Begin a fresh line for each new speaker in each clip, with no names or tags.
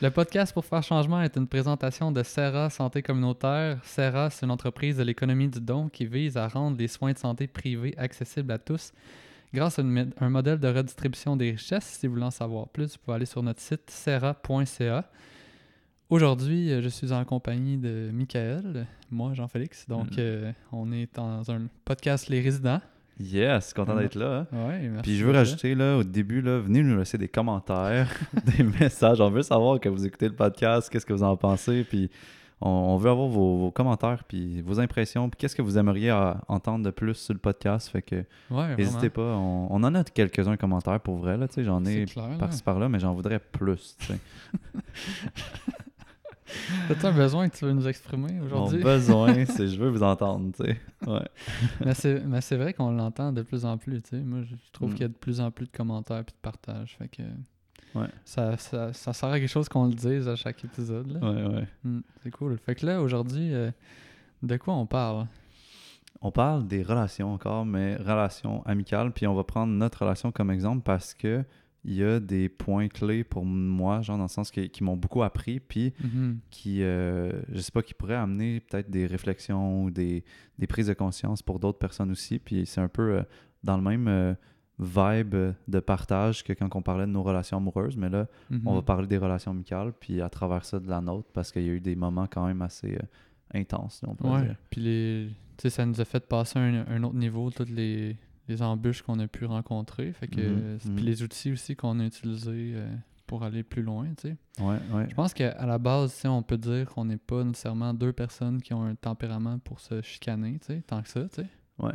Le podcast pour faire changement est une présentation de Serra Santé Communautaire. Serra, c'est une entreprise de l'économie du don qui vise à rendre les soins de santé privés accessibles à tous grâce à une- un modèle de redistribution des richesses. Si vous voulez en savoir plus, vous pouvez aller sur notre site serra.ca. Aujourd'hui, euh, je suis en compagnie de Michael, moi Jean-Félix. Donc,
Mm.
euh, on est dans un podcast Les Résidents.
Yes, content
Ouais.
d'être là. hein.
Ouais, merci
Puis je veux rajouter là au début là, venez nous laisser des commentaires, des messages. On veut savoir que vous écoutez le podcast, qu'est-ce que vous en pensez, puis on, on veut avoir vos, vos commentaires, puis vos impressions, puis qu'est-ce que vous aimeriez entendre de plus sur le podcast. Fait que
Ouais,
n'hésitez pas. On, on en a quelques-uns commentaires pour vrai là, j'en ai par-ci par-là, mais j'en voudrais plus.
T'as-tu un besoin que tu veux nous exprimer
Mon
aujourd'hui?
besoin, c'est je veux vous entendre, tu sais. Ouais.
mais c'est vrai qu'on l'entend de plus en plus, tu sais. Moi, je je trouve
Mm.
qu'il y a de plus en plus de commentaires et de partages. Fait que
Ouais.
ça, ça, ça sert à quelque chose qu'on le dise à chaque épisode. Là.
Ouais, ouais.
Mm, c'est cool. Fait que là, aujourd'hui, euh, de quoi on parle?
On parle des relations encore, mais relations amicales. Puis on va prendre notre relation comme exemple parce que il y a des points clés pour moi, genre dans le sens que- qui m'ont beaucoup appris, puis
Mhm.
qui, euh, je sais pas, qui pourraient amener peut-être des réflexions ou des, des prises de conscience pour d'autres personnes aussi. Puis c'est un peu euh, dans le même euh, vibe de partage que quand on parlait de nos relations amoureuses, mais là, on va
Mhm.
parler des relations amicales, puis à travers ça de la nôtre, parce qu'il y a eu des moments quand même assez euh, intenses, on pourrait
Ouais.
dire.
Puis les, tu sais, ça nous a fait passer un, un autre niveau, toutes les, les embûches qu'on a pu rencontrer. Fait que,
Mhm,
puis
mhm.
les outils aussi qu'on a utilisés euh, pour aller plus loin, tu sais.
Ouais, ouais.
Je pense qu'à la base, tu sais, on peut dire qu'on n'est pas nécessairement deux personnes qui ont un tempérament pour se chicaner, tu sais, tant que ça, tu sais.
Ouais.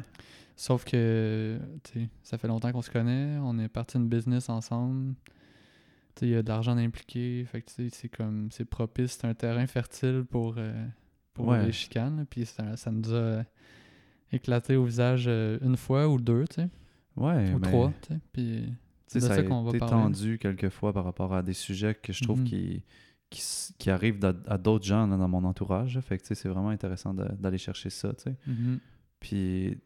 Sauf que, tu sais, ça fait longtemps qu'on se connaît, on est parti une business ensemble. Tu sais, il y a de l'argent impliqué, fait que tu sais, c'est comme, c'est propice, c'est un terrain fertile pour, euh, pour les chicanes. Puis ça, ça nous a éclaté au visage euh, une fois ou deux, tu sais,
Ouais,
ou
mais-
trois, tu sais. Puis de
ça
ça qu'on va
été
parler.
tendu quelquefois par rapport à des sujets que je trouve
Mhm.
qui, qui, arrivent à, d'autres gens dans mon entourage. Fait que tu sais, c'est vraiment intéressant d'aller chercher ça. tu sais.
Mhm.
Puis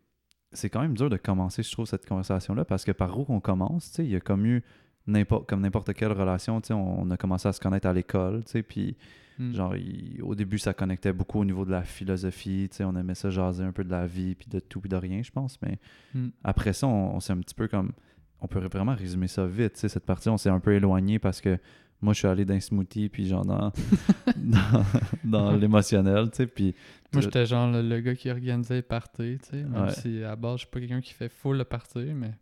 c'est quand même dur de commencer, je trouve, cette conversation-là parce que par où qu'on commence, tu sais, il y a comme eu n'importe comme n'importe quelle relation, tu sais, on, on a commencé à se connaître à l'école, tu sais, puis
Mm.
genre il- au début ça connectait beaucoup au niveau de la philosophie, tu sais, on aimait ça jaser un peu de la vie puis de tout puis de rien, je pense, mais
Mm.
après ça, on, on s'est un petit peu comme. On peut vraiment résumer ça vite. tu sais, Cette partie, on s'est un peu éloigné parce que moi, je suis allé d'un smoothie, puis genre dans, dans, dans l'émotionnel, tu sais. Puis.
Moi, j'étais genre le, le gars qui organisait les parties, tu sais. Même
Ouais.
si à la base, je suis pas quelqu'un qui fait full le party, mais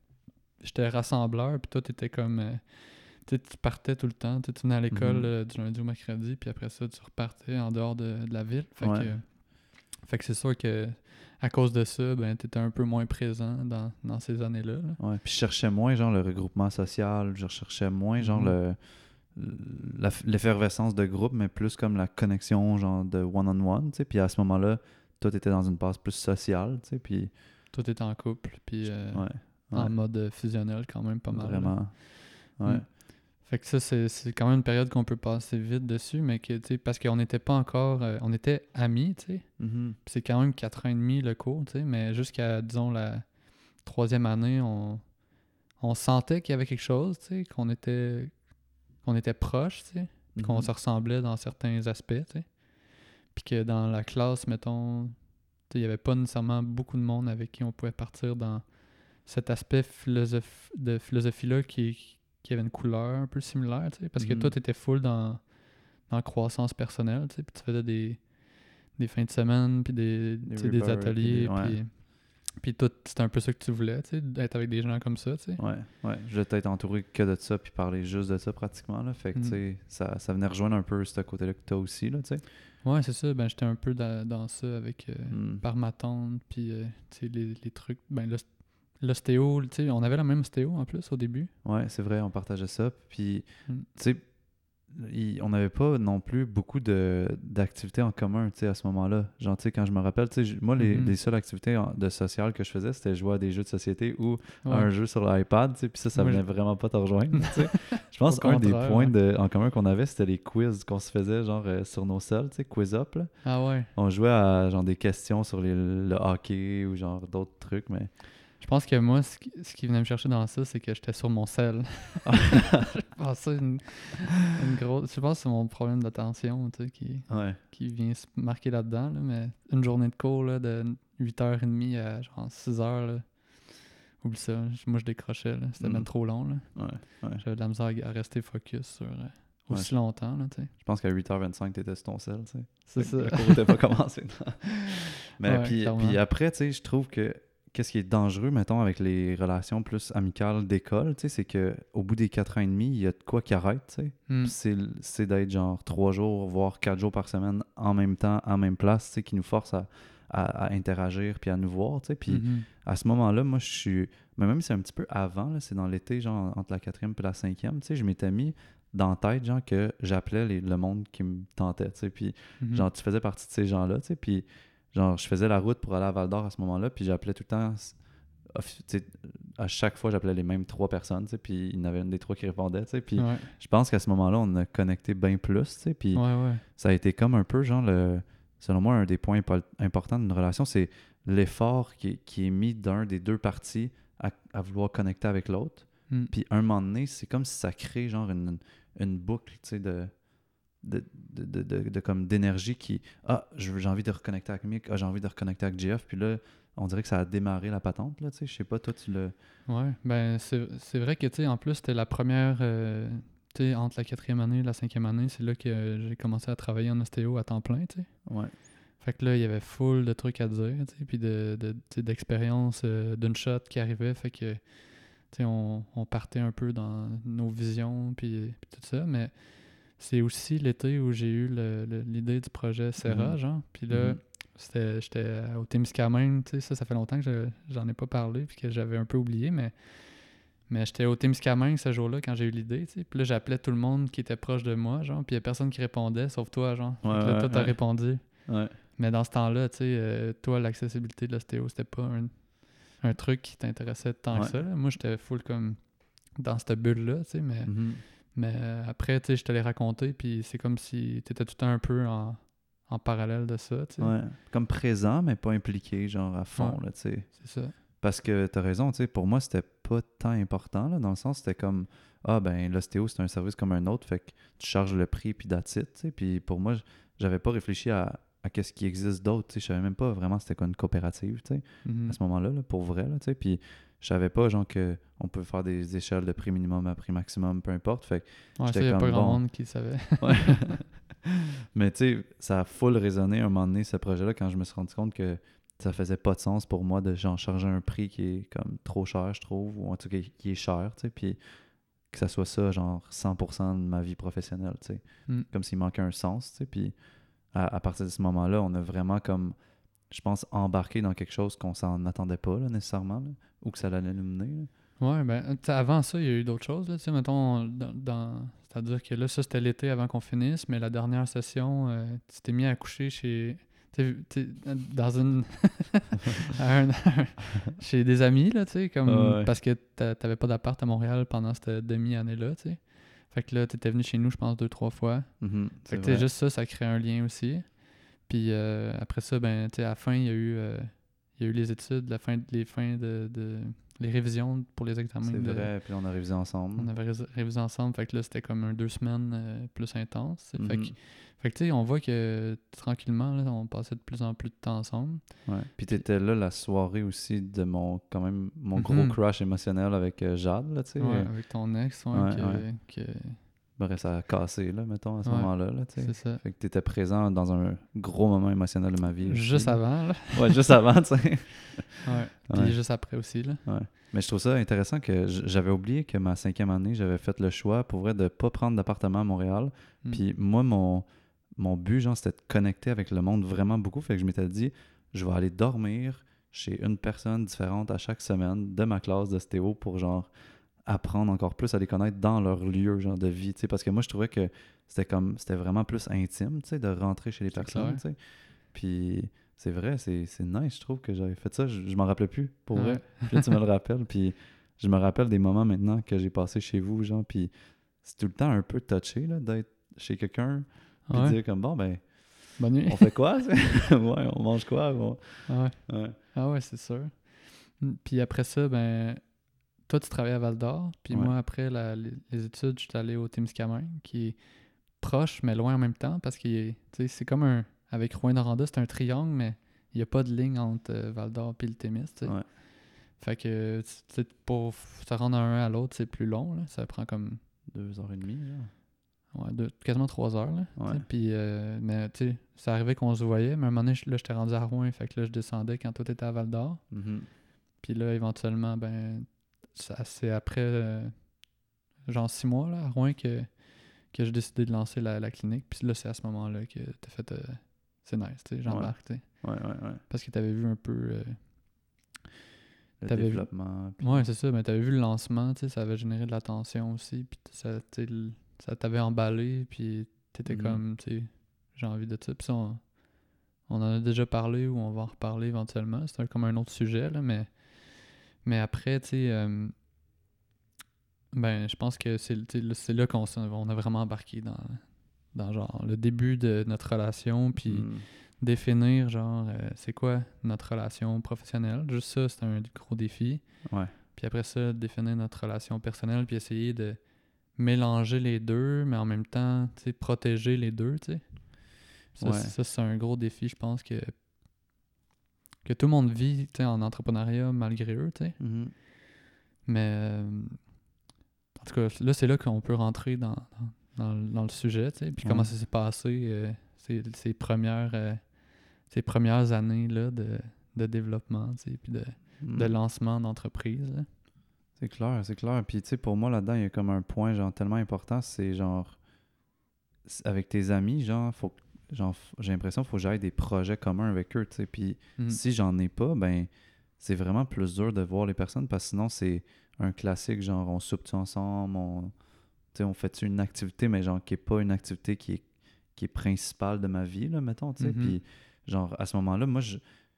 j'étais rassembleur, puis toi, t'étais comme. euh, tu tu partais tout le temps. Tu tu venais à l'école
Mhm.
euh, du lundi au mercredi, puis après ça, tu repartais en dehors de, de la ville. Fait
Ouais.
que, fait que c'est sûr que à cause de ça, ben, t'étais un peu moins présent dans, dans ces années-là.
Ouais. Puis je cherchais moins, genre, le regroupement social. Je recherchais moins, genre,
Mhm.
le l'effervescence de groupe, mais plus comme la connexion, genre, de one-on-one, tu sais. Puis à ce moment-là, toi, t'étais dans une phase plus sociale, tu sais. Puis.
Toi, t'étais en couple, puis euh,
Ouais.
en mode fusionnel quand même pas mal. là.
Vraiment. Ouais.
Mm. Fait que ça, c'est quand même une période qu'on peut passer vite dessus, mais que, tu sais, parce qu'on n'était pas encore. euh, on était amis, tu sais.
Mhm.
Puis c'est quand même 4 ans et demi le cours, tu sais. Mais jusqu'à, disons, la troisième année, on, on sentait qu'il y avait quelque chose, tu sais, qu'on était, qu'on était proches, tu sais. Qu'on
Mhm.
se ressemblait dans certains aspects, tu sais. Puis que dans la classe, mettons, tu sais, il n'y avait pas nécessairement beaucoup de monde avec qui on pouvait partir dans cet aspect philosoph- de philosophie-là qui, qui avait une couleur un peu similaire, tu sais. Parce que
Mhm.
toi, tu étais full dans, dans la croissance personnelle, tu sais. Puis tu faisais des, des fins de semaine, puis des,
Des puis
ateliers,
ouais.
puis... Puis toi, c'était un peu ça que tu voulais, tu sais, d'être avec des gens comme ça, tu sais.
Ouais, ouais. Je voulais être entouré que de ça, puis parler juste de ça pratiquement. Là. Fait que,
Mm.
tu sais, ça, ça venait rejoindre un peu ce côté-là que t'as aussi, là, tu sais.
Ouais, c'est ça. Ben, j'étais un peu dans, dans ça avec... euh,
Mm.
par ma tante, puis euh, tu sais, les, les trucs. Ben, l'os- l'ostéo, tu sais, on avait la même ostéo en plus au début.
Ouais, c'est vrai, on partageait ça. Puis,
Mm.
tu sais, on n'avait pas non plus beaucoup d'activités en commun, tu sais, à ce moment-là. Genre, tu sais, quand je me rappelle, tu sais, j- moi, les,
Mhm.
les seules activités de sociales que je faisais, c'était jouer à des jeux de société ou
Ouais.
à un jeu sur l'iPad, tu sais, puis ça, ça venait vraiment pas te rejoindre. Je pense qu'un des points
ouais.
de, en commun qu'on avait, c'était les quiz qu'on se faisait, genre, euh, sur nos cells, tu sais, quiz up, là.
Ah ouais.
On jouait à, genre, des questions sur les- le hockey ou, genre, d'autres trucs, mais...
Je pense que moi, ce qui, ce qui venait me chercher dans ça, c'est que j'étais sur mon sel. je passais une, grosse... Je pense que c'est mon problème d'attention, tu sais, qui,
Ouais.
qui vient se marquer là-dedans, là, mais une journée de cours, là, de 8h30 à genre 6h, là, oublie ça. Moi, je décrochais. C'était
Mm.
même trop long, là.
Ouais.
J'avais de la misère à rester focus sur euh, aussi longtemps, là, tu sais.
Je pense qu'à 8h25, t'étais sur ton sel, tu sais.
C'est ça.
Le cours n'était pas commencé. non. Mais puis, puis après, tu sais, je trouve que qu'est-ce qui est dangereux, mettons, avec les relations plus amicales d'école, c'est que au bout des 4 ans et demi, il y a de quoi qui arrête, tu sais.
Mm.
C'est d'être genre 3 jours, voire 4 jours par semaine en même temps, en même place, qui nous force à, à- à interagir puis à nous voir, tu sais. Puis
Mhm.
à ce moment-là, moi, je suis. Mais même si c'est un petit peu avant, c'est dans l'été, genre entre la quatrième et la cinquième, tu sais, je m'étais mis dans la tête, genre, que j'appelais le monde qui me tentait, tu sais. Puis
Mhm.
genre, tu faisais partie de ces gens-là, tu sais. Puis genre, je faisais la route pour aller à Val d'Or à ce moment-là, puis j'appelais tout le temps. À chaque fois, j'appelais les mêmes trois personnes, puis il y en avait une des trois qui répondait. Puis
Ouais,
je pense qu'à ce moment-là, on a connecté bien plus. Puis
ouais, ouais.
ça a été comme un peu, genre, le, selon moi, un des points impo- importants d'une relation, c'est l'effort qui, est- qui est mis d'un des deux parties à, à vouloir connecter avec l'autre.
Mm.
Puis un moment donné, c'est comme si ça crée, genre, une, une boucle, tu sais, de, de, de, de, de- de comme d'énergie qui, ah, j'ai envie de reconnecter avec Mick, ah, j'ai envie de reconnecter avec JF. Puis là, on dirait que ça a démarré la patente, là, tu sais. Je sais pas, toi, tu le...
Ouais, ben c'est c'est vrai que, tu sais, en plus, c'était la première, euh, tu sais, entre la quatrième année et la cinquième année, c'est là que euh, j'ai commencé à travailler en ostéo à temps plein, tu sais.
Ouais.
Fait que là, il y avait full de trucs à dire, tu sais, puis de, de, tu sais, d'expériences euh, d'une shot qui arrivait, fait que, tu sais, on, on partait un peu dans nos visions, puis, puis tout ça, mais c'est aussi l'été où j'ai eu l'idée du projet Serra,
Mhm.
genre, puis là,
Mhm.
j'étais au Témiscamingue, tu sais, ça, ça fait longtemps que je- j'en ai pas parlé, puis que j'avais un peu oublié, mais, mais j'étais au Témiscamingue ce jour-là quand j'ai eu l'idée, tu sais, puis là, j'appelais tout le monde qui était proche de moi, genre, puis il y a personne qui répondait, sauf toi, genre. Fait que
Ouais,
là,
ouais,
toi, t'as
ouais.
répondu. Mais dans ce temps-là, tu sais, euh, toi, l'accessibilité de l'ostéo, c'était pas un, un truc qui t'intéressait tant que ça. là. Moi, j'étais full comme dans cette bulle-là, tu sais, mais,
Mhm.
Mais euh, après, tu sais, je te l'ai raconté, puis c'est comme si t'étais tout le temps un peu en, en parallèle de ça, tu sais.
Ouais. Comme présent, mais pas impliqué, genre, à fond,
Ouais.
là, tu sais.
C'est ça.
Parce que t'as raison, tu sais, pour moi, c'était pas tant important, là, dans le sens, c'était comme, ah, ben, l'ostéo, c'est un service comme un autre, fait que tu charges le prix, puis that's it, tu sais. Puis pour moi, j'avais pas réfléchi à, à qu'est-ce qui existe d'autre, tu sais. Je savais même pas vraiment c'était quoi une coopérative, tu sais,
Mhm.
à ce moment-là, là, pour vrai, là, tu sais. Puis je savais pas, genre, que on peut faire des échelles de prix minimum à prix maximum, peu importe. Fait que
Ouais,
j'étais
a pas
comme,
grand monde qui le savait.
Ouais. Mais tu sais, ça a full résonné un moment donné, ce projet-là, quand je me suis rendu compte que ça faisait pas de sens pour moi de genre charger un prix qui est comme trop cher, je trouve, ou en tout cas qui est cher, tu sais, puis que ça soit ça, genre 100% de ma vie professionnelle, tu sais.
Mm.
Comme s'il manquait un sens, tu sais, puis à, à partir de ce moment-là, on a vraiment comme, je pense, embarqué dans quelque chose qu'on s'en attendait pas, là, nécessairement, là, ou que ça allait nous mener.
Ouais, ben, avant ça, il y a eu d'autres choses, là, mettons, dans... dans- C'est-à-dire que là, ça, c'était l'été avant qu'on finisse, mais la dernière session, euh, tu t'es mis à coucher chez... t'es- t'es dans une... à un- chez des amis, là, tu sais, comme...
Ouais.
Parce que t'a- t'avais pas d'appart à Montréal pendant cette demi-année-là, tu sais. Fait que là, t'étais venu chez nous, je pense, deux, trois fois.
Mhm,
Fait que, tu juste ça, ça crée un lien aussi. Puis euh, après ça, ben, tu sais, à la fin, il y a eu... euh, il y a eu les études, la fin, les fins de, de- les révisions pour les examens.
C'est
de-
vrai, puis on a révisé ensemble.
on avait révisé ensemble, fait que là, c'était comme un deux semaines euh, plus intense. Fait
Mhm.
que, fait que, tu sais, on voit que tranquillement, là, on passait de plus en plus de temps ensemble.
Ouais. Puis t'étais là la soirée aussi de mon quand même mon gros
Mhm.
crush émotionnel avec euh, Jade là, tu sais.
Ouais, avec ton ex, ouais,
Ouais,
que,
ouais.
que-
Bref, ça a cassé là, mettons à ce
Ouais,
moment-là, là, tu
c'est ça.
Fait que t'étais présent dans un gros moment émotionnel de ma vie. aussi,
Juste avant, là.
Ouais, juste avant, tu sais.
Ouais. Puis
Ouais.
juste après aussi, là.
Mais je trouve ça intéressant que j'avais oublié que ma cinquième année, j'avais fait le choix pour vrai de pas prendre d'appartement à Montréal.
Mm.
Puis moi, mon, mon but, genre, c'était de connecter avec le monde vraiment beaucoup. Fait que je m'étais dit, je vais aller dormir chez une personne différente à chaque semaine de ma classe de stéo pour, genre, apprendre encore plus à les connaître dans leur lieu, genre, de vie, tu sais. Parce que moi, je trouvais que c'était comme, c'était vraiment plus intime, tu sais, de rentrer chez les personnes,
clair.
tu sais. Puis c'est vrai, c'est nice, je trouve que j'avais fait ça. Je, je m'en rappelais plus, pour vrai. Puis là, tu me le rappelles. Puis je me rappelle des moments maintenant que j'ai passé chez vous, genre. Puis c'est tout le temps un peu touché, là, d'être chez quelqu'un. Puis
Ouais.
dire comme, bon, ben,
Bonne nuit.
on fait quoi? ouais, on mange quoi? Bon,
Ouais.
ouais.
Ah ouais, c'est sûr. Puis après ça, ben, toi, tu travaillais à Val d'Or. Puis
Ouais.
moi, après la- les, les études, je suis allé au Témiscamingue, qui est proche, mais loin en même temps, parce que c'est comme un. Avec Rouen-Noranda, c'est un triangle, mais il n'y a pas de ligne entre euh, Val d'Or et le Témis.
Ouais.
Fait que pour se rendre d'un à l'autre, c'est plus long. Là. Ça prend comme
Deux heures et demie, là.
ouais, deux- quasiment trois heures. Là.
Ouais.
Puis, euh, mais tu sais, ça arrivait qu'on se voyait, mais à un moment donné, je- là, j'étais rendu à Rouen. Fait que là, je descendais quand toi, t'étais à Val d'Or.
Mhm.
Puis là, éventuellement, ben, c'est après, euh, genre six mois, là, à Rouen, que, que j'ai décidé de lancer la, la clinique. Puis là, c'est à ce moment-là que t'as fait, euh, c'est nice, tu sais, j'embarque, tu sais.
Ouais, ouais, ouais.
Parce que t'avais vu un peu, euh,
Le
vu-
développement. puis-
ouais, c'est ça, mais t'avais vu le lancement, tu sais, ça avait généré de l'attention aussi. Puis ça, tu sais, t'avait emballé, puis t'étais
Mhm.
comme, tu sais, j'ai envie de ça. Puis ça, on, on en a déjà parlé ou on va en reparler éventuellement. C'est comme un autre sujet, là, mais, mais après, tu sais, euh, ben, je pense que c'est là- c'est là qu'on on a vraiment embarqué dans, dans genre le début de notre relation, puis
Mhm.
définir, genre, euh, c'est quoi notre relation professionnelle. Juste ça, c'est un gros défi.
Ouais.
Puis après ça, définir notre relation personnelle, puis essayer de mélanger les deux, mais en même temps, tu sais, protéger les deux, tu sais. Ça,
Ouais.
ça, c'est un gros défi, je pense, que, que tout le monde vit, en entrepreneuriat malgré eux, tu sais.
Mhm.
Mais, euh, en tout cas, là, c'est là qu'on peut rentrer dans, dans, dans le- sujet, tu sais. Puis comment ça s'est passé, euh, ces, ces premières, euh, ces premières années-là de, de développement, tu sais, puis de, de
Mhm.
lancement d'entreprise, là.
C'est clair, c'est clair. Puis, tu sais, pour moi, là-dedans, il y a comme un point, genre, tellement important, c'est genre, avec tes amis, genre, faut, que- genre, j'ai l'impression qu'il faut que j'aille des projets communs avec eux, tu sais. Puis,
Mhm.
si j'en ai pas, ben, c'est vraiment plus dur de voir les personnes, parce que sinon, c'est un classique, genre, on soupe-tu ensemble, on, on fait une activité, mais genre, qui est pas une activité qui est, qui est principale de ma vie, là, mettons, tu sais.
Mhm.
Puis, genre, à ce moment-là, moi, je,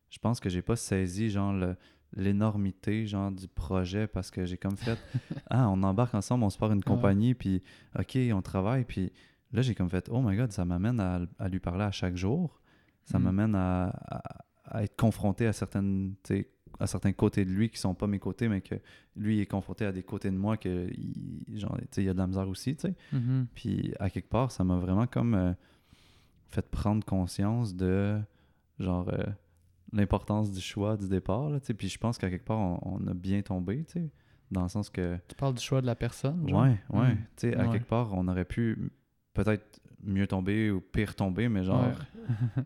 je pense que j'ai pas saisi, genre, le- l'énormité genre du projet parce que j'ai comme fait ah on embarque ensemble on se part une compagnie puis ok on travaille puis là j'ai comme fait oh my god ça m'amène à, à lui parler à chaque jour ça
Mhm.
m'amène à, à- à être confronté à certaines à certains côtés de lui qui sont pas mes côtés mais que lui est confronté à des côtés de moi que il, genre il y a de la misère aussi tu sais
Mhm.
puis à quelque part, ça m'a vraiment comme euh, fait prendre conscience de genre euh, l'importance du choix du départ. Là, puis je pense qu'à quelque part, on, on a bien tombé, dans le sens que
Tu parles du choix de la personne, genre?
ouais, ouais,
Mm.
tu sais, à
Ouais.
quelque part, on aurait pu peut-être mieux tomber ou pire tomber, mais genre
Ouais.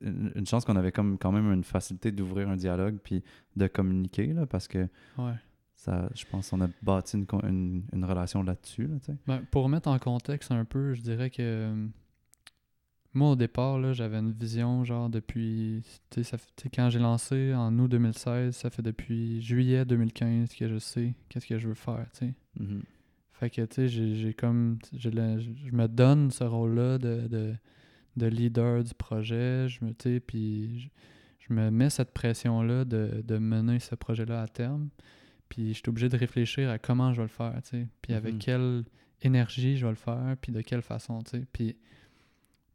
une, chance qu'on avait comme quand même une facilité d'ouvrir un dialogue puis de communiquer là, parce que
Ouais.
ça, je pense qu'on a bâti une, une, une relation là-dessus. Là.
Ben, pour remettre en contexte un peu, je dirais que euh, moi au départ, là, j'avais une vision genre depuis. Ça quand j'ai lancé en août 2016, ça fait depuis juillet 2015 que je sais qu'est-ce que je veux faire, tu sais.
Mhm.
Fait que, tu sais, j'ai comme. Je, me donne ce rôle-là de, de, de leader du projet, je me, tu sais, puis je, me mets cette pression-là de, de mener ce projet-là à terme. Puis je suis obligé de réfléchir à comment je vais le faire, tu sais. Puis avec
Mhm.
quelle énergie je vais le faire, puis de quelle façon, tu sais. Puis,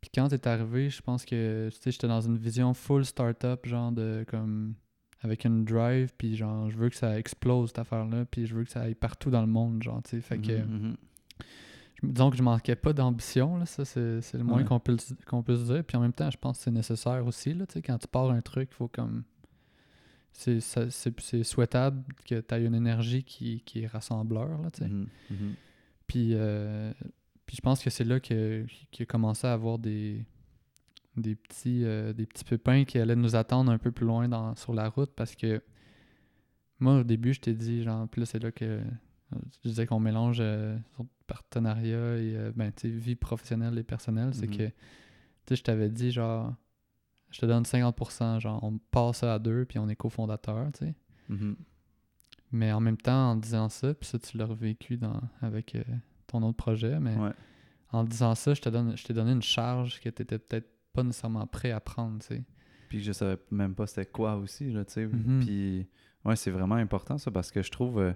puis quand t'es arrivé, je pense que, tu sais, j'étais dans une vision full startup, genre de comme avec une drive, puis genre, je veux que ça explose cette affaire-là, puis je veux que ça aille partout dans le monde, genre, tu sais. Fait que,
Mhm, mhm.
je- disons que je manquais pas d'ambition, là, ça, c'est le moins
Ouais.
qu'on peut, qu'on peut se dire. Puis en même temps, je pense que c'est nécessaire aussi, là, tu sais, quand tu pars un truc, il faut comme... C'est souhaitable que tu aies une énergie qui, qui est rassembleur, là, tu sais.
Mhm.
Puis, euh, puis je pense que c'est là que- qu'il a commencé à avoir des, des, petits, euh, des petits pépins qui allaient nous attendre un peu plus loin dans, sur la route parce que moi, au début, je t'ai dit, genre, puis là, c'est là que euh, je disais qu'on mélange euh, partenariat et euh, ben, vie professionnelle et personnelle. C'est
Mhm.
que, tu sais, je t'avais dit, genre, je te donne 50%, genre, on passe ça à deux, puis on est cofondateur, tu sais.
Mhm.
Mais en même temps, en disant ça, puis ça, tu l'as revécu dans, avec ton autre projet, mais
Ouais.
en disant ça, je t'ai donné une charge que tu n'étais peut-être pas nécessairement prêt à prendre, tu sais.
Puis je savais même pas c'était quoi aussi, là, tu sais.
Mhm.
Puis, ouais, c'est vraiment important, ça, parce que je trouve, euh,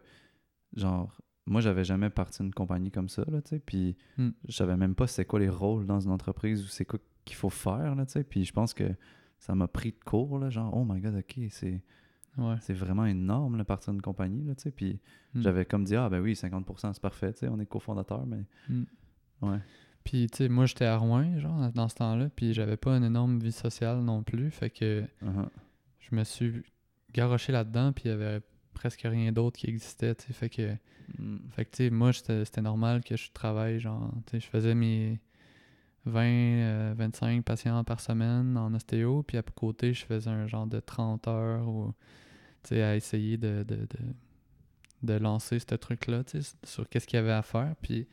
genre, moi, j'avais jamais parti d'une compagnie comme ça, là, tu sais. Puis,
Mm.
je savais même pas c'est quoi les rôles dans une entreprise ou c'est quoi qu'il faut faire, là, tu sais. Puis, je pense que ça m'a pris de court, là, genre, oh my god, ok, c'est
Ouais.
c'est vraiment énorme, là, partir d'une compagnie, là, tu sais. Puis,
Mm.
j'avais comme dit, ah, ben oui, 50%, c'est parfait, tu sais, on est cofondateur, mais,
Mm.
ouais.
Puis, tu sais, moi, j'étais à Rouen, genre, dans ce temps-là, puis j'avais pas une énorme vie sociale non plus. Fait que
Uh-huh.
je me suis garoché là-dedans, puis il y avait presque rien d'autre qui existait, tu sais. Fait que,
Mm.
fait que tu sais, moi, c'était normal que je travaille, genre, tu sais, je faisais mes 20, euh, 25 patients par semaine en ostéo, puis à côté, je faisais un genre de 30 heures ou, tu sais, à essayer de, de, de, de lancer ce truc-là, tu sais, sur qu'est-ce qu'il y avait à faire, puis...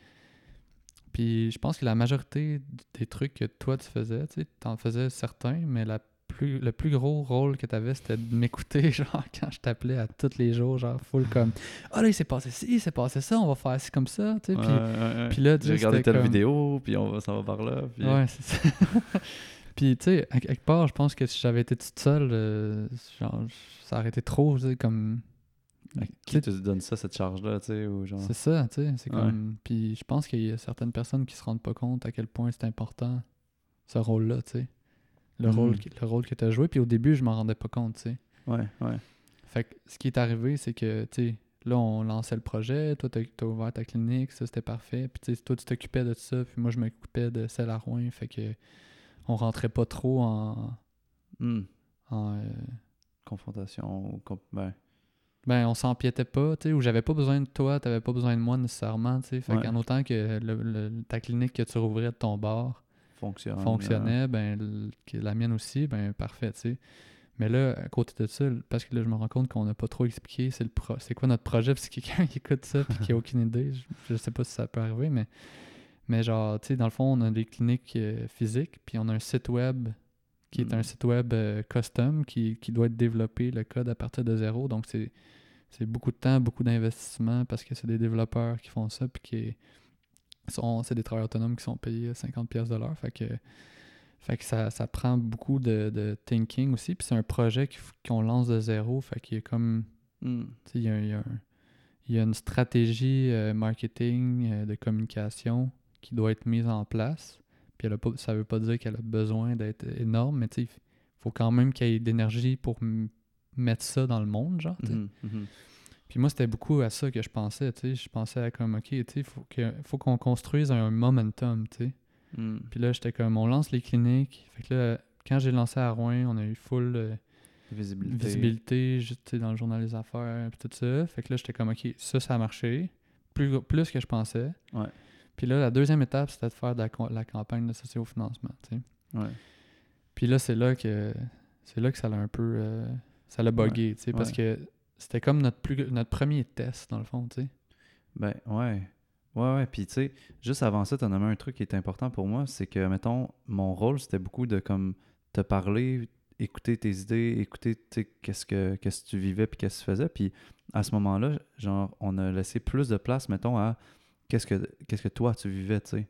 Puis je pense que la majorité des trucs que toi tu faisais, tu t'en faisais certains, mais la plus, le plus gros rôle que t'avais, c'était de m'écouter, genre, quand je t'appelais à tous les jours, genre, full comme « Ah là, il s'est passé ci, il s'est passé ça, on va faire ci comme ça, tu sais.
Ouais,
Puis
ouais,
puis là, tu
J'ai regardé telle
comme-
vidéo, puis on va s'en va par là. Puis...
Ouais, c'est ça. Puis, tu sais, à quelque part, je pense que si j'avais été toute seule, euh, genre, ça aurait été trop, tu sais, comme...
Qui te donne ça, cette charge-là, tu sais, ou genre...
C'est ça, tu sais, c'est
Ouais.
comme... Puis je pense qu'il y a certaines personnes qui se rendent pas compte à quel point c'est important, ce rôle-là, tu sais. Le, rôle, que- le rôle que tu as joué. Puis au début, je m'en rendais pas compte, tu sais.
Ouais, ouais.
Fait que ce qui est arrivé, c'est que, tu sais, là, on lançait le projet, toi, t'as as ouvert ta clinique, ça, c'était parfait. Puis, tu sais, toi, tu t'occupais de ça, puis moi, je m'occupais de celle à Rouen. Fait que on rentrait pas trop en...
Hmm.
en, euh,
Confrontation, ou... comp- ben,
on s'empiétait pas, tu sais, ou j'avais pas besoin de toi, t'avais pas besoin de moi nécessairement, tu sais. Fait
Ouais.
qu'en autant que le- le- ta clinique que tu rouvrais de ton bar
fonctionne.
fonctionnait, ben, que la mienne aussi, ben, parfait, tu sais. Mais là, à côté de ça, parce que là, je me rends compte qu'on n'a pas trop expliqué c'est le pro c'est quoi notre projet, parce que quelqu'un qui écoute ça puis qui a aucune idée, je, je sais pas si ça peut arriver, mais, mais genre, tu sais, dans le fond, on a des cliniques euh, physiques, puis on a un site web qui est un site web euh, custom qui, qui doit être développé, le code à partir de zéro, donc c'est c'est beaucoup de temps, beaucoup d'investissement parce que c'est des développeurs qui font ça, puis qui sont, c'est des travailleurs autonomes qui sont payés 50 pièces de l'heure, fait que fait que ça, ça prend beaucoup de, de thinking aussi. Puis c'est un projet qu'on lance de zéro. Fait qu'il y a comme.
Hmm.
Il y a, il y a un- il y a une stratégie euh, marketing, euh, de communication qui doit être mise en place. Puis elle a pas, ça veut pas dire qu'elle a besoin d'être énorme, mais tu sais, il faut quand même qu'il y ait d'énergie pour mettre ça dans le monde, genre.
Mhm, mhm.
Puis moi, c'était beaucoup à ça que je pensais, tu sais. Je pensais à comme, OK, tu sais, faut que- faut qu'on construise un momentum, tu sais.
Hmm.
Puis là, j'étais comme, on lance les cliniques. Fait que là, quand j'ai lancé à Rouen, on a eu full euh,
Visibilité.
visibilité juste dans le journal des affaires, puis tout ça. Fait que là, j'étais comme, OK, ça, ça a marché. Plus, plus que je pensais.
Ouais.
Puis là, la deuxième étape, c'était de faire de la, campagne de socio-financement, tu sais.
Ouais.
Puis là, c'est là que c'est là que ça l'a un peu... euh, ça l'a bugué, tu sais, parce
ouais.
que c'était comme notre, plus, notre premier test, dans le fond, tu sais.
Ben, ouais. Ouais, ouais. Puis, tu sais, juste avant ça, tu as nommé un truc qui est important pour moi. C'est que, mettons, mon rôle, c'était beaucoup de, comme, te parler, écouter tes idées, écouter, tu sais, qu'est-ce que, qu'est-ce que tu vivais puis qu'est-ce que tu faisais. Puis, à ce moment-là, genre, on a laissé plus de place, mettons, à qu'est-ce que, qu'est-ce que toi, tu vivais, tu sais.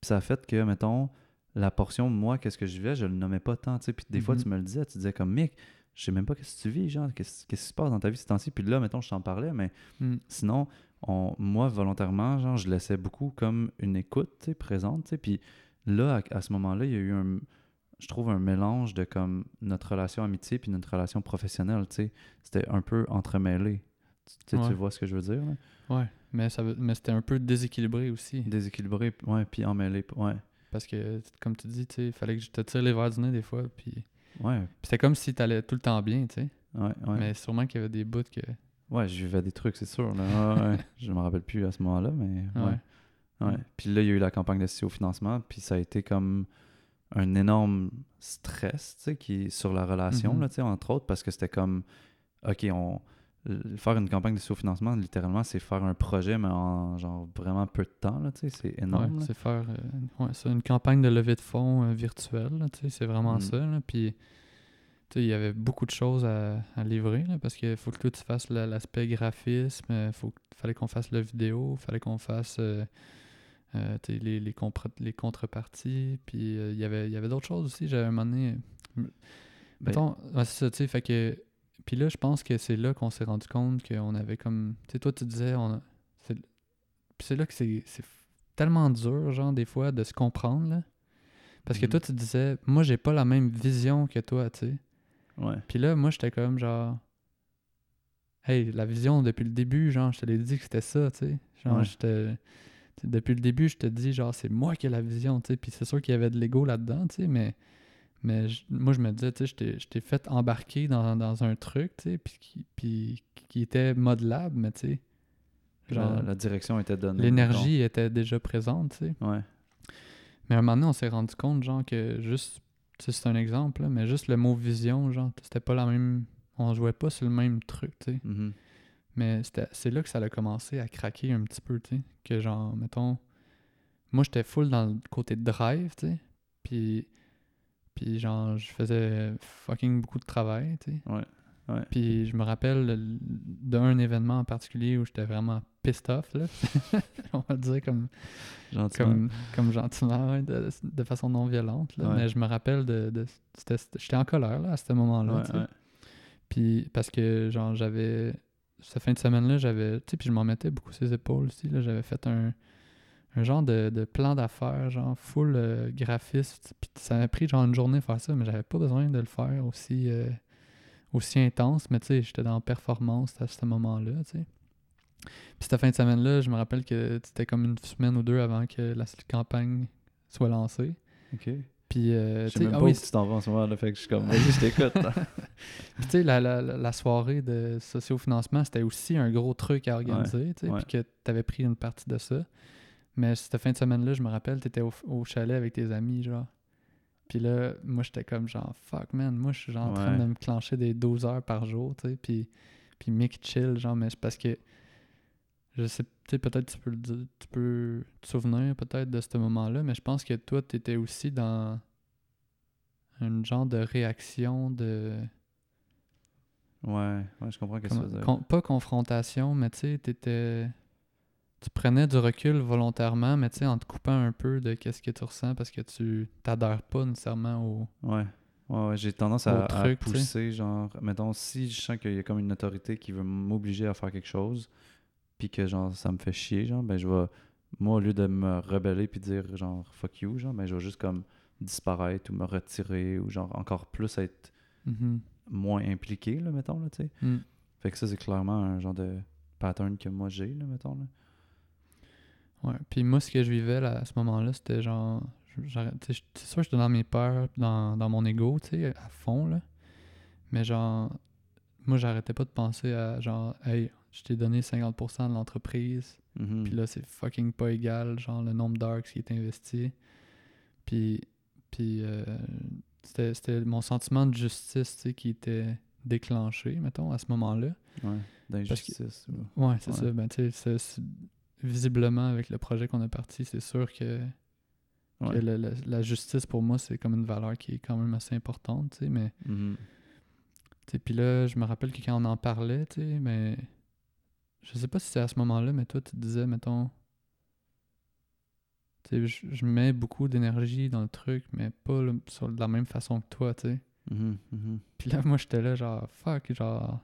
Puis, ça a fait que, mettons, la portion, moi, qu'est-ce que je vivais, je le nommais pas tant, tu sais. Puis, des fois,
Mhm.
tu me le disais, tu disais comme, Mick, je sais même pas qu'est-ce que tu vis, genre, qu'est-ce, qui se passe dans ta vie ces temps-ci? Puis là, mettons, je t'en parlais, mais
Mm.
Sinon, on, moi, volontairement, genre, je laissais beaucoup comme une écoute, présente. Puis là, à, à ce moment-là, il y a eu un, je trouve, un mélange de comme notre relation amitié puis notre relation professionnelle, tu sais. C'était un peu entremêlé. Tu, vois ce que je veux dire, là?
Ouais, mais, ça mais c'était un peu déséquilibré aussi.
Déséquilibré, ouais, puis emmêlé, ouais.
Parce que, comme tu dis, il fallait que je te tire les verres du nez des fois. Puis,
Ouais,
c'était comme si t'allais tout le temps bien, tu sais.
ouais, ouais.
Mais sûrement qu'il y avait des bouts que.
Ouais, je vivais des trucs, c'est sûr, là. Ouais, ouais. je me rappelle plus à ce moment-là, mais ouais.
Ouais.
Puis là, il y a eu la campagne de au financement, puis ça a été comme un énorme stress, tu sais, qui sur la relation,
Mhm.
là, tu sais, entre autres, parce que c'était comme, OK, on faire une campagne de financement littéralement, c'est faire un projet, mais en genre vraiment peu de temps, là, tu sais, c'est énorme.
Ouais, c'est faire euh, ouais, ça, une campagne de levée de fonds euh, virtuelle, là, tu sais, c'est vraiment
Mhm.
ça. Là, puis, il y avait beaucoup de choses à, à livrer, là, parce qu'il faut que tu fasses la- l'aspect graphisme, il faut, fallait qu'on fasse la vidéo, fallait qu'on fasse euh, euh, les, les, les contreparties, puis euh, il y avait, il y avait d'autres choses aussi. J'avais un moment donné...
Ben-
Mettons, ouais, c'est ça, tu sais, fait que... Puis là, je pense que c'est là qu'on s'est rendu compte qu'on avait comme... Tu sais, toi, tu disais, on a... c'est- Puis c'est là que c'est c'est tellement dur, genre, des fois, de se comprendre, là. Parce que
Mhm.
toi, tu disais, moi, j'ai pas la même vision que toi, tu sais.
Ouais.
Puis là, moi, j'étais comme, genre... Hey, la vision depuis le début, genre, je te l'ai dit que c'était ça, tu sais. Genre,
Ouais.
j'étais... t'sais, depuis le début, je te dis, genre, c'est moi qui ai la vision, tu sais. Puis c'est sûr qu'il y avait de l'ego là-dedans, tu sais, mais, mais moi, je me disais, tu sais, je t'ai- fait embarquer dans, dans un truc, tu sais, puis qui, puis qui était modelable, mais tu sais, genre,
la, la direction était donnée.
l'énergie était déjà présente, tu sais.
Ouais.
Mais à un moment donné, on s'est rendu compte, genre, que juste, tu sais, c'est un exemple, là, mais juste le mot vision, genre, c'était pas la même. On jouait pas sur le même truc, tu sais.
Mhm.
Mais c'était- c'est là que ça a commencé à craquer un petit peu, tu sais. Que genre, mettons, moi j'étais full dans le côté drive, tu sais. Puis, puis genre, je faisais fucking beaucoup de travail, tu sais.
Ouais. Ouais.
Puis je me rappelle d'un événement en particulier où j'étais vraiment pissed off, là. On va le dire comme,
Gentiment.
comme, comme gentiment, ouais, de, de façon non violente. Là.
Ouais.
Mais je me rappelle de. j'étais en colère là, à ce moment-là. Puis parce que genre j'avais. Cette fin de semaine-là, j'avais. Tu sais, puis je m'en mettais beaucoup ses épaules aussi. Là. J'avais fait un, un genre de, de plan d'affaires, genre full euh, graphiste. Puis ça m'a pris genre une journée à faire ça, mais j'avais pas besoin de le faire aussi, euh, aussi intense. Mais tu sais, j'étais dans performance à ce moment-là, tu sais. Puis cette fin de semaine-là, je me rappelle que c'était comme une semaine ou deux avant que la campagne soit lancée.
Ok.
Puis, euh,
Je sais
ah oui,
tu t'en vas en ce moment, là, fait que je suis comme, vas-y, je t'écoute.
Puis, tu sais, la, la, la- soirée de sociofinancement, c'était aussi un gros truc à organiser, tu sais,
ouais.
puis que tu avais pris une partie de ça. Mais cette fin de semaine-là, je me rappelle, tu étais au, au chalet avec tes amis, genre. Puis là, moi, j'étais comme genre, fuck, man, moi, je suis genre en train de me clencher des 12 heures par jour, tu sais, puis, puis Mick chill, genre, mais c'est parce que, je sais, tu sais, peut-être tu peux le dire, tu peux te souvenir peut-être de ce moment-là, mais je pense que toi, tu étais aussi dans un genre de réaction de...
ouais, ouais, je comprends ce que
Comment-
veux dire.
con- pas confrontation, mais tu sais, t'étais. Tu prenais du recul volontairement, mais tu sais, en te coupant un peu de qu'est-ce que tu ressens parce que tu t'adhères pas nécessairement au.
Ouais. Ouais, ouais, j'ai tendance à,
truc,
pousser, genre, mettons, si je sens qu'il y a comme une autorité qui veut m'obliger à faire quelque chose, puis que, genre, ça me fait chier, genre, ben, je vais, moi, au lieu de me rebeller puis dire, genre, fuck you, genre, ben, je vais juste, comme, disparaître ou me retirer ou, genre, encore plus être
Mhm.
moins impliqué, là, mettons, là, tu sais.
Mm.
Fait que ça, c'est clairement un genre de pattern que moi j'ai, là, mettons, là.
Ouais. Puis moi, ce que je vivais là, à ce moment-là, c'était genre. C'est sûr que j'étais dans mes peurs, dans, dans mon ego, tu sais, à fond, là. Mais genre. Moi, j'arrêtais pas de penser à genre, hey, je t'ai donné 50% de l'entreprise.
Mhm.
Puis là, c'est fucking pas égal, genre le nombre d'heures qui est investi. Puis, puis euh, c'était, mon sentiment de justice, tu sais, qui était déclenché, mettons, à ce moment-là.
Ouais, d'injustice. ou-
Ouais, c'est
Ouais.
ça. Ben, tu sais, visiblement, avec le projet qu'on a parti, c'est sûr que, que
Ouais.
la, la- la justice, pour moi, c'est comme une valeur qui est quand même assez importante, tu sais, mais... Sais, Puis là, je me rappelle que quand on en parlait, tu sais, mais... Je sais pas si c'est à ce moment-là, mais toi, tu disais, mettons... Tu sais, je, je mets beaucoup d'énergie dans le truc, mais pas le- sur de la même façon que toi, tu sais.
Mhm, mhm.
Puis là, moi, j'étais là, genre, fuck, genre...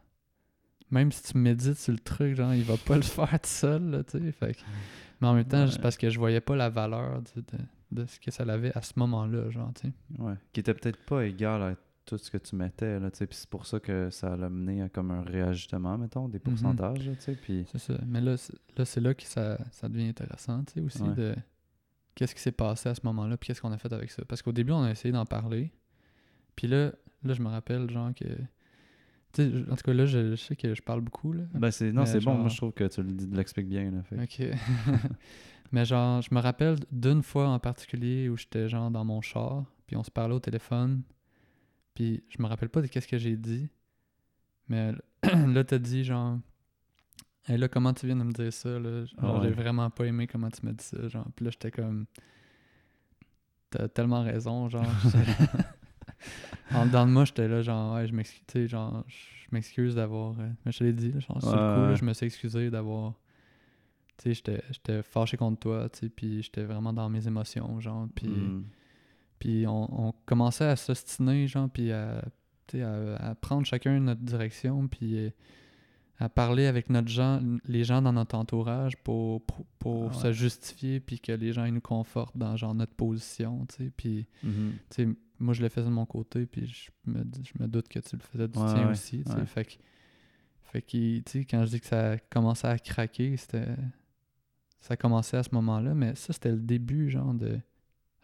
Même si tu médites sur le truc, genre, il va pas le faire tout seul, là, tu sais. Fait que- Mais en même temps,
Ouais.
parce que je voyais pas la valeur de, de, de ce que ça avait à ce moment-là, genre, tu sais.
Ouais. Qui était peut-être pas égal à tout ce que tu mettais, là, tu sais. Puis c'est pour ça que ça l'a mené à comme un réajustement, mettons, des pourcentages, là, tu sais. Puis...
C'est ça. Mais là, c'est- là c'est là que ça, ça devient intéressant, tu sais, aussi,
Ouais.
de qu'est-ce qui s'est passé à ce moment-là, puis qu'est-ce qu'on a fait avec ça. Parce qu'au début, on a essayé d'en parler. Puis là, là, je me rappelle, genre, que... En tout cas, là, je, je sais que je parle beaucoup, là.
Ben, c'est... Non, c'est bon. Moi, je trouve que tu l'expliques bien, là. Fait.
Ok. Mais genre, je me rappelle d'une fois en particulier où j'étais genre dans mon char, puis on se parlait au téléphone, puis je me rappelle pas de qu'est-ce que j'ai dit, mais là, t'as dit genre, hey là, comment tu viens de me dire ça, là? Genre,
Ah ouais.
j'ai vraiment pas aimé comment tu m'as dit ça, genre, puis là, j'étais comme, t'as tellement raison, genre. en dedans de moi, j'étais là, genre, ouais, je m'excuse, genre, je m'excuse d'avoir. euh, Mais je te l'ai dit, là, genre, sur le coup, là, je me suis excusé d'avoir. Tu sais, j'étais- fâché contre toi, tu sais, puis j'étais vraiment dans mes émotions, genre, puis.
Mhm.
Puis on, on commençait à s'ostiner, genre, puis à, à, à prendre chacun notre direction, puis euh, à parler avec notre gens, les gens dans notre entourage pour, pour, pour
Ah
se justifier, puis que les gens ils nous confortent dans genre notre position, tu sais. Puis,
Mhm.
tu sais, moi je le faisais de mon côté, puis je me, je me doute que tu le faisais du
Ouais,
tien
ouais,
aussi,
ouais.
Fait que, fait que, tu sais, quand je dis que ça commençait à craquer, c'était. ça commençait à ce moment-là, mais ça, c'était le début, genre, de.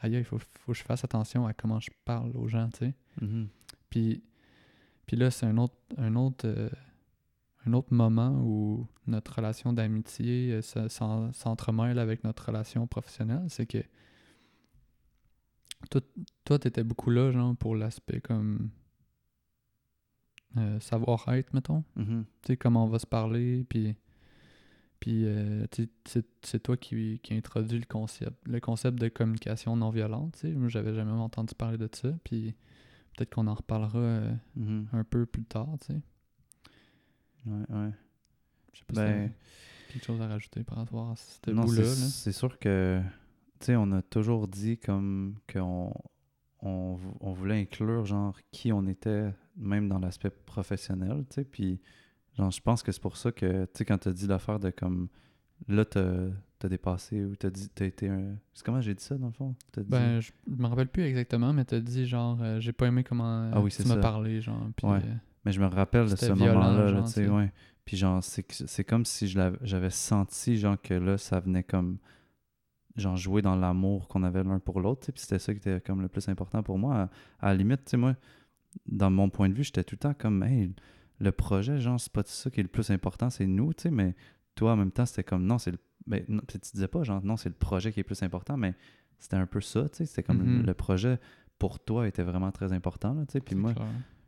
Aïe, il faut, faut que je fasse attention à comment je parle aux gens, tu sais.
Mhm.
Puis, puis là, c'est un autre, un, autre, euh, un autre moment où notre relation d'amitié euh, se- s'en- s'entremêle avec notre relation professionnelle. C'est que toi, toi tu étais beaucoup là, genre, pour l'aspect comme euh, savoir-être, mettons.
Mhm.
Tu sais, comment on va se parler, puis... Puis, euh, c'est toi qui, qui introduit le concept, le concept de communication non violente. tu sais. Moi, j'avais jamais entendu parler de ça. Puis, peut-être qu'on en reparlera euh,
Mhm.
un peu plus tard, tu sais.
Ouais, ouais.
Je sais pas
Ben,
si quelque chose à rajouter par rapport à ce bout-là.
c'est sûr que, sais, on a toujours dit comme qu'on on, on voulait inclure, genre, qui on était, même dans l'aspect professionnel, tu sais, puis, genre, je pense que c'est pour ça que, tu sais, quand t'as dit l'affaire de comme, là, t'as t'as dépassé, ou t'as dit, t'as été un... C'est comment j'ai dit ça, dans le fond? T'as dit-
Ben, je me rappelle plus exactement, mais t'as dit genre, euh, j'ai pas aimé comment
Ah oui,
tu m'as parlé, genre. Puis,
Ouais.
euh,
Mais je me rappelle de ce moment-là, tu sais, ouais. Puis genre, c'est comme si je l'avais- j'avais senti, genre, que là, ça venait comme, genre, jouer dans l'amour qu'on avait l'un pour l'autre, puis c'était ça qui était comme le plus important pour moi. À, à la limite, tu sais, moi, dans mon point de vue, j'étais tout le temps comme, hey, le projet, genre, c'est pas ça qui est le plus important, c'est nous, tu sais, mais toi, en même temps, c'était comme, non, c'est le... Ben, non, puis tu disais pas, genre, non, c'est le projet qui est plus important, mais c'était un peu ça, tu sais, c'était comme,
Mhm.
le projet, pour toi, était vraiment très important, là, tu sais, puis moi,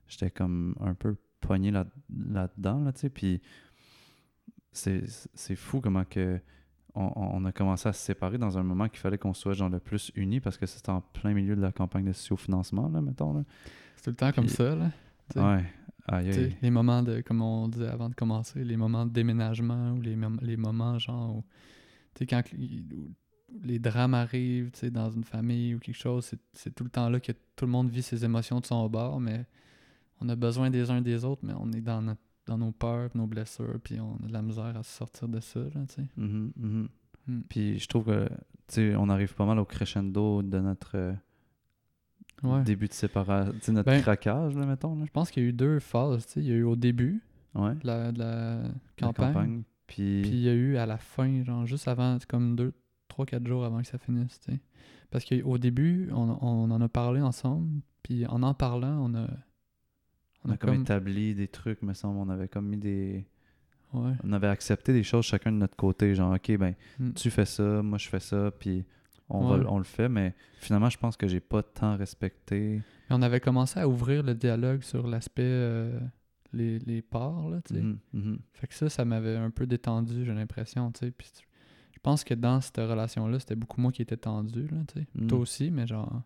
j'étais comme un peu poigné là- là-dedans, là, tu sais, puis c'est c'est fou comment que on, on a commencé à se séparer dans un moment qu'il fallait qu'on soit genre le plus unis parce que c'était en plein milieu de la campagne de socio-financement, là, mettons, là.
C'est tout le temps comme ça, là.
Ouais, aïe, aïe.
les moments de, comme on disait avant de commencer, les moments de déménagement ou les, les moments genre où, tu sais, quand où les drames arrivent, tu sais, dans une famille ou quelque chose, c'est- c'est tout le temps là que tout le monde vit ses émotions de son bord, mais on a besoin des uns des autres, mais on est dans, notre- dans nos peurs, nos blessures, puis on a de la misère à se sortir de ça, là, tu sais.
Mhm, mhm.
Mm.
Puis je trouve que, tu sais, on arrive pas mal au crescendo de notre euh,
Ouais.
début de séparation, notre
Ben-
craquage, là, mettons, là.
Je pense qu'il y a eu deux phases, tu sais. Il y a eu au début
Ouais,
de la, de la
la
campagne,
Puis,
Puis il y a eu à la fin, genre juste avant, comme deux, trois, quatre jours avant que ça finisse, tu sais. Parce qu'au début, on, on en a parlé ensemble, puis en en parlant, on a.
on a comme établi des trucs, me semble, on avait comme mis des...
Ouais.
on avait accepté des choses chacun de notre côté, genre ok ben
Mm.
tu fais ça, moi je fais ça, puis on,
Ouais.
va, on le fait, mais finalement je pense que j'ai pas tant respecté.
Mais on avait commencé à ouvrir le dialogue sur l'aspect. euh, les, les parts, là, tu sais.
Mhm, mhm.
Fait que ça, ça m'avait un peu détendu, j'ai l'impression, tu sais. Puis je pense que dans cette relation-là, c'était beaucoup moi qui étais tendu, là, tu sais.
Mm.
Toi aussi, mais genre.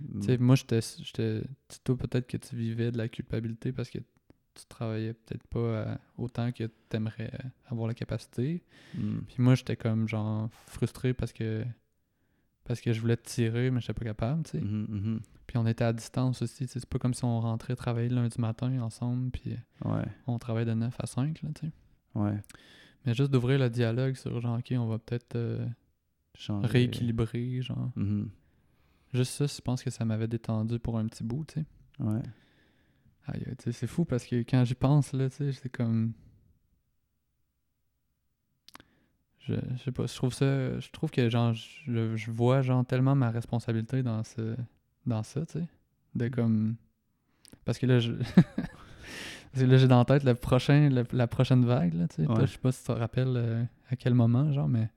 Mm.
Tu sais, moi, j'étais. Toi, peut-être que tu vivais de la culpabilité parce que tu travaillais peut-être pas euh, autant que tu aimerais avoir la capacité.
Mm.
Puis moi, j'étais comme, genre, frustré parce que. Parce que je voulais te tirer, mais j'étais pas capable, tu sais.
Mhm, mhm.
Puis on était à distance aussi. C'est pas comme si on rentrait travailler le lundi matin ensemble, puis
Ouais,
on travaille de 9 à 5, là, tu sais.
ouais.
Mais juste d'ouvrir le dialogue sur, genre, OK, on va peut-être euh, rééquilibrer, genre.
Mhm.
Juste ça, je pense que ça m'avait détendu pour un petit bout, tu sais.
Ouais.
Aïe, tu sais, c'est fou parce que quand j'y pense, là, tu sais, c'est comme. Je, je sais pas, je trouve ça. Je trouve que, genre, je, je vois, genre, tellement ma responsabilité dans ce. Dans ça, tu sais. De comme. Parce que là, je. Parce que là, j'ai dans la tête le prochain, le- la prochaine vague, là, tu sais.
Ouais.
Je sais pas si tu te rappelles euh, à quel moment, genre, mais.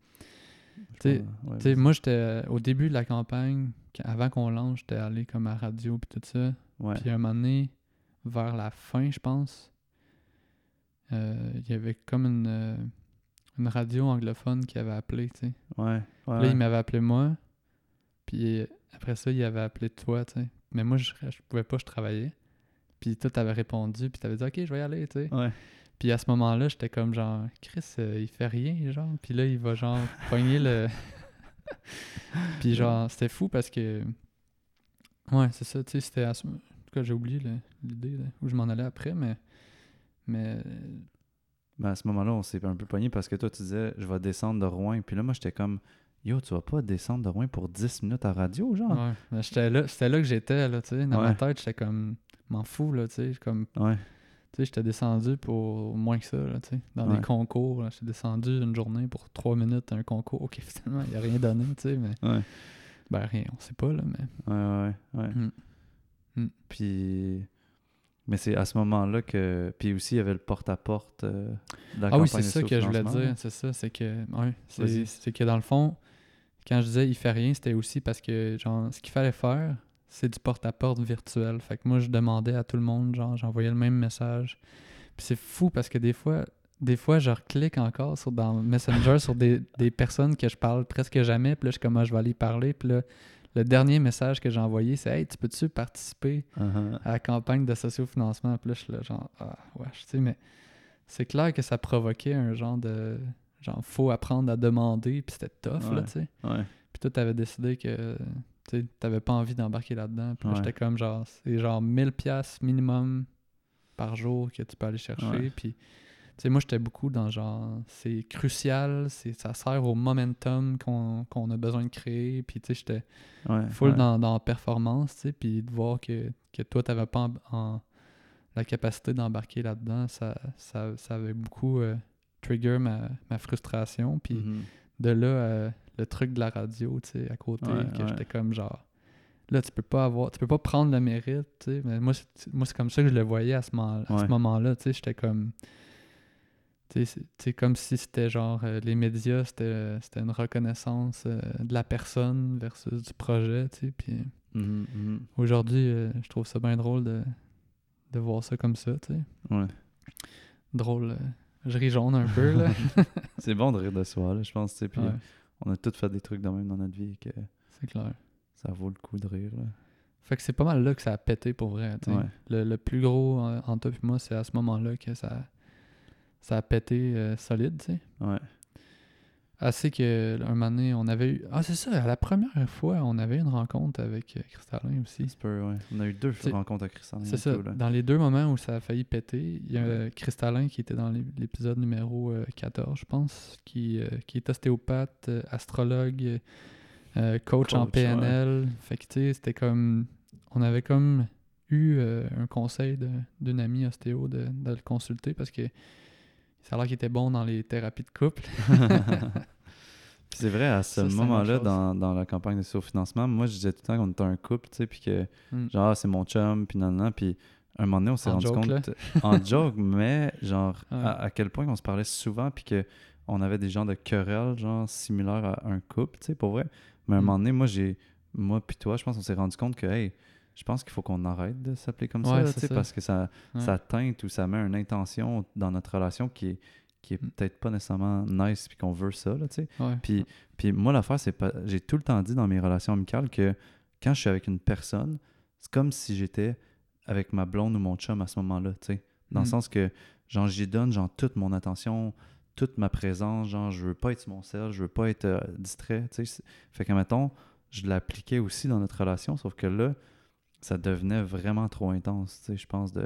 Ouais,
moi, j'étais. euh, Au début de la campagne, avant qu'on lance, j'étais allé comme à radio puis tout ça. Puis un moment donné, vers la fin, je pense, euh, il y avait comme une, euh, une radio anglophone qui avait appelé, tu sais.
Ouais. ouais.
Là, il m'avait appelé moi. Puis après ça, il avait appelé toi, tu sais. Mais moi, je, je pouvais pas, je travaillais. Puis toi, t'avais répondu, puis t'avais dit « Ok, je vais y aller », tu sais.
Ouais.
Puis à ce moment-là, j'étais comme genre « Chris, euh, il fait rien, genre. » Puis là, il va genre pogner le... puis genre, c'était fou parce que... Ouais, c'est ça, tu sais, c'était... à ce- En tout cas, j'ai oublié l'idée où je m'en allais après, mais... Mais...
Mais à ce moment-là, on s'est un peu pogné parce que toi, tu disais, je vais descendre de Rouen. Puis là, moi, j'étais comme, yo, tu vas pas descendre de Rouen pour 10 minutes à radio, genre?
Ouais, mais j'étais là, c'était là que j'étais, là, tu sais. Dans ma tête, j'étais comme... M'en fous, là, tu sais. Comme...
Ouais.
Tu sais, j'étais descendu pour moins que ça, là, tu sais. Dans
Ouais.
des concours, j'étais descendu une journée pour trois minutes, un concours. Ok, finalement, il a rien donné, tu sais, mais...
Ouais.
Ben, rien, on sait pas, là, mais...
Ouais, ouais, ouais.
Mm. Mm.
Puis. Mais c'est à ce moment-là que. Puis aussi, il y avait le porte-à-porte euh, de la
Ah oui, c'est ça que je voulais dire, c'est ça, c'est que... Ouais, c'est que dans le fond, quand je disais « il fait rien », c'était aussi parce que, genre, ce qu'il fallait faire, c'est du porte-à-porte virtuel. Fait que moi, je demandais à tout le monde, genre, j'envoyais le même message. Puis c'est fou parce que des fois, des fois, je reclique encore sur, dans Messenger sur des, des personnes que je parle presque jamais. Puis là, je suis comme, Ah, je vais aller parler. Puis là, le dernier message que j'ai envoyé, c'est Hey, tu peux-tu participer
Uh-huh.
à la campagne de sociofinancement? Puis là, je suis là, genre, ah, ouais, tu sais, mais c'est clair que ça provoquait un genre de. Genre, faut apprendre à demander. Puis c'était tough, là, tu sais.
Ouais.
Puis toi, t'avais décidé que tu t'avais pas envie d'embarquer là-dedans. Puis là,
Ouais.
j'étais comme genre, c'est genre 1000 pièces minimum par jour que tu peux aller chercher.
Ouais.
Puis, tu sais, moi, j'étais beaucoup dans genre, c'est crucial, c'est ça sert au momentum qu'on qu'on a besoin de créer. Puis, tu sais, j'étais
Ouais.
full dans, dans performance, tu sais. Puis de voir que, que toi, t'avais pas en- en- la capacité d'embarquer là-dedans, ça, ça, ça avait beaucoup euh, trigger ma, ma frustration. Puis,
Mhm.
de là euh, le truc de la radio, tu sais, à côté,
Ouais,
que
ouais.
j'étais comme genre là tu peux pas avoir tu peux pas prendre le mérite, tu sais, mais moi c'est moi c'est comme ça que je le voyais à ce moment à ce moment-là, tu sais, j'étais comme tu sais, c'est- comme si c'était genre euh, les médias, c'était c'était une reconnaissance euh, de la personne versus du projet, tu sais, puis
Mhm, mhm.
aujourd'hui, euh, je trouve ça bien drôle de de voir ça comme ça, tu sais.
Ouais.
Drôle, je ris jaune un peu là.
C'est bon de rire de soi, là, je pense. tu sais, Puis
Ouais,
on a tous fait des trucs de même dans notre vie que
c'est clair.
ça vaut le coup de rire. Là.
Fait que c'est pas mal là que ça a pété pour vrai.
Ouais.
Le, le plus gros en, en toi et moi, c'est à ce moment-là que ça, ça a pété euh, solide. tu sais.
Ouais.
Assez que un moment donné, on avait eu. Ah, c'est ça, à la première fois, on avait une rencontre avec euh, Cristallin aussi.
Ouais. On a eu deux rencontres à Christian.
C'est ça. Dans les deux moments où ça a failli péter, il y a euh, Cristallin qui était dans l'é- l'épisode numéro euh, 14, je pense, qui, euh, qui est ostéopathe, euh, astrologue, euh, coach, en PNL. Fait que tu sais, c'était comme. On avait comme eu euh, un conseil de- d'une amie ostéo de, de le consulter parce que ça a l'air qu'il était bon dans les thérapies de couple.
Puis c'est vrai, à ce moment-là, dans, dans la campagne de sous-financement, moi, je disais tout le temps qu'on était un couple, tu sais, puis que,
Mm.
genre, ah, c'est mon chum, puis nan, nan, puis un moment donné, on s'est
En
rendu
joke,
compte,
là.
en joke, mais genre,
Ouais.
à, à quel point on se parlait souvent, puis que on avait des genres de querelles, genre, similaires à un couple, tu sais, pour vrai. Mais à un
Mm.
moment donné, moi, j'ai, moi, puis toi, je pense qu'on s'est rendu compte que, hey, je pense qu'il faut qu'on arrête de s'appeler comme ça, là,
ça.
parce que ça,
Ouais.
ça teinte ou ça met une intention dans notre relation qui est, qui est
Mm.
peut-être pas nécessairement nice, puis qu'on veut ça, là, tu sais.
Ouais.
Puis, puis moi, l'affaire, c'est pas. J'ai tout le temps dit dans mes relations amicales que quand je suis avec une personne, c'est comme si j'étais avec ma blonde ou mon chum à ce moment-là, tu sais. Dans le
Mm.
sens que, genre, j'y donne, genre, toute mon attention, toute ma présence, genre, je veux pas être sur mon sel, je veux pas être euh, distrait, tu sais. Fait que, mettons, je l'appliquais aussi dans notre relation, sauf que là, ça devenait vraiment trop intense, tu sais, je pense, de...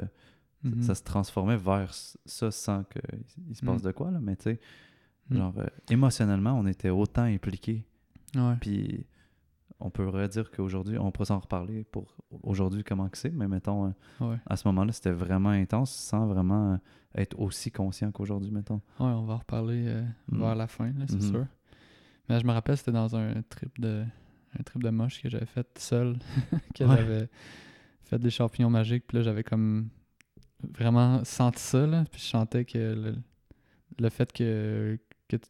Ça se transformait vers ça sans qu'il il se passe
Mm.
de quoi, là, mais tu sais,
Mm.
genre, euh, émotionnellement, on était autant impliqués
Ouais.
puis on pourrait dire qu'aujourd'hui, on pourrait s'en reparler pour aujourd'hui comment que c'est, mais mettons, euh,
Ouais.
à ce moment-là, c'était vraiment intense sans vraiment euh, être aussi conscient qu'aujourd'hui, mettons.
Ouais, on va en reparler euh,
Mm.
vers la fin, là, c'est
Mhm.
sûr. Mais je me rappelle, c'était dans un trip de un trip de moche que j'avais fait seul, que
Ouais.
j'avais fait des champignons magiques, puis là j'avais comme vraiment senti ça, là, puis je sentais que le, le fait que que tu,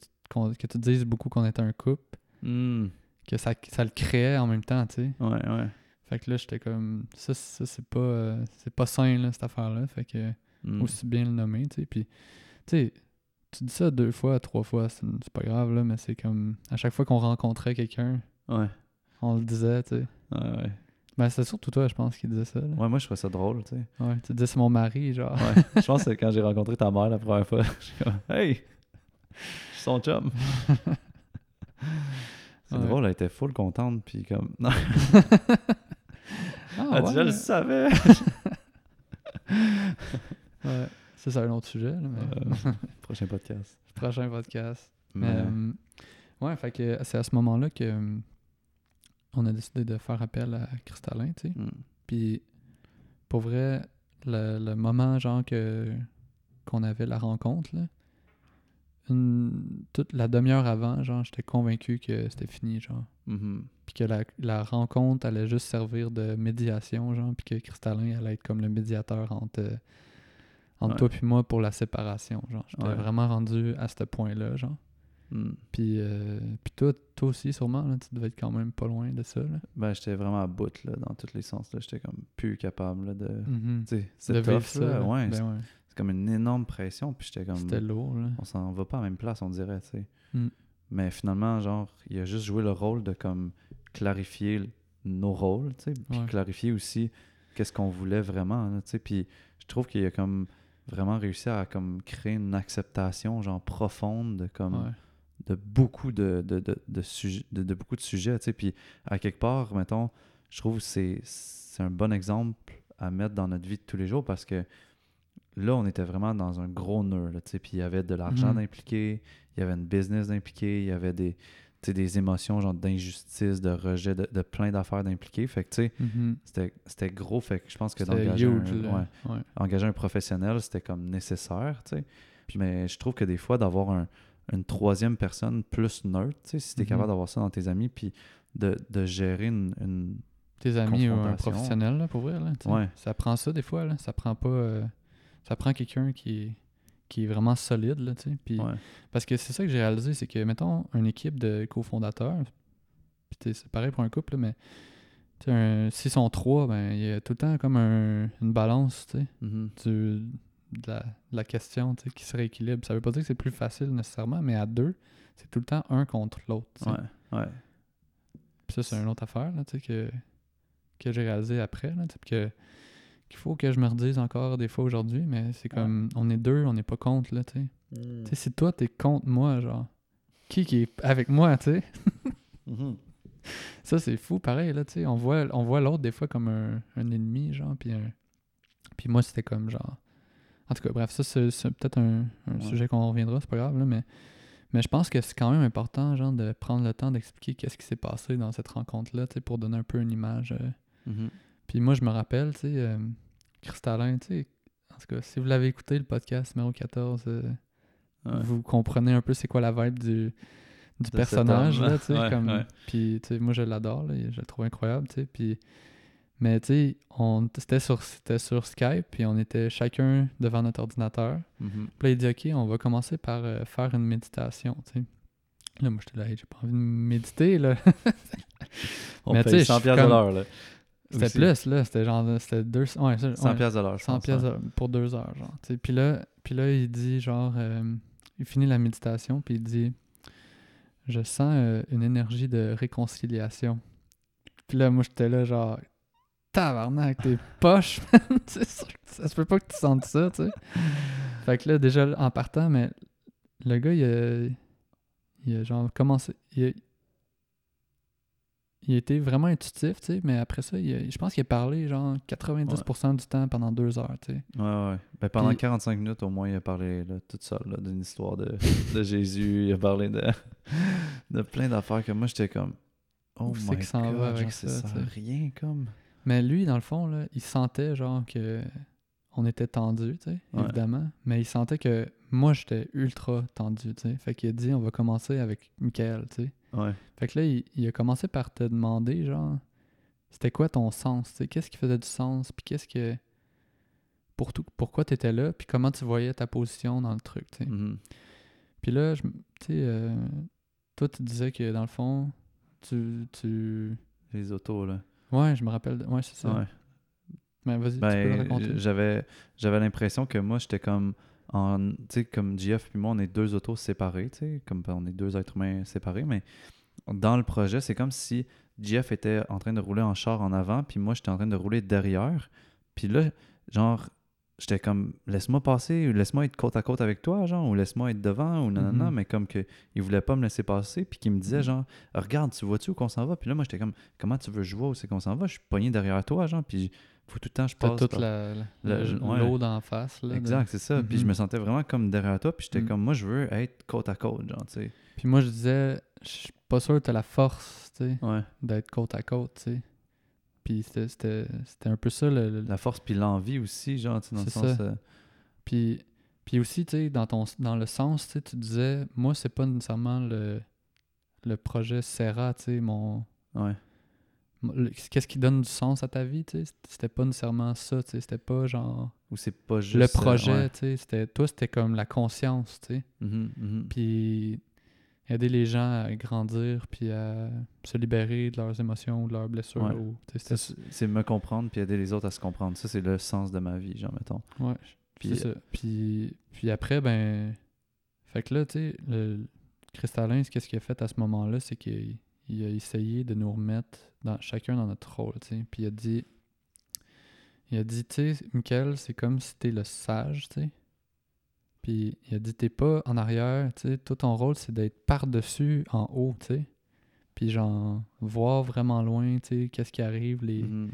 que tu dises beaucoup qu'on était un couple,
Hmm.
que ça, ça le créait en même temps, tu sais.
Ouais, ouais.
Fait que là, j'étais comme ça, ça c'est pas euh, c'est pas sain là, cette affaire-là, fait que
Hmm.
aussi bien le nommer, tu sais. Puis, tu sais, tu dis ça deux fois, trois fois, c'est c'est pas grave, là, mais c'est comme à chaque fois qu'on rencontrait quelqu'un,
Ouais,
on le disait, tu sais.
ouais, ouais.
Ben, c'est surtout toi, je pense, qui disais ça. Là.
Ouais, moi, je trouvais ça drôle, tu sais.
Ouais, tu disais c'est mon mari, genre.
Ouais. je pense que quand j'ai rencontré ta mère la première fois, je suis comme, hey, je suis son chum. C'est
Ouais.
drôle, elle était full contente, puis comme, non,
Ah,
elle dit, je le savais.
Ouais. Ça, c'est un autre sujet, là, mais...
Euh, prochain podcast.
Prochain podcast. Mais,
Mais,
euh, ouais, fait que c'est à ce moment-là que on a décidé de faire appel à Cristallin, tu sais.
hmm.
Puis, pour vrai, le, le moment, genre, que qu'on avait la rencontre, là, une- toute la demi-heure avant, genre, j'étais convaincu que c'était fini, genre.
Mhm.
Puis que la, la rencontre allait juste servir de médiation, genre, puis que Cristallin allait être comme le médiateur entre, euh, entre
Ouais.
toi puis moi pour la séparation, genre. J'étais
Ouais.
vraiment rendu à ce point-là, genre.
Mm.
Puis, euh, puis toi, toi aussi, sûrement, là, tu devais être quand même pas loin de ça, là.
Ben, j'étais vraiment à bout, là, dans tous les sens. là. J'étais comme plus capable là, de. Sais,
De
c'est tough,
ça,
là.
là.
Ouais,
Ben
c'est
ouais.
c'est comme une énorme pression. Puis j'étais comme.
C'était lourd, là.
On s'en va pas à la même place, on dirait, tu sais.
Mm.
Mais finalement, genre, il a juste joué le rôle de comme clarifier nos rôles, tu sais, puis
Ouais.
clarifier aussi qu'est-ce qu'on voulait vraiment, tu sais. Puis je trouve qu'il a comme vraiment réussi à comme créer une acceptation genre profonde de comme. De beaucoup de, de, de, de, sujets- de, de beaucoup de sujets, tu sais. Puis à quelque part, mettons, je trouve que c'est, c'est un bon exemple à mettre dans notre vie de tous les jours parce que là, on était vraiment dans un gros nœud, là, tu sais. Puis il y avait de l'argent
Mhm.
impliqué, il y avait une business impliquée, il y avait des, tu sais, des émotions genre d'injustice, de rejet, de, de plein d'affaires d'impliquer. Fait que, tu sais,
Mhm.
c'était, c'était gros. Fait que je pense que
C'était
d'engager
huge,
un,
là.
ouais,
Ouais.
engager un professionnel, c'était comme nécessaire, tu sais. Puis, mais je trouve que des fois, d'avoir un- une troisième personne plus neutre, tu sais, si tu es
Mhm.
capable d'avoir ça dans tes amis, puis de, de gérer une... une-
Tes amis ou un professionnel, là, pour vrai, là.
Ouais.
Ça prend ça, des fois, là. Ça prend pas... euh, Ça prend quelqu'un qui est... qui est vraiment solide, là, tu sais. Puis...
Ouais.
Parce que c'est ça que j'ai réalisé, c'est que, mettons, une équipe de cofondateurs, puis c'est pareil pour un couple, là, mais s'ils sont trois, ben, il y a tout le temps comme un- une balance, tu sais,
Mhm.
De la, de la question, qui se rééquilibre. Ça veut pas dire que c'est plus facile nécessairement, mais à deux, c'est tout le temps un contre l'autre.
Ouais. Ouais.
Puis ça, c'est une autre affaire, là, tu sais, que, que j'ai réalisé après, là, tu sais, puis que qu'il faut que je me redise encore des fois aujourd'hui, mais c'est comme, on est deux, on n'est pas contre, là, tu sais. Tu sais, si toi, t'es contre moi, genre, qui qui est avec moi, tu sais?
Mhm.
Ça, c'est fou, pareil, là, tu sais. On voit, on voit l'autre des fois comme un, un ennemi, genre, puis un- Puis moi, c'était comme, genre... En tout cas, bref, ça, c'est peut-être un, un
Ouais.
sujet qu'on reviendra, c'est pas grave, là, mais... Mais je pense que c'est quand même important, genre, de prendre le temps d'expliquer qu'est-ce qui s'est passé dans cette rencontre-là, tu sais, pour donner un peu une image. euh.
Mhm.
Puis moi, je me rappelle, tu sais, euh, Cristallin, tu sais... En tout cas, si vous l'avez écouté, le podcast numéro 14, euh,
Ouais.
vous comprenez un peu c'est quoi la vibe du, du personnage là, tu sais
Ouais,
comme puis tu sais moi je l'adore je le trouve incroyable tu sais puis mais tu sais on c'était sur sur Skype puis on était chacun devant notre ordinateur
Mhm.
puis là il dit OK, on va commencer par euh, faire une méditation. Là moi j'étais là, j'ai pas envie de méditer là.
On
Mais
paye
tu sais,
100
je suis
piastres de
comme-
l'heure, là.
C'était plus là, c'était genre c'était deux ouais, ça-
100
ouais.
piastres de l'heure, je
100
pense,
pièces
ouais.
pour deux heures, genre. Puis là, puis là, il dit, genre, euh, il finit la méditation, puis il dit, je sens euh, une énergie de réconciliation. Puis là, moi, j'étais là, genre, tabarnak, t'es poche, man. Ça se peut pas que tu sentes ça, tu sais. Fait que là, déjà, en partant, mais le gars, il a, il a genre commencé, il a, il a été vraiment intuitif, tu sais, mais après ça, il a- je pense qu'il a parlé genre 90% du temps pendant deux heures, tu sais.
Ouais, ouais. Ben, pendant
Puis-
45 minutes, au moins, il a parlé là, toute seule là, d'une histoire de, de Jésus. Il a parlé de, de plein d'affaires que moi, j'étais comme. Oh my God,
va avec
genre,
ça,
ça rien comme.
Mais lui, dans le fond, là, il sentait genre que on était tendu, tu sais,
Ouais.
évidemment. Mais il sentait que moi, j'étais ultra tendu, tu sais. Fait qu'il a dit, on va commencer avec Michael, tu sais.
Ouais.
Fait que là, il, il a commencé par te demander, genre, c'était quoi ton sens, tu sais, qu'est-ce qui faisait du sens, puis qu'est-ce que... Pour tout, pourquoi tu étais là, puis comment tu voyais ta position dans le truc, tu sais?
Mhm.
Puis là, tu sais, euh, toi, tu disais que, dans le fond, tu... tu...
Les autos, là.
Ouais, je me rappelle, de- ouais, c'est ça.
Ouais.
Mais vas-y, tu peux le
Ben,
raconter.
j'avais, j'avais l'impression que moi, j'étais comme. En, tu sais, comme JF puis moi, on est deux autos séparés, tu sais, comme on est deux êtres humains séparés, mais dans le projet, c'est comme si JF était en train de rouler en char en avant, puis moi, j'étais en train de rouler derrière. Puis là, genre, j'étais comme, laisse-moi passer, ou laisse-moi être côte à côte avec toi, genre, ou laisse-moi être devant, ou nanana,
Mhm.
mais comme que il voulait pas me laisser passer, puis qu'il me disait,
Mhm.
genre, regarde, tu vois-tu où qu'on s'en va? Puis là, moi, j'étais comme, comment tu veux que je vois où c'est qu'on s'en va? Je suis pogné derrière toi, genre, puis faut tout le temps que je passe.
toute l'eau d'en face. Là, de-
Exact, c'est ça. Puis je
Mhm.
me sentais vraiment comme derrière toi, puis j'étais
Mhm.
comme, moi, je veux être côte à côte, genre, tu sais.
Puis moi, je disais, je suis pas sûr que t'as la force, tu sais,
Ouais.
d'être côte à côte, tu sais. Puis c'était- un peu ça le, le-
La force puis l'envie aussi, genre, tu sais, dans le sens. euh,
Puis, puis aussi, tu sais, dans, ton, dans le sens, tu sais, tu disais, moi, c'est pas nécessairement le, le projet Serra, tu sais, mon...
ouais.
Qu'est-ce qui donne du sens à ta vie, tu sais? C'était pas nécessairement ça, tu sais, c'était pas genre...
Ou c'est pas juste.
le
euh,
projet,
ouais.
tu sais, c'était... Toi, c'était comme la conscience, tu sais?
Mhm, mhm.
Puis aider les gens à grandir, puis à se libérer de leurs émotions ou de leurs blessures.
Ouais.
ou,
C'est me comprendre puis aider les autres à se comprendre. Ça, c'est le sens de ma vie, genre, mettons.
Ouais,
Puis,
ça. Puis, puis après, ben. Fait que là, tu sais, le Cristallin, ce qu'est-ce qu'il a fait à ce moment-là, c'est qu'il il a essayé de nous remettre dans, chacun dans notre rôle, tu sais. Puis il a dit. Il a dit, tu sais, Michael, c'est comme si t'es le sage, tu sais. Puis il a dit, t'es pas en arrière, tu sais. Tout ton rôle, c'est d'être par-dessus, en haut, tu sais. Puis genre, voir vraiment loin, tu sais, qu'est-ce qui arrive, les.
mhm.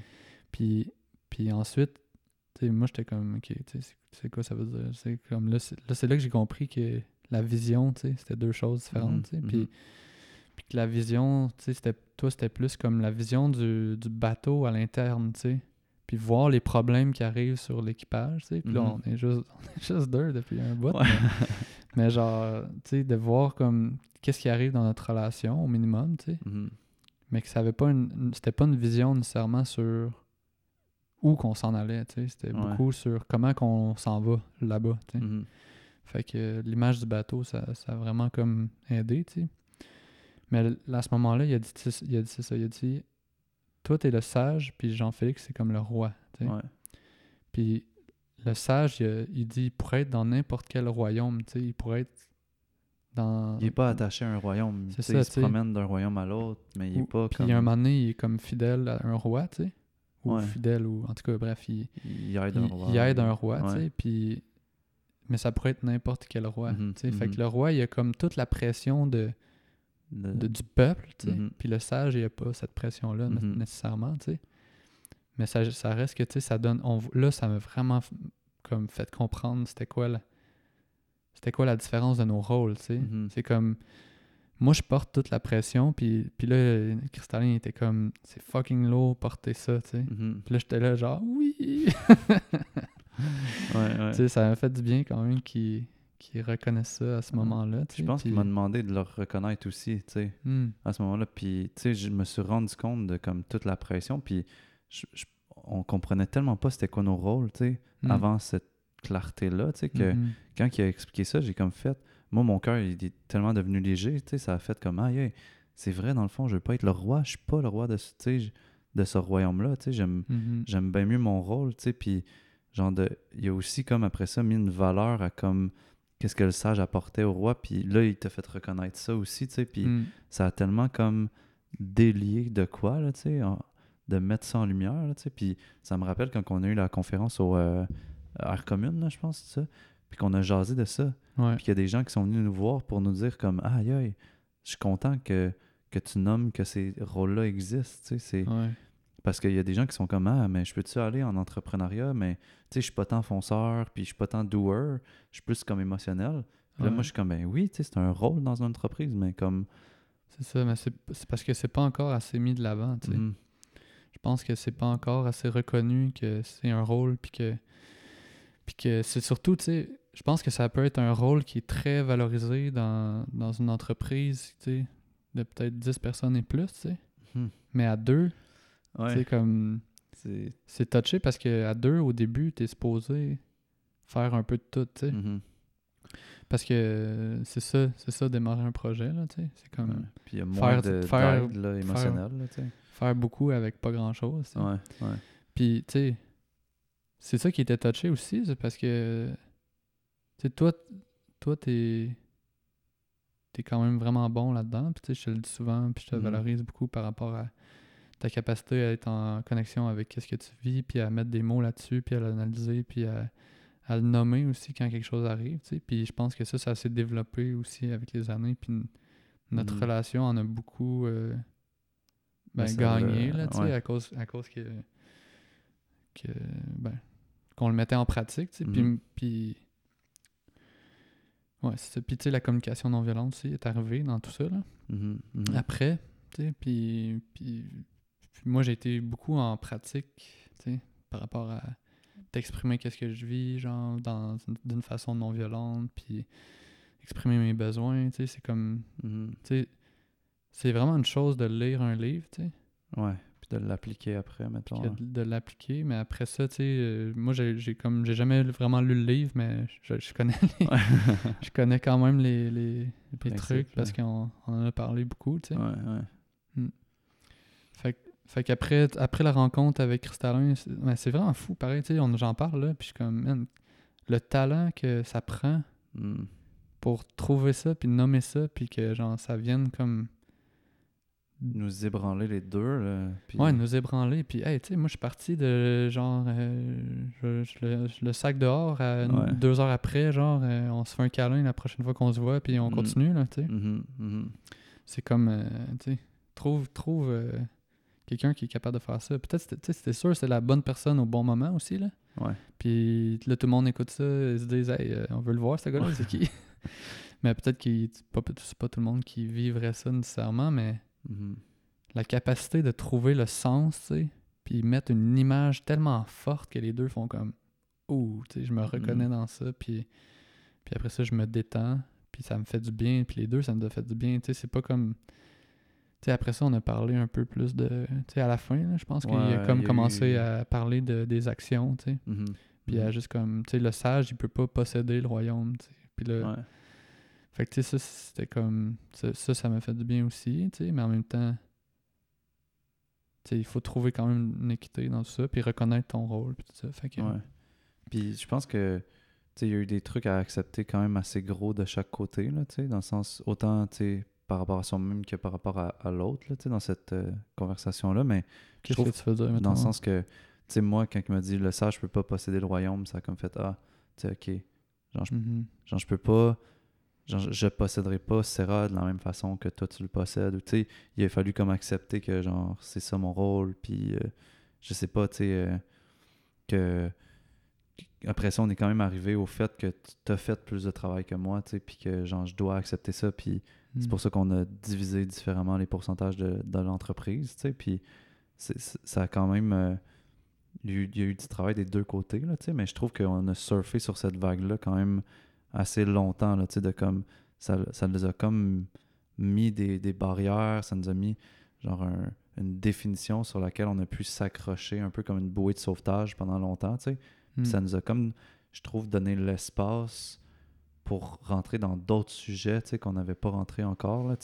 Puis, puis ensuite, tu sais, moi, j'étais comme, OK, tu sais, c'est- quoi ça veut dire? C'est comme, là, c'est là, que j'ai compris que la vision, tu sais, c'était deux choses différentes,
Mhm,
tu sais.
mhm.
Puis, puis que la vision, tu sais, c'était, toi, c'était plus comme la vision du, du bateau à l'interne, tu sais. Puis voir les problèmes qui arrivent sur l'équipage, tu sais. Puis là,
Mhm.
on est juste, on est juste deux depuis un bout.
Ouais.
Mais, mais genre, tu sais, de voir comme qu'est-ce qui arrive dans notre relation au minimum, tu sais
Mhm.
mais que ça avait pas une, une- c'était pas une vision nécessairement sur où qu'on s'en allait, tu sais, c'était
Ouais.
beaucoup sur comment qu'on s'en va là-bas, tu sais.
Mhm.
Fait que l'image du bateau, ça, ça a vraiment comme aidé, tu sais. Mais à ce moment-là, il a dit, il a dit ça, il a dit toi t'es le sage, puis Jean-Félix c'est comme le roi.
Ouais.
Puis le sage, il, il dit il pourrait être dans n'importe quel royaume, tu sais, il pourrait être dans
Il est pas attaché à un royaume.
C'est ça,
il se promène d'un royaume à l'autre, mais il est
Ou-
pas
Puis
comme.
un moment donné, il est comme fidèle à un roi, tu sais. Ou
Ouais.
fidèle, ou en tout cas, bref, il,
Il aide un roi.
il aide un roi, tu sais. Puis... Mais ça pourrait être n'importe quel roi,
Mhm,
sais. Fait
mhm.
que le roi, il a comme toute la pression de, De- du peuple, tu sais.
Mhm.
Puis le sage, il a pas cette pression-là
Mhm.
nécessairement, tu sais. Mais ça, ça reste que, tu sais, ça donne... On, là, ça m'a vraiment comme fait comprendre c'était quoi la... C'était quoi la différence de nos rôles, tu sais.
Mhm.
C'est comme... Moi, je porte toute la pression, puis, puis là, Cristallin il était comme... C'est fucking lourd, porter ça, tu sais. Puis là, j'étais là, genre, oui!
Ouais, ouais.
Tu sais, ça m'a fait du bien quand même qu'ils qu'ils reconnaissent ça à ce
Ouais.
moment-là.
Je pense qu'il m'a demandé de le reconnaître aussi, tu sais,
Hmm.
à ce moment-là. Puis, tu sais, je me suis rendu compte de comme toute la pression. Puis, je- je- on comprenait tellement pas c'était quoi nos rôles, tu sais,
Hmm.
avant cette clarté-là, tu sais, que
Mhm.
quand il a expliqué ça, j'ai comme fait. Moi, mon cœur, il est tellement devenu léger, tu sais, ça a fait comme, aïe, c'est vrai, dans le fond, je veux pas être le roi, je suis pas le roi de, ce- de ce royaume-là, tu sais, j'aime j'aime bien mieux mon rôle, tu sais, puis genre de, il a aussi comme après ça mis une valeur à comme qu'est-ce que le sage apportait au roi, puis là, il t'a fait reconnaître ça aussi, tu sais, puis
Hmm.
ça a tellement comme délié de quoi, là, tu sais, de mettre ça en lumière, là, tu sais, puis ça me rappelle quand on a eu la conférence au euh, Air Commune, là, je pense, ça, puis qu'on a jasé de ça,
Ouais.
puis qu'il y a des gens qui sont venus nous voir pour nous dire comme, aïe, aïe, je suis content que, que tu nommes que ces rôles-là existent, tu sais, c'est...
Ouais.
Parce qu'il y a des gens qui sont comme Ah, mais je peux-tu aller en entrepreneuriat, mais tu sais, je suis pas tant fonceur, puis je suis pas tant doer, je suis plus comme émotionnel. Puis là,
Ouais.
moi, je suis comme Ben oui, tu sais, c'est un rôle dans une entreprise, mais comme.
C'est ça, mais c'est parce que c'est pas encore assez mis de l'avant, tu sais.
mhm,
Je pense que c'est pas encore assez reconnu que c'est un rôle, puis que, puis que c'est surtout, tu sais, je pense que ça peut être un rôle qui est très valorisé dans, dans une entreprise, tu sais, de peut-être 10 personnes et plus, tu sais.
mhm.
Mais à deux,
Ouais,
sais, comme,
c'est.
c'est touché parce que à deux, au début, t'es supposé faire un peu de tout, tu sais.
mhm,
Parce que c'est ça, c'est ça, démarrer un projet, là, tu sais. C'est comme
ouais. Puis il y a moins
faire-
de
faire-
là, tu sais.
faire beaucoup avec pas grand-chose.
Ouais, ouais.
Puis, tu sais, c'est ça qui était touché aussi, c'est parce que, tu sais, toi, toi, t'es t'es quand même vraiment bon là-dedans, puis tu sais, je te le dis souvent, puis je te
Mhm.
valorise beaucoup par rapport à ta capacité à être en connexion avec qu'est-ce que tu vis, puis à mettre des mots là-dessus, puis à l'analyser, puis à, à le nommer aussi quand quelque chose arrive, tu sais. Puis je pense que ça, ça s'est développé aussi avec les années, puis notre
Mhm.
relation en a beaucoup euh, ben,
Ben, ça
gagné,
l'a-
là, tu sais,
ouais.
à cause, à cause que, que ben, qu'on le mettait en pratique, tu sais. Puis-
Mhm.
Puis, ouais, c'est ça. Puis, tu sais, la communication non violente aussi est arrivée dans tout ça, là.
Mhm, mhm.
Après, tu sais, puis, puis, puis moi, j'ai été beaucoup en pratique, tu sais, par rapport à d'exprimer qu'est-ce que je vis, genre, dans, d'une façon non violente, puis exprimer mes besoins, tu sais, c'est comme,
Mhm.
tu sais, c'est vraiment une chose de lire un livre, tu sais,
Ouais. Puis de l'appliquer après, mettons.
que de, de l'appliquer, mais après ça, tu sais, euh, moi, j'ai, j'ai comme, j'ai jamais vraiment lu le livre, mais je, je connais les- je connais quand même les, les, trucs parce qu'on on en a parlé beaucoup, tu sais.
ouais,
que- fait qu'après après la rencontre avec Cristallin, c'est ben, vraiment fou, pareil, tu sais, on- j'en parle là, puis je suis comme, man, le talent que ça prend
Mhm.
pour trouver ça, puis nommer ça, puis que genre ça vienne comme,
Nous ébranler les deux, là.
Ouais, nous ébranler, puis hey, tu sais, moi je suis parti de genre, euh, je, je le, je le sac dehors, à
Ouais.
deux heures après, genre, euh, on se fait un câlin la prochaine fois qu'on se voit, puis on
Mm.
continue, là, tu sais.
Mhm, mhm.
C'est comme, euh, tu sais, trouve, trouve euh, quelqu'un qui est capable de faire ça. Peut-être, tu sais, c'était sûr, c'est la bonne personne au bon moment aussi, là.
Ouais.
Puis là, tout le monde écoute ça et se dit, hey, euh, on veut le voir, ce gars-là, c'est qui? mais peut-être que c'est pas, tout le monde qui vivrait ça nécessairement, mais
Mhm.
la capacité de trouver le sens, tu sais, puis mettre une image tellement forte que les deux font comme, ouh, tu sais, je me reconnais dans ça, puis, puis après ça, je me détends, puis ça me fait du bien, puis les deux, ça me fait du bien, tu sais, c'est pas comme... Tu sais, après ça, on a parlé un peu plus de... Tu sais, à la fin, là, je pense qu'il a comme
a
commencé
eu-
à parler de, des actions, tu sais.
Mhm.
Puis à juste comme, tu sais, le sage, il peut pas posséder le royaume, tu sais. Puis là,
Ouais.
fait que tu sais, ça, c'était comme, ça, ça, ça m'a fait du bien aussi, tu sais, mais en même temps, tu sais, il faut trouver quand même une équité dans tout ça, puis reconnaître ton rôle, puis tout ça. Fait que,
Ouais. Puis je pense que tu sais, il y a eu des trucs à accepter quand même assez gros de chaque côté, là, tu sais, dans le sens autant tu sais, par rapport à soi-même que par rapport à, à l'autre, là, tu sais, dans cette euh, conversation-là. Mais je trouve
que tu veux dire,
dans le sens que, tu sais, moi, quand il m'a dit le sage peut pas posséder le royaume, ça a comme fait Ah, tu sais, ok. Genre, je,
Mhm.
genre, je peux pas. Genre, je- posséderai pas Serra de la même façon que toi tu le possèdes. Ou tu sais, il a fallu comme accepter que, genre, c'est ça mon rôle. Puis, euh, je sais pas, tu sais, euh, que. Après ça, on est quand même arrivé au fait que tu as fait plus de travail que moi, tu sais, puis que, genre, je dois accepter ça. Puis, c'est pour ça qu'on a divisé différemment les pourcentages de, de l'entreprise, tu sais, puis ça a quand même... euh, il, y a eu, du travail des deux côtés, là, tu sais, mais je trouve qu'on a surfé sur cette vague-là quand même assez longtemps, là, tu sais, de comme... Ça, ça nous a comme mis des, des barrières, ça nous a mis genre un- une définition sur laquelle on a pu s'accrocher un peu comme une bouée de sauvetage pendant longtemps, tu sais. Puis ça nous a comme, je trouve, donné l'espace pour rentrer dans d'autres sujets, qu'on n'avait pas rentré encore, là,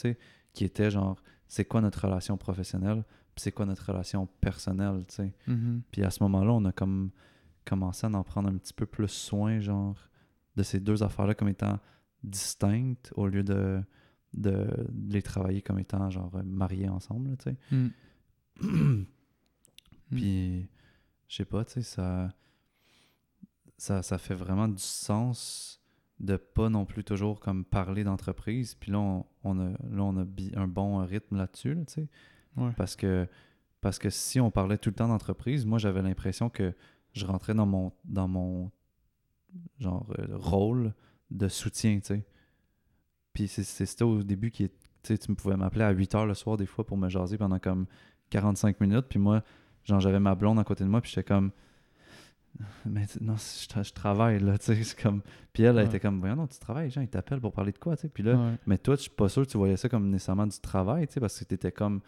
qui étaient genre, c'est quoi notre relation professionnelle, puis c'est quoi notre relation personnelle, tu sais.
Mhm.
Puis à ce moment-là, on a comme commencé à en prendre un petit peu plus soin, genre, de ces deux affaires-là comme étant distinctes, au lieu de, de, de les travailler comme étant, genre, mariés ensemble, tu sais.
Mhm.
Puis, je sais pas, tu sais, ça, ça, ça fait vraiment du sens de pas non plus toujours comme parler d'entreprise. Puis là, on, on a, là, on a un bon rythme là-dessus, là, tu sais.
Ouais.
Parce que, parce que si on parlait tout le temps d'entreprise, moi, j'avais l'impression que je rentrais dans mon, dans mon genre, euh, rôle de soutien, tu sais. Puis c'est ça au début qui est, tu sais, tu me pouvais m'appeler à 8 heures le soir des fois pour me jaser pendant comme 45 minutes. Puis moi, genre, j'avais ma blonde à côté de moi, puis j'étais comme, mais je, je travaille, là, tu sais. c'est comme... Puis elle, elle
Ouais.
était comme, voyons, non, tu travailles, gens, ils t'appellent pour parler de quoi, tu sais. Puis là,
Ouais.
mais toi, je suis pas sûr que tu voyais ça comme nécessairement du travail, tu sais, parce que t'étais comme,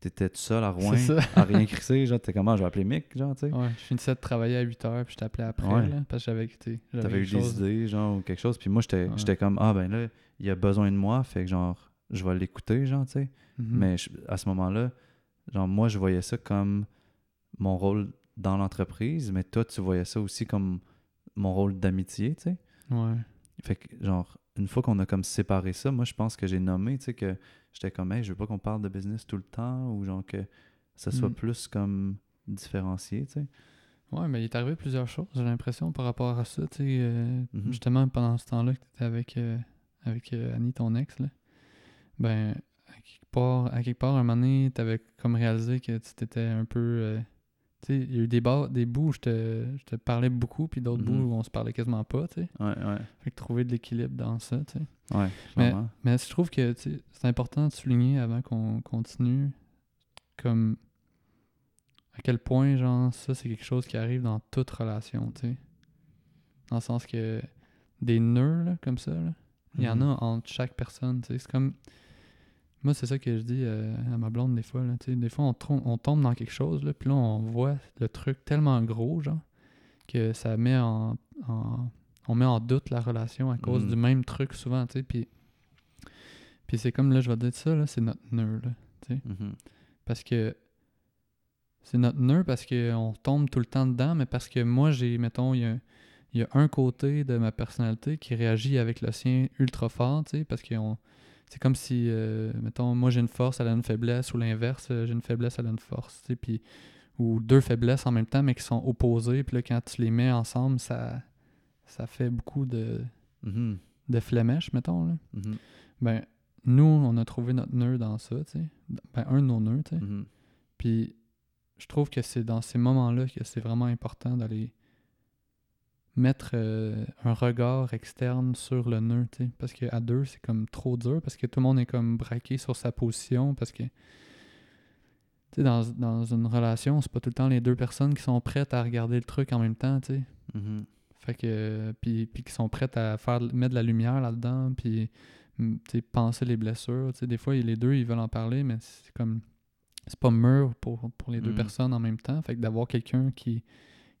t'étais tout seul à Rouen, à rien crisser, genre, t'es comment, je vais appeler Mick, genre, tu sais.
Ouais, je finissais de travailler à 8 heures, puis je t'appelais après,
Ouais.
là, parce que j'avais j'avais
T'avais eu des idées, genre, ou quelque chose. Puis moi, j'étais comme, ah ben là, il a besoin de moi, fait que genre, je vais l'écouter, genre, tu sais.
Mhm.
Mais je- à ce moment-là, genre, moi, je voyais ça comme mon rôle dans l'entreprise, mais toi, tu voyais ça aussi comme mon rôle d'amitié, tu sais?
Ouais.
Fait que, genre, une fois qu'on a comme séparé ça, moi, je pense que j'ai nommé, tu sais, que j'étais comme, hey, je veux pas qu'on parle de business tout le temps, ou genre que ça soit
Mm.
plus comme différencié, tu sais.
Ouais, mais il est arrivé plusieurs choses, j'ai l'impression, par rapport à ça. Tu sais, euh,
Mhm.
justement, pendant ce temps-là que tu étais avec, euh, avec euh, Annie, ton ex, là, ben, à quelque part, à quelque part un moment donné, tu avais comme réalisé que tu t'étais un peu. Tu sais, il y a eu des, bars, des bouts où je te, je te parlais beaucoup, puis d'autres
Mhm.
bouts où on se parlait quasiment pas, tu sais.
Ouais, ouais,
Fait que trouver de l'équilibre dans ça, tu sais.
ouais,
Mais-. Mais je trouve que c'est important de souligner avant qu'on continue comme à quel point, genre, ça, c'est quelque chose qui arrive dans toute relation, tu sais. Dans le sens que des nœuds, là, comme ça, il y en
Mhm.
a entre chaque personne, tu sais. C'est comme. Moi, c'est ça que je dis euh, à ma blonde des fois, là. Des fois, on, on tombe dans quelque chose, là, puis là, on voit le truc tellement gros, genre, que ça met en. en- on met en doute la relation à cause
Mhm.
du même truc souvent, tu sais. Puis. Puis c'est comme, là, je vais te dire ça, là, c'est notre nœud, là.
Mhm.
Parce que c'est notre nœud parce qu'on tombe tout le temps dedans, mais parce que moi, j'ai, mettons, il y a, il y a un côté de ma personnalité qui réagit avec le sien ultra fort, tu sais, parce que on- c'est comme si, euh, mettons, moi j'ai une force, elle a une faiblesse, ou l'inverse, euh, j'ai une faiblesse, elle a une force, tu sais, puis, ou deux faiblesses en même temps, mais qui sont opposées, puis là, quand tu les mets ensemble, ça, ça fait beaucoup de,
Mhm.
de mettons, là.
Mhm.
Ben, nous, on a trouvé notre nœud dans ça, tu sais. Ben, un de nos nœuds, tu sais.
Mhm.
Puis je trouve que c'est dans ces moments-là que c'est vraiment important d'aller mettre euh, un regard externe sur le nœud, tu sais. Parce qu'à deux, c'est comme trop dur, parce que tout le monde est comme braqué sur sa position, parce que, tu sais, dans, dans une relation, c'est pas tout le temps les deux personnes qui sont prêtes à regarder le truc en même temps, tu sais.
Mhm.
Fait que, puis, puis qui sont prêtes à faire, mettre de la lumière là-dedans, puis, mm, tu sais, penser les blessures. Tu sais, des fois, les deux, ils veulent en parler, mais c'est comme, c'est pas mûr pour, pour les deux
Mm.
personnes en même temps. Fait que d'avoir quelqu'un qui,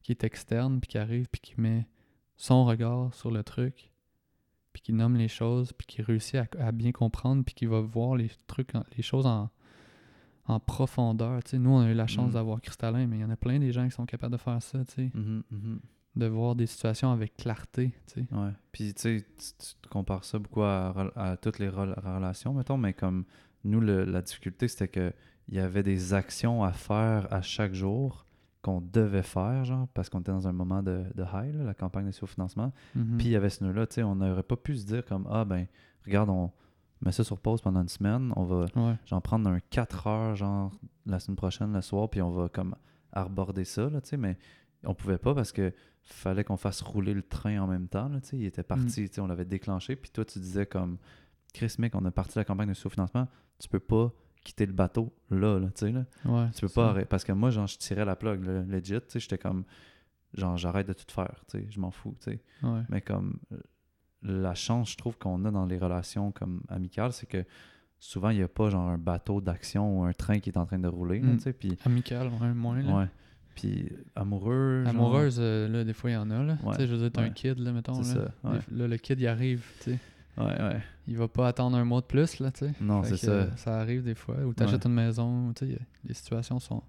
qui est externe, puis qui arrive, puis qui met son regard sur le truc, puis qui nomme les choses, puis qui réussit à, à bien comprendre, puis qui va voir les trucs, les choses en, en profondeur. Nous, on a eu la chance
Mm.
d'avoir Cristallin, mais il y en a plein des gens qui sont capables de faire ça, tu sais
Mhm. Mhm.
de voir des situations avec clarté, tu sais.
Ouais. Puis, tu sais, tu compares ça beaucoup à, toutes les rel- relations, mettons, mais comme nous, le- la difficulté, c'était que il y avait des actions à faire à chaque jour qu'on devait faire, genre, parce qu'on était dans un moment de, de high, là, la campagne de sous-financement.
Mhm.
Puis, il y avait ce nœud-là, tu sais, on n'aurait pas pu se dire comme, ah, ben, regarde, on met ça sur pause pendant une semaine, on va,
Ouais.
genre, prendre un 4 heures, genre, la semaine prochaine, le soir, puis on va, comme, aborder ça, là, tu sais, mais on pouvait pas parce que fallait qu'on fasse rouler le train en même temps, là, tu sais, il était parti, tu sais, on l'avait déclenché, puis toi, tu disais comme, Chris, mec, on a parti la campagne de sous-financement, tu peux pas quitter le bateau là, là, tu sais, là.
Ouais,
Tu peux pas arrêter. Parce que moi, genre, je tirais la plug, là, legit, tu sais, j'étais comme, genre, j'arrête de tout faire, tu sais, je m'en fous, tu sais.
Ouais.
Mais comme euh, la chance, je trouve qu'on a dans les relations comme amicales, c'est que souvent il n'y a pas genre un bateau d'action ou un train qui est en train de rouler, là,
Mm.
tu sais, puis
Amical, ouais, moins, là.
ouais. Puis amoureux, genre,
Amoureuse, euh, là, des fois, il y en a, là.
Ouais,
Tu sais, je veux dire, un kid, là, mettons, là.
ça. Ouais.
Là, le kid, il arrive, tu sais.
Ouais, ouais.
Il va pas attendre un mois de plus, là, tu sais.
Non, c'est ça.
Ça arrive des fois. Ou t'achètes une maison, tu sais, les situations sont...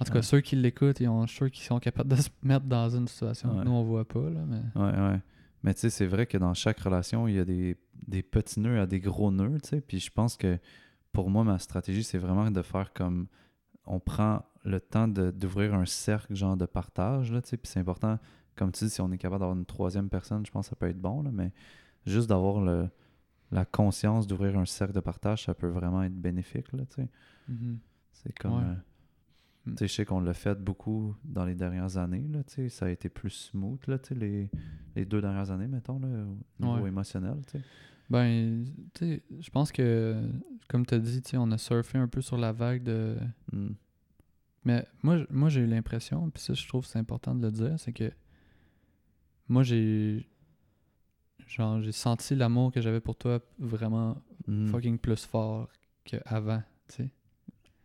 En tout cas,
Ouais.
ceux qui l'écoutent, ils ont, sûr qu'ils sont capables de se mettre dans une situation que nous, on voit pas, là, mais...
Ouais, ouais. Mais tu sais, c'est vrai que dans chaque relation, il y a des, des petits nœuds à des gros nœuds, tu sais. Puis je pense que pour moi, ma stratégie, c'est vraiment de faire comme on prend le temps d'ouvrir un cercle genre de partage, là, tu sais. Puis c'est important, comme tu dis, si on est capable d'avoir une troisième personne, je pense que ça peut être bon, là, mais juste d'avoir le, la conscience d'ouvrir un cercle de partage, ça peut vraiment être bénéfique, là, tu sais.
Mhm.
C'est comme.
Ouais.
euh,
Mm.
tu sais, je sais qu'on l'a fait beaucoup dans les dernières années, là, tu sais. Ça a été plus smooth, là, tu sais, les, les deux dernières années, mettons, là, au niveau
Ouais.
émotionnel, tu sais.
Ben, tu sais, je pense que, comme tu as dit, tu sais, on a surfé un peu sur la vague de...
Mm.
Mais moi, moi j'ai eu l'impression, puis ça, je trouve que c'est important de le dire, c'est que moi, j'ai... Genre, j'ai senti l'amour que j'avais pour toi vraiment
Mm.
fucking plus fort qu'avant, tu sais.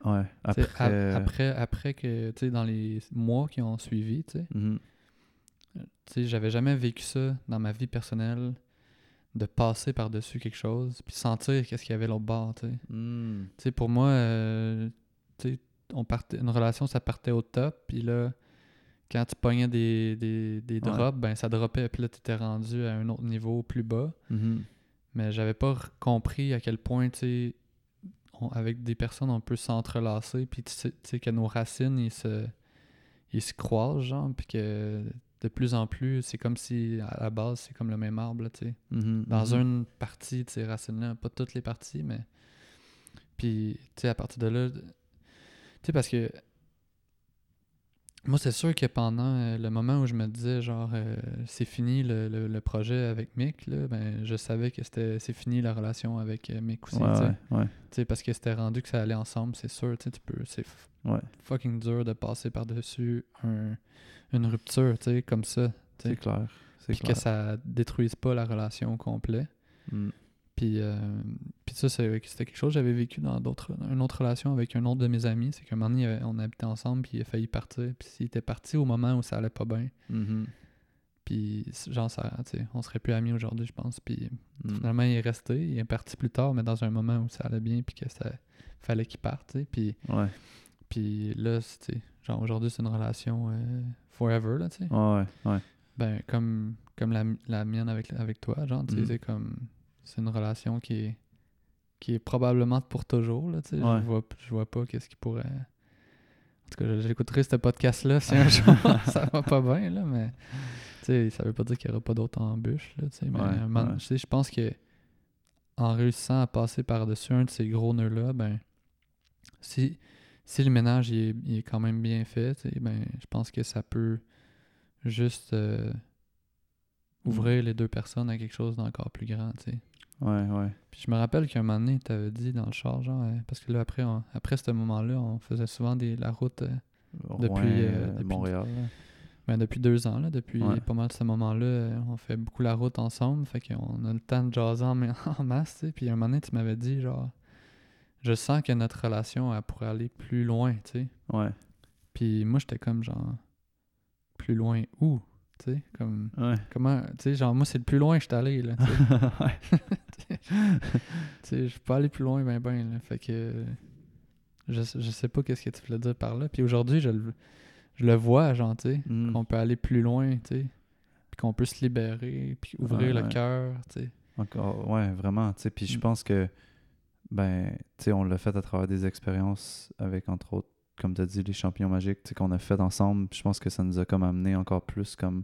Ouais. Après.
ap- après, après que, tu sais, dans les mois qui ont suivi, tu sais,
Mhm.
tu sais, j'avais jamais vécu ça dans ma vie personnelle, de passer par-dessus quelque chose, puis sentir qu'est-ce qu'il y avait l'autre bord, tu sais.
Mm.
Tu sais, pour moi, euh, tu sais, on partait, une relation, ça partait au top, puis là, quand tu pognais des, des, des
Ouais.
drops, ben ça dropait, puis là, tu étais rendu à un autre niveau plus bas.
Mhm.
Mais j'avais pas compris à quel point, tu avec des personnes, on peut s'entrelacer, puis tu sais, que nos racines, ils se, ils se croisent, genre, puis que de plus en plus, c'est comme si, à la base, c'est comme le même arbre, tu sais
Mhm.
dans
Mhm.
une partie de ces racines-là, pas toutes les parties, mais. Puis, tu sais, à partir de là, tu sais, parce que. Moi, c'est sûr que pendant euh, le moment où je me disais, genre, euh, c'est fini le, le- le projet avec Mick, là, ben, je savais que c'était c'est fini la relation avec euh, Mick aussi.
Ouais, ouais,
parce que c'était rendu que ça allait ensemble, c'est sûr. tu peux, c'est fucking dur de passer par-dessus un- une rupture, tu sais, comme ça.
c'est clair.
Puis que ça détruise pas la relation au complet.
Mm.
Puis, euh, puis ça, c'était quelque chose que j'avais vécu dans d'autres, une autre relation avec un autre de mes amis. C'est qu'un moment donné, on habitait ensemble, puis il a failli partir. Puis il était parti au moment où ça allait pas bien.
Mhm.
Puis, genre, ça, tu sais, on serait plus amis aujourd'hui, je pense. Puis
Mm.
finalement, il est resté. Il est parti plus tard, mais dans un moment où ça allait bien, puis que ça fallait qu'il parte. Puis,
Ouais,
puis là, genre, aujourd'hui, c'est une relation euh, forever, là, tu sais.
ouais, ouais.
Ben, comme, comme la, la mienne avec, avec toi, genre, tu sais, c'est comme... C'est une relation qui est, qui est probablement pour toujours, là.
Ouais.
Je, vois, je vois pas qu'est-ce qui pourrait... En tout cas, j'écouterai ce podcast-là si un jour ça va pas bien, là, mais... Ça veut pas dire qu'il y aura pas d'autres embûches, là. Mais
Ouais, ouais.
je pense que en réussissant à passer par-dessus un de ces gros nœuds-là, ben... Si, si le ménage il est, il est quand même bien fait, ben, je pense que ça peut juste euh, ouvrir les deux personnes à quelque chose d'encore plus grand, tu sais.
Ouais, ouais.
Puis je me rappelle qu'un moment donné, tu avais dit dans le char, genre, euh, parce que là, après, on- après ce moment-là, on faisait souvent des, la route euh, Depuis, euh, depuis-
Montréal.
ben, depuis deux ans, là, depuis
Ouais.
pas mal de ce moment-là, on fait beaucoup la route ensemble, fait qu'on a le temps de jaser en, en masse, tu sais. Puis un moment donné, tu m'avais dit, genre, je sens que notre relation, elle pourrait aller plus loin, tu sais.
Ouais,
Puis moi, j'étais comme, genre, plus loin où, tu sais, comme...
ouais.
Comment, tu sais, genre, moi, c'est le plus loin que je suis allé, là, tu sais. je peux pas aller plus loin, ben, ben, là. Fait que. Je, je sais pas qu'est-ce que tu voulais dire par là. Puis aujourd'hui, je le, je le vois, genre, tu sais,
Mm.
qu'on peut aller plus loin, tu sais. Puis qu'on peut se libérer, puis ouvrir
Ouais,
le
ouais.
cœur, tu sais.
Encore, ouais, vraiment. tu sais, Puis je
Mm.
pense que, ben, tu sais, on l'a fait à travers des expériences avec, entre autres, comme tu as dit, les champions magiques, qu'on a fait ensemble. Je pense que ça nous a comme amené encore plus comme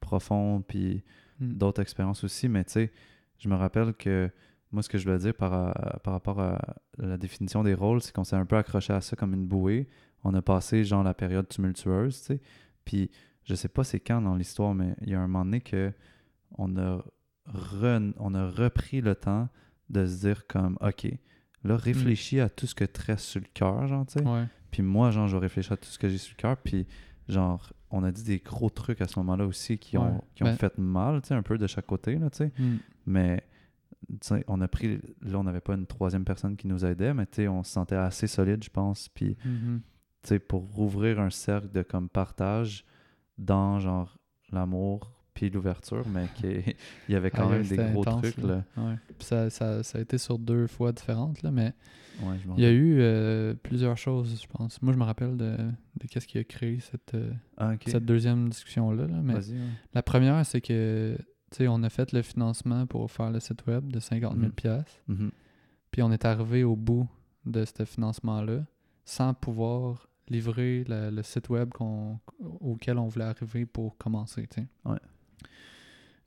profond, puis
Mm.
d'autres expériences aussi. Mais tu sais, je me rappelle que moi, ce que je voulais dire par, à- par rapport à la définition des rôles, c'est qu'on s'est un peu accroché à ça comme une bouée. On a passé, genre, la période tumultueuse, tu sais. Puis je sais pas c'est quand dans l'histoire, mais il y a un moment donné que on a, re- on a repris le temps de se dire comme, OK, là, réfléchis à tout ce que restes sur le cœur, genre, tu sais.
Ouais.
Puis moi, genre, je réfléchis à tout ce que j'ai sur le cœur. Puis, genre, on a dit des gros trucs à ce moment-là aussi qui ont,
Ouais.
qui ont
Ben-
fait mal, tu sais, un peu de chaque côté, là, tu sais.
Mm.
Mais, tu sais, on a pris... Là, on n'avait pas une troisième personne qui nous aidait, mais, tu sais, on se sentait assez solide, je pense. Puis,
Mhm.
tu sais, pour rouvrir un cercle de, comme, partage dans, genre, l'amour puis l'ouverture, mais qui il y avait quand
Ah,
même des gros
intense,
trucs,
là.
là.
Ouais. Puis ça, ça, ça a été sur deux fois différentes, là, mais
Ouais, je m'en
il y a eu euh, plusieurs choses, je pense. Moi, je me rappelle de, de qu'est-ce qui a créé cette, euh,
Ah,
cette deuxième discussion-là, là, mais
ouais.
La première, c'est que, on a fait le financement pour faire le site web de 50 000
Mhm.
pièces puis on est arrivé au bout de ce financement-là sans pouvoir livrer le, le site web auquel on voulait arriver pour commencer.
Ouais.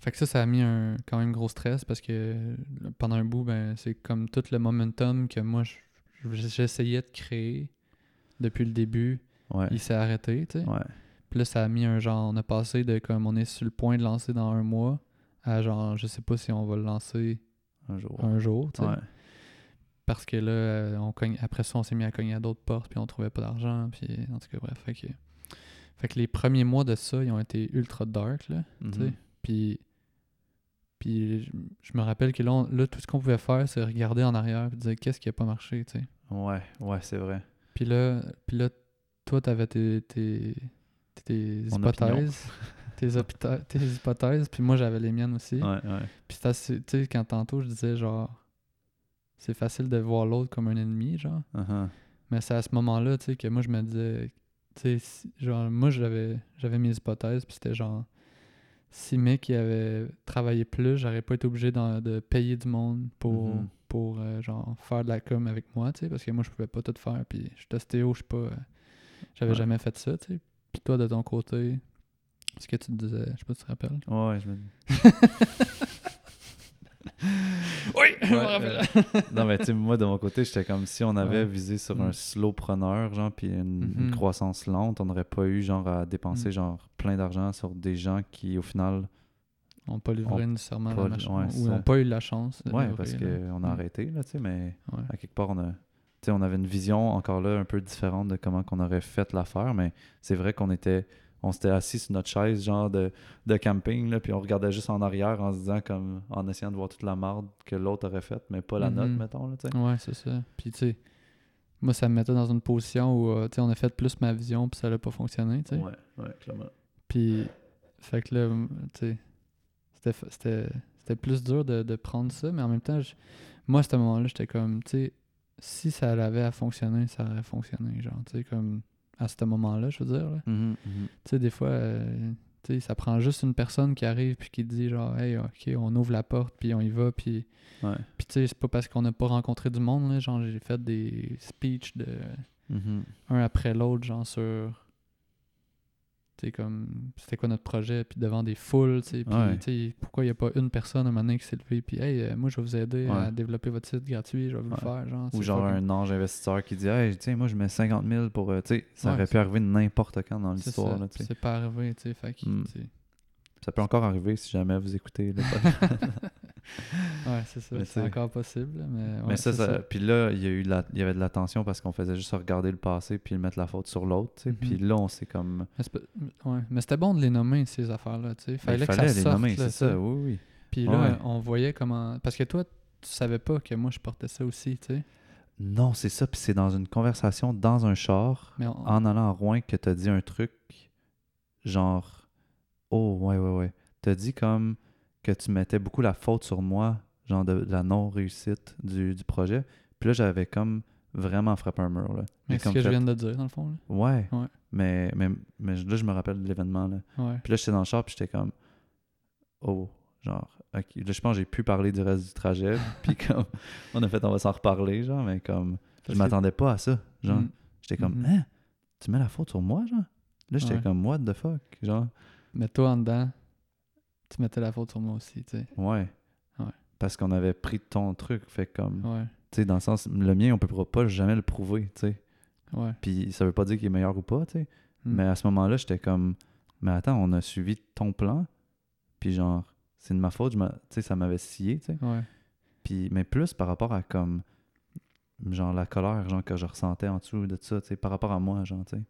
Fait que ça, ça a mis un quand même gros stress parce que euh, pendant un bout, ben, c'est comme tout le momentum que moi, je- je- j'essayais de créer depuis le début,
Ouais.
il s'est arrêté, tu sais.
Ouais.
Puis là, ça a mis un genre. On a passé de comme on est sur le point de lancer dans un mois à genre, je sais pas si on va le lancer
Un jour.
un jour, tu sais.
Ouais.
Parce que là, euh, on cogne, après ça, on s'est mis à cogner à d'autres portes, puis on trouvait pas d'argent, puis en tout cas, bref. Fait que, fait que les premiers mois de ça, ils ont été ultra dark, là, tu sais.
Mhm.
Puis, puis je, je me rappelle que là, on- là, tout ce qu'on pouvait faire, c'est regarder en arrière et dire qu'est-ce qui a pas marché, tu sais.
Ouais, ouais, c'est vrai.
Puis là, puis là toi, t'avais tes, tes, tes hypothèses. tes, tes hypothèses, puis moi, j'avais les miennes aussi.
Ouais, ouais.
Puis tu sais, quand tantôt, je disais genre, c'est facile de voir l'autre comme un ennemi, genre.
Uh-huh.
Mais c'est à ce moment-là, tu sais, que moi, je me disais, tu sais, genre, moi, j'avais, j'avais mes hypothèses, puis c'était genre, si mec il avait travaillé plus, j'aurais pas été obligé de payer du monde pour,
Mhm.
pour euh, genre, faire de la com avec moi, tu sais, parce que moi, je pouvais pas tout faire, puis je suis ostéo, je sais pas, euh, j'avais
Ouais.
jamais fait ça, tu sais. Puis toi, de ton côté, ce que tu te disais, je sais pas si tu te rappelles.
Ouais, je me
Oui, je me
Ouais,
rappelle.
euh, non, mais tu sais, moi, de mon côté, j'étais comme si on avait
Ouais.
visé sur
Mm.
un slowpreneur, genre, puis une, une
Mhm.
croissance lente, on n'aurait pas eu, genre, à dépenser,
Mm.
genre, plein d'argent sur des gens qui, au final,
On n'a pas livré nécessairement
pas-
la machine.
ouais,
ou n'ont pas eu la chance. livrer,
parce qu'on a
Mm.
arrêté, là, tu sais, mais
Ouais.
à quelque part, on a. tu sais, on avait une vision encore là un peu différente de comment qu'on aurait fait l'affaire, mais c'est vrai qu'on était. On s'était assis sur notre chaise, genre de, de camping, là, puis on regardait juste en arrière en se disant, comme, en essayant de voir toute la marde que l'autre aurait faite, mais pas la
Mhm.
note, mettons, là, tu sais.
Ouais, c'est ça. Puis, tu sais, moi, ça me mettait dans une position où, euh, tu sais, on a fait plus ma vision, puis ça n'a pas fonctionné, tu sais.
Ouais, ouais, clairement.
Puis, fait que là, tu sais, c'était c'était c'était plus dur de, de prendre ça, mais en même temps, je- moi, à ce moment-là, j'étais comme, tu sais, si ça avait à fonctionner, ça aurait fonctionné, genre, tu sais, comme à ce moment-là, je veux dire, là.
Mhm.
Tu sais, des fois, euh, tu sais, ça prend juste une personne qui arrive puis qui dit, genre, hey, ok, on ouvre la porte, puis on y va, puis,
Ouais.
puis tu sais, c'est pas parce qu'on n'a pas rencontré du monde, là, genre, j'ai fait des speeches de
Mhm.
un après l'autre, genre sur. Sais, comme. C'était quoi notre projet, puis devant des foules, tu sais. Pourquoi il n'y a pas une personne un moment donné qui s'est levée, puis, hey, euh, moi, je vais vous aider à développer votre site gratuit, je vais vous
Ouais.
le faire, genre.
Ou genre un ange investisseur qui dit Hey, tiens, moi je mets 50 000 pour. euh, tu sais, ça
Ouais,
aurait pu arriver n'importe quand dans l'histoire. là,
c'est pas arrivé, tu sais. Fait que,
Mm.
tu sais.
Ça peut encore arriver si jamais vous écoutez le.
Ouais, c'est ça, c'est
tu
encore possible, mais.
Mais ça, ça- Puis là, il y, a eu la- il y avait de la tension parce qu'on faisait juste regarder le passé puis mettre la faute sur l'autre. tu sais.
Mhm.
Puis là, on s'est comme.
Ouais. mais c'était bon de les nommer, ces affaires-là, tu Fallait,
il
que
fallait
ça
les
sorte,
nommer, c'est
tu
ça. Oui, oui.
Puis là,
Ouais.
on voyait comment. Parce que toi, tu savais pas que moi, je portais ça aussi, tu sais.
Non, c'est ça. Puis c'est dans une conversation dans un char,
Mais on-
en allant à Rouen, que t'as dit un truc genre. Oh, ouais, ouais, ouais. T'as dit comme que tu mettais beaucoup la faute sur moi, genre de, de la non-réussite du, du projet. Puis là, j'avais comme vraiment frappé un mur. Là.
mais c'est ce que je viens de dire, dans le fond, là.
Ouais.
Ouais.
Mais, mais, mais là, je me rappelle de l'événement. Là.
Ouais.
Puis là, j'étais dans le char, puis j'étais comme, oh, genre, ok. Là, je pense que j'ai pu parler du reste du trajet. puis comme, on a fait, on va s'en reparler, genre, mais comme,
Parce
je m'attendais pas à ça. Genre,
Mm.
j'étais comme,
Mhm.
hein, tu mets la faute sur moi, genre? Là, j'étais
Ouais.
comme, what the fuck? Genre,
Mais toi, en dedans, tu mettais la faute sur moi aussi, tu sais.
ouais.
Ouais.
Parce qu'on avait pris ton truc. Fait comme,
Ouais.
tu sais, dans le sens, le mien, on peut pas jamais le prouver, tu sais.
Ouais.
Puis ça veut pas dire qu'il est meilleur ou pas, tu sais.
Mm.
Mais à ce moment-là, j'étais comme, mais attends, on a suivi ton plan. Puis genre, c'est de ma faute, tu sais, ça m'avait scié, tu sais.
Ouais.
Puis, mais plus par rapport à comme, genre la colère, genre que je ressentais en dessous de ça, tu sais, par rapport à moi, genre, tu sais.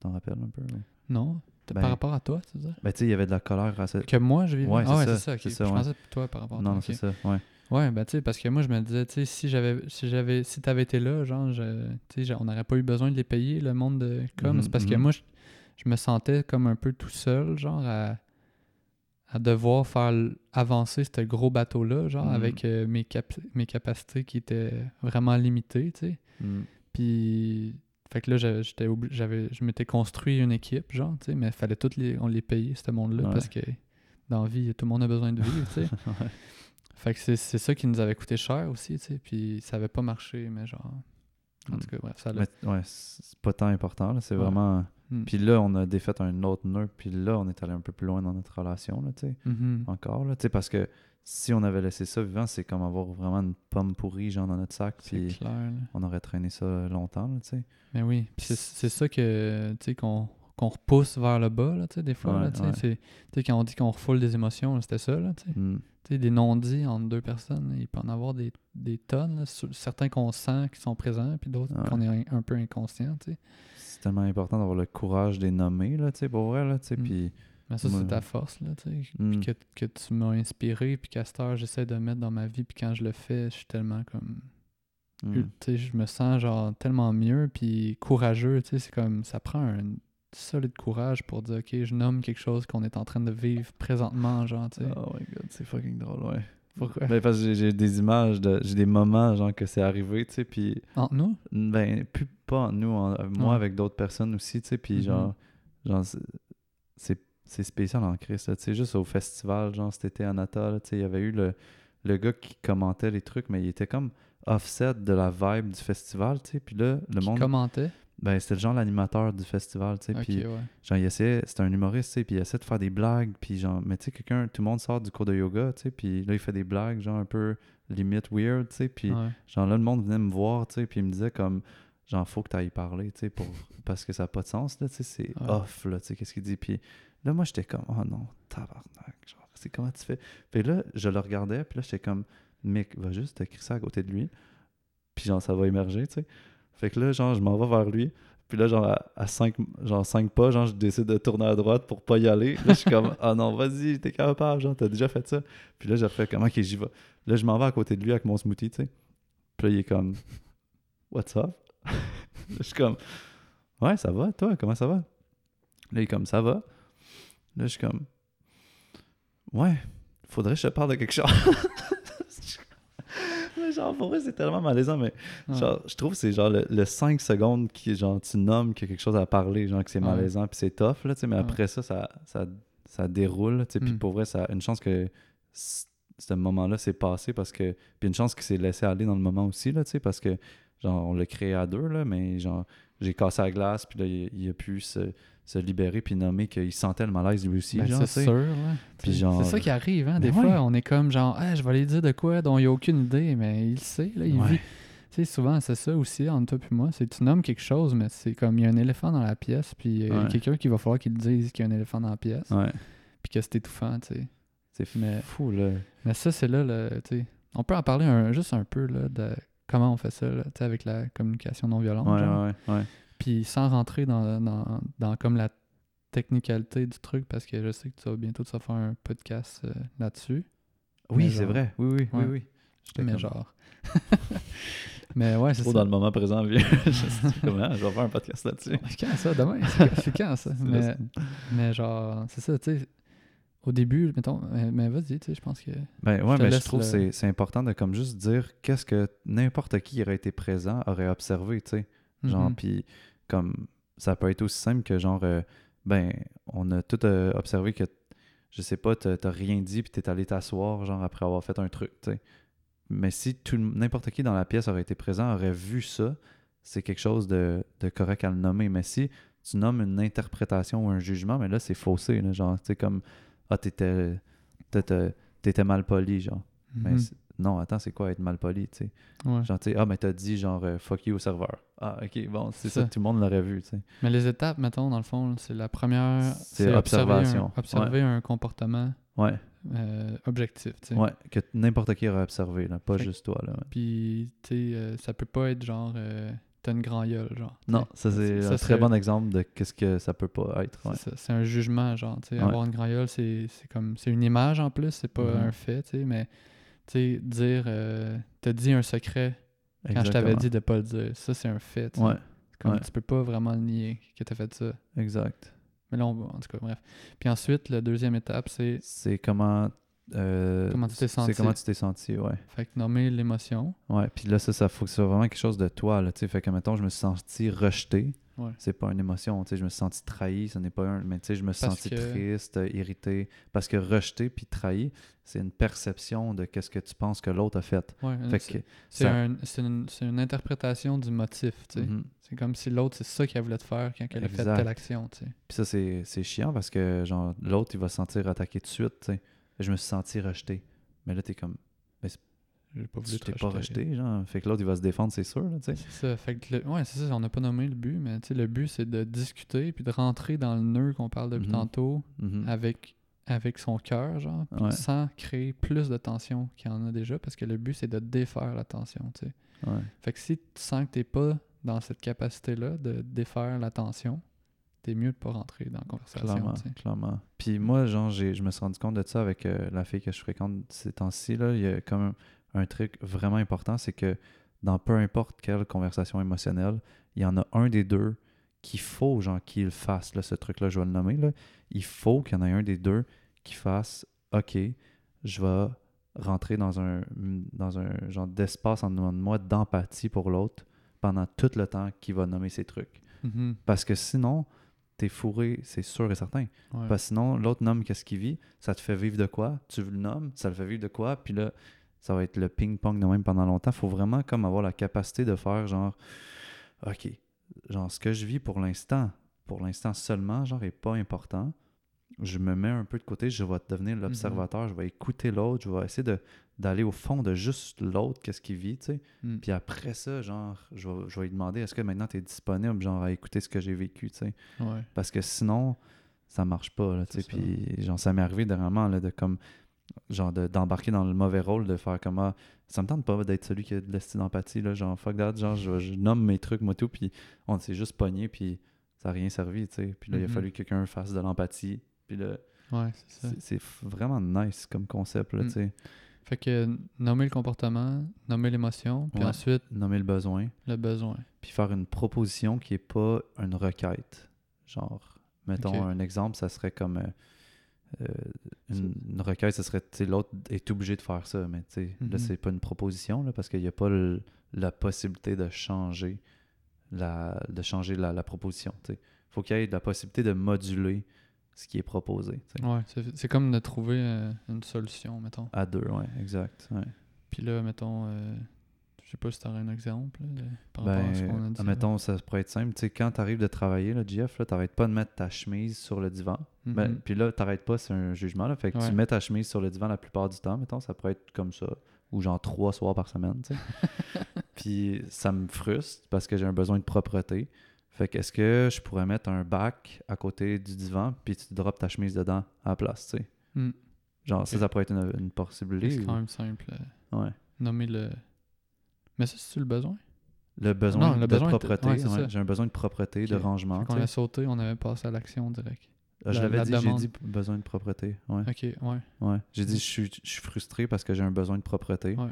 T'en rappelles un peu?
Non?
Ben-
par rapport à toi, tu veux dire?
Ben, tu sais, il y avait de la colère à.
Que moi, je vivais?
Ouais,
ah ouais,
c'est ça,
Je pensais que toi par rapport à
Non,
toi.
non, c'est ça, ouais.
Ouais, ben tu sais, parce que moi, je me disais, tu sais, si j'avais, si j'avais, si t'avais été là, genre, tu sais, on n'aurait pas eu besoin de les payer, le monde de com.
Mhm,
c'est parce que
mhm.
moi, je, je me sentais comme un peu tout seul, genre, à, à devoir faire avancer ce gros bateau-là, genre,
Mhm.
avec euh, mes, cap- mes capacités qui étaient vraiment limitées, tu sais.
Mm.
Puis, fait que là, j'étais j'avais, je m'étais construit une équipe, genre, tu sais, mais il fallait toutes les, on les payer, ce monde-là,
Ouais.
parce que dans la vie, tout le monde a besoin de vivre, tu sais.
Ouais.
Fait que c'est, ça qui nous avait coûté cher aussi, tu sais, puis ça avait pas marché, mais genre... En
Mm.
tout cas, bref, ça l'a...
Mais, ouais, c'est pas tant important, là, c'est vraiment...
Mm.
Puis là, on a défait un autre nœud, puis là, on est allé un peu plus loin dans notre relation, là, tu sais.
Mhm.
encore, là, tu sais, parce que si on avait laissé ça vivant, c'est comme avoir vraiment une pomme pourrie, genre, dans notre sac,
C'est
puis
clair, là.
on aurait traîné ça longtemps, tu sais.
Mais oui, puis c'est, ça que, tu sais, qu'on, repousse vers le bas, là, tu sais, des fois,
Ouais,
tu sais,
ouais.
quand on dit qu'on refoule des émotions, c'était ça, là, tu sais.
Mm.
Tu sais, des non-dits entre deux personnes, il peut en avoir des, des tonnes, là, certains qu'on sent qui sont présents, puis d'autres
Ouais.
qu'on est un, un peu inconscient, tu sais.
C'est tellement important d'avoir le courage des nommer, là, tu sais, pour vrai, là, tu sais,
Mm.
puis...
Mais ça,
Ouais.
c'est ta force, là, tu sais.
Mm.
Puis que, que tu m'as inspiré, puis qu'à cette heure, j'essaie de mettre dans ma vie, puis quand je le fais, je suis tellement comme...
mm.
Tu sais, je me sens genre tellement mieux puis courageux, tu sais, c'est comme ça prend un solide courage pour dire OK, je nomme quelque chose qu'on est en train de vivre présentement, genre, tu sais.
Oh my god, c'est fucking drôle, ouais.
Pourquoi?
Ben, parce que j'ai- j'ai des images, de, j'ai des moments, genre, que c'est arrivé, tu sais, puis...
Entre nous?
Ben, plus pas nous, en- moi
Ouais.
avec d'autres personnes aussi, tu sais, puis
Mhm.
genre, genre c'est- spécial en Christ, tu sais, juste au festival, genre cet été à Natal, tu sais, il y avait eu le, le gars qui commentait les trucs, mais il était comme offset de la vibe du festival, tu sais, puis là, le
Qui
monde,
commentait.
ben, c'était le genre l'animateur du festival, tu sais. Puis,
ouais.
genre, il essayait, c'était un humoriste, tu sais, puis il essayait de faire des blagues, puis genre, mais tu sais, quelqu'un, tout le monde sort du cours de yoga, tu sais, puis là, il fait des blagues, genre, un peu limite weird, tu sais, puis
Ouais.
genre, là, le monde venait me voir, tu sais, puis il me disait comme, genre, faut que tu ailles parler, tu sais, pour... parce que ça n'a pas de sens, là, tu sais, c'est
Ouais.
off, là, tu sais, qu'est-ce qu'il dit, puis là, moi, j'étais comme, oh non, tabarnak, genre, c'est comment tu fais? Puis là, je le regardais, puis là, j'étais comme, mec, va juste écrire ça à côté de lui, puis genre, ça va émerger, tu sais. Fait que là, genre, je m'en vais vers lui, puis là, genre, à, à cinq, genre, cinq pas, genre, je décide de tourner à droite pour pas y aller. Là, je suis comme, ah non, vas-y, t'es capable, genre, t'as déjà fait ça. Puis là, je refais comme, ok, j'y vais. Là, je m'en vais à côté de lui avec mon smoothie, tu sais. Puis là, il est comme, what's up? je suis comme, ouais, ça va, toi, comment ça va? Là, il est comme, ça va. Là, je suis comme, ouais, faudrait que je te parle de quelque chose. Mais genre, pour vrai, c'est tellement malaisant, mais
Ouais.
genre, je trouve que c'est genre le, le 5 secondes qui, genre, tu nommes qu'il y a quelque chose à parler, genre, que c'est malaisant, puis c'est tough, là, tu sais, mais
Ouais.
après ça, ça, ça, ça déroule, tu sais, puis
Mm.
pour vrai, ça une chance que ce moment-là s'est passé parce que, puis une chance qu'il s'est laissé aller dans le moment aussi, là, tu sais, parce que, genre, on l'a créé à deux, là, mais genre, j'ai cassé la glace, puis là, il, il a pu se, se libérer, puis nommer qu'il sentait le malaise lui aussi,
Ben, c'est sûr, là.
Genre-
C'est ça qui arrive, hein. Des
Ben
fois,
ouais.
on est comme genre, Ah, je vais aller dire de quoi dont il a aucune idée, mais il le sait, là. Il
Ouais.
vit. Tu sais, souvent, c'est ça aussi, entre toi et moi. C'est tu nommes quelque chose, mais c'est comme il y a un éléphant dans la pièce, puis il y a
Ouais.
quelqu'un qui va falloir qu'il dise qu'il y a un éléphant dans la pièce,
Ouais,
puis que c'est étouffant, tu sais.
c'est
Mais-
fou, là.
Mais ça, c'est là, le, tu sais. On peut en parler un- juste un peu, là, de comment on fait ça, là, tu sais, avec la communication non violente.
Ouais,
genre.
ouais, ouais.
Puis sans rentrer dans, dans, dans comme la technicalité du truc, parce que je sais que tu vas bientôt tu vas faire un podcast euh, là-dessus.
Oui, c'est
genre-
vrai. Oui, oui, oui,
Ouais.
oui. J'étais
Mais
comme
genre. mais ouais, c'est
trop
ça.
dans le moment présent, vieux. je suis comme, ah, je vais faire un podcast là-dessus.
C'est quand ça, demain? C'est c'est quand ça? Mais, mais genre, c'est ça, tu sais. Au début, mettons, mais, mais vas-y, tu sais, je pense que.
Ben ouais, mais je trouve que
le-
c'est- important de comme juste dire qu'est-ce que n'importe qui aurait été présent aurait observé, tu sais. Genre,
Mhm.
puis comme ça peut être aussi simple que genre, euh, ben, on a tout euh, observé que, je sais pas, t'as rien dit puis t'es allé t'asseoir, genre, après avoir fait un truc, tu sais. Mais si n'importe qui dans la pièce aurait été présent, aurait vu ça, c'est quelque chose de, de correct à le nommer. Mais si tu nommes une interprétation ou un jugement, mais là, c'est faussé, là, genre, tu sais, comme, ah, t'étais t'étais- t'étais mal poli, genre. Mais
Mhm.
c'est- non, attends, c'est quoi être mal poli, tu sais?
Ouais.
Genre, tu sais, ah, mais t'as dit genre euh, fuck you au serveur. Ah, ok, bon, c'est ça,
Ça.
tout le monde l'aurait vu, tu sais.
Mais les étapes, mettons, dans le fond, c'est la première.
C'est
observer un-
observation.
Observer un, comportement
Ouais,
euh, objectif, tu sais.
ouais, que n'importe qui aurait observé, là, pas
Fait-
juste toi, là.
Puis, tu sais, euh, ça peut pas être genre. euh, Une grand gueule, genre.
Non, ça c'est un très bon exemple de qu'est-ce que ça peut pas être. ouais.
C'est un jugement, genre, tu sais,
Ouais.
avoir une grand gueule, c'est c'est comme, c'est une image en plus, c'est pas
Mhm.
un fait, tu sais, mais, tu sais, dire, euh, t'as dit un secret quand je t'avais dit de pas le dire, ça c'est un fait.
Ouais,
Comme tu peux pas vraiment le nier que t'as fait ça.
exact.
Mais là, on en tout cas, bref. Puis ensuite, la deuxième étape, c'est,
C'est comment. Euh,
Comment tu t'es
C'est
senti?
comment tu t'es senti, ouais.
fait que nommer l'émotion.
Ouais, puis là, ça, ça faut que ce soit vraiment quelque chose de toi, là, tu sais. Fait que, mettons, je me suis senti rejeté.
Ouais.
C'est pas une émotion, tu sais. Je me suis senti trahi, ce n'est pas un. Mais tu sais, je me suis senti
que-
triste, euh, irrité. Parce que rejeté puis trahi, c'est une perception de qu'est-ce que tu penses que l'autre a fait.
Ouais,
Fait
c'est
que.
c'est
ça-
un- c'est une, c'est une interprétation du motif, tu sais.
Mhm.
C'est comme si l'autre, c'est ça qu'elle voulait te faire quand elle a fait telle action, tu sais.
Puis ça, c'est c'est chiant parce que, genre, l'autre, il va se sentir attaqué tout de suite, tu sais. Je me suis senti rejeté. Mais là, t'es comme.
J'ai pas voulu
Tu pas rejeté, genre. Fait que l'autre, il va se défendre, c'est sûr, là, tu sais.
C'est ça. Fait que le- ouais, c'est ça. On n'a pas nommé le but, mais tu sais, le but, c'est de discuter puis de rentrer dans le nœud qu'on parle depuis
Mhm.
tantôt
Mhm.
avec, avec son cœur, genre, puis
Ouais.
sans créer plus de tension qu'il y en a déjà, parce que le but, c'est de défaire la tension, tu sais.
Ouais.
Fait que si tu sens que t'es pas dans cette capacité-là de défaire la tension, t'es mieux de pas rentrer dans la conversation,
Clairement, clairement. Puis moi, genre, je me suis rendu compte de ça avec euh, la fille que je fréquente ces temps-ci. Il y a comme un, un truc vraiment important, c'est que dans peu importe quelle conversation émotionnelle, il y en a un des deux qu'il faut, genre, qu'il fasse, là, ce truc-là, je vais le nommer. Là. Il faut qu'il y en ait un des deux qui fasse « Ok, je vais rentrer dans un, dans un genre d'espace en dedans de moi d'empathie pour l'autre pendant tout le temps qu'il va nommer ces trucs.
Mhm.
Parce que sinon, t'es fourré, c'est sûr et certain.
Ouais.
Parce que sinon, l'autre nomme qu'est-ce qu'il vit, ça te fait vivre de quoi, tu le nommes, ça le fait vivre de quoi, puis là, ça va être le ping-pong de même pendant longtemps. faut vraiment comme avoir la capacité de faire genre, OK, genre, ce que je vis pour l'instant, pour l'instant seulement, genre, est pas important. Je me mets un peu de côté, je vais devenir
Mhm.
l'observateur, je vais écouter l'autre, je vais essayer de, d'aller au fond de juste l'autre, qu'est-ce qu'il vit, tu sais.
Mm.
Puis après ça, genre, je vais, je vais lui demander est-ce que maintenant tu es disponible, genre, à écouter ce que j'ai vécu, tu sais.
Ouais.
Parce que sinon, ça marche pas, là, tu sais. Puis, genre, ça m'est arrivé dernièrement, là, de comme, genre, de- d'embarquer dans le mauvais rôle, de faire comme, ah, ça me tente pas d'être celui qui a de l'estime d'empathie, là, genre, fuck that, genre, je, je nomme mes trucs, moi, tout, puis on s'est juste pogné, puis ça a rien servi, tu sais. Puis là, il a
Mhm.
fallu que quelqu'un fasse de l'empathie, puis là,
Ouais, c'est
vraiment nice comme concept, là,
Mm.
tu sais.
Fait que nommer le comportement, nommer l'émotion, puis
Ouais.
ensuite
Nommer le besoin,
le besoin.
puis faire une proposition qui est pas une requête. Genre, mettons un exemple, ça serait comme euh, euh, une, une requête, ça serait, tu sais, l'autre est obligé de faire ça, mais tu sais, là,
Mhm.
c'est pas une proposition, là, parce qu'il n'y a pas le- la possibilité de changer la, de changer la, la proposition, tu faut qu'il y ait la possibilité de moduler ce qui est proposé.
Ouais, c'est c'est comme de trouver euh, une solution, mettons.
À deux, ouais, exact. ouais.
Puis là, mettons, euh, je sais pas si t'aurais un exemple là, de- par rapport à ce qu'on a
Ben,
dit. là.
admettons, ça pourrait être simple. Tu sais, quand tu arrives de travailler, là, Jeff, là, t'arrêtes pas de mettre ta chemise sur le divan.
Mhm.
Ben, puis là, t'arrêtes pas, c'est un jugement. Là, fait que
Ouais.
tu mets ta chemise sur le divan la plupart du temps, mettons, ça pourrait être comme ça. Ou genre trois soirs par semaine, tu sais. puis ça me frustre parce que j'ai un besoin de propreté. Fait que est-ce que je pourrais mettre un bac à côté du divan, puis tu drops ta chemise dedans à la place, tu sais?
Mm.
Genre, ça, ça pourrait être une, une possibilité.
C'est
ou-
quand même simple. euh,
Ouais.
nommer le. Mais ça, c'est-tu le besoin?
Le besoin
Non, le
de
besoin
propreté.
ouais,
ouais. J'ai un besoin de propreté, de rangement.
Qu'on
sais.
a sauté, on avait passé à l'action direct.
Ah, je
La-
l'avais
la
dit, j'ai dit besoin de propreté. Ouais.
Ok, ouais.
ouais. J'ai dit je suis, je suis frustré parce que j'ai un besoin de propreté.
Ouais.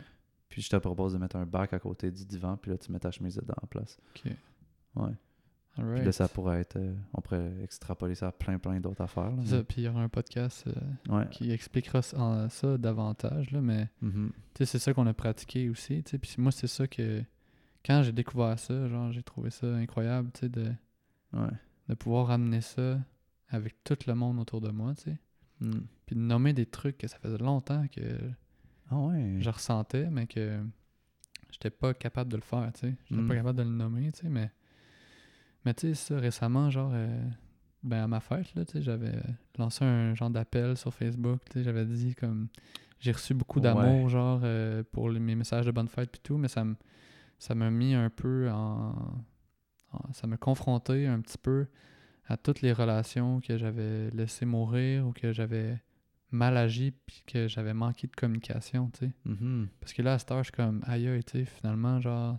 Puis je te propose de mettre un bac à côté du divan, puis là tu mets ta chemise dedans en place.
Ok.
Ouais. Puis là ça pourrait être. euh, on pourrait extrapoler ça à plein plein d'autres affaires. là,
puis il y aura un podcast euh,
Ouais.
qui expliquera ça, davantage, là, mais
Mhm.
sais, c'est ça qu'on a pratiqué aussi, tu sais, puis moi, c'est ça que, quand j'ai découvert ça, genre, j'ai trouvé ça incroyable, tu sais, de,
Ouais.
de pouvoir ramener ça avec tout le monde autour de moi, tu sais,
Mm.
puis de nommer des trucs que ça faisait longtemps que
Ah ouais.
je ressentais, mais que j'étais pas capable de le faire, tu sais, j'étais
Mm.
pas capable de le nommer, tu sais, mais, mais tu sais, ça, récemment, genre, euh, ben, à ma fête, là, tu sais, j'avais euh, lancé un genre d'appel sur Facebook, tu sais, j'avais dit comme, j'ai reçu beaucoup d'amour,
Ouais.
genre, euh, pour les- mes messages de bonne fête puis tout, mais ça me ça m'a mis un peu en, en- ça m'a confronté un petit peu à toutes les relations que j'avais laissé mourir ou que j'avais mal agi puis que j'avais manqué de communication, tu sais.
Mhm.
Parce que là, à cette heure, je suis comme, aïe, tu sais, finalement, genre,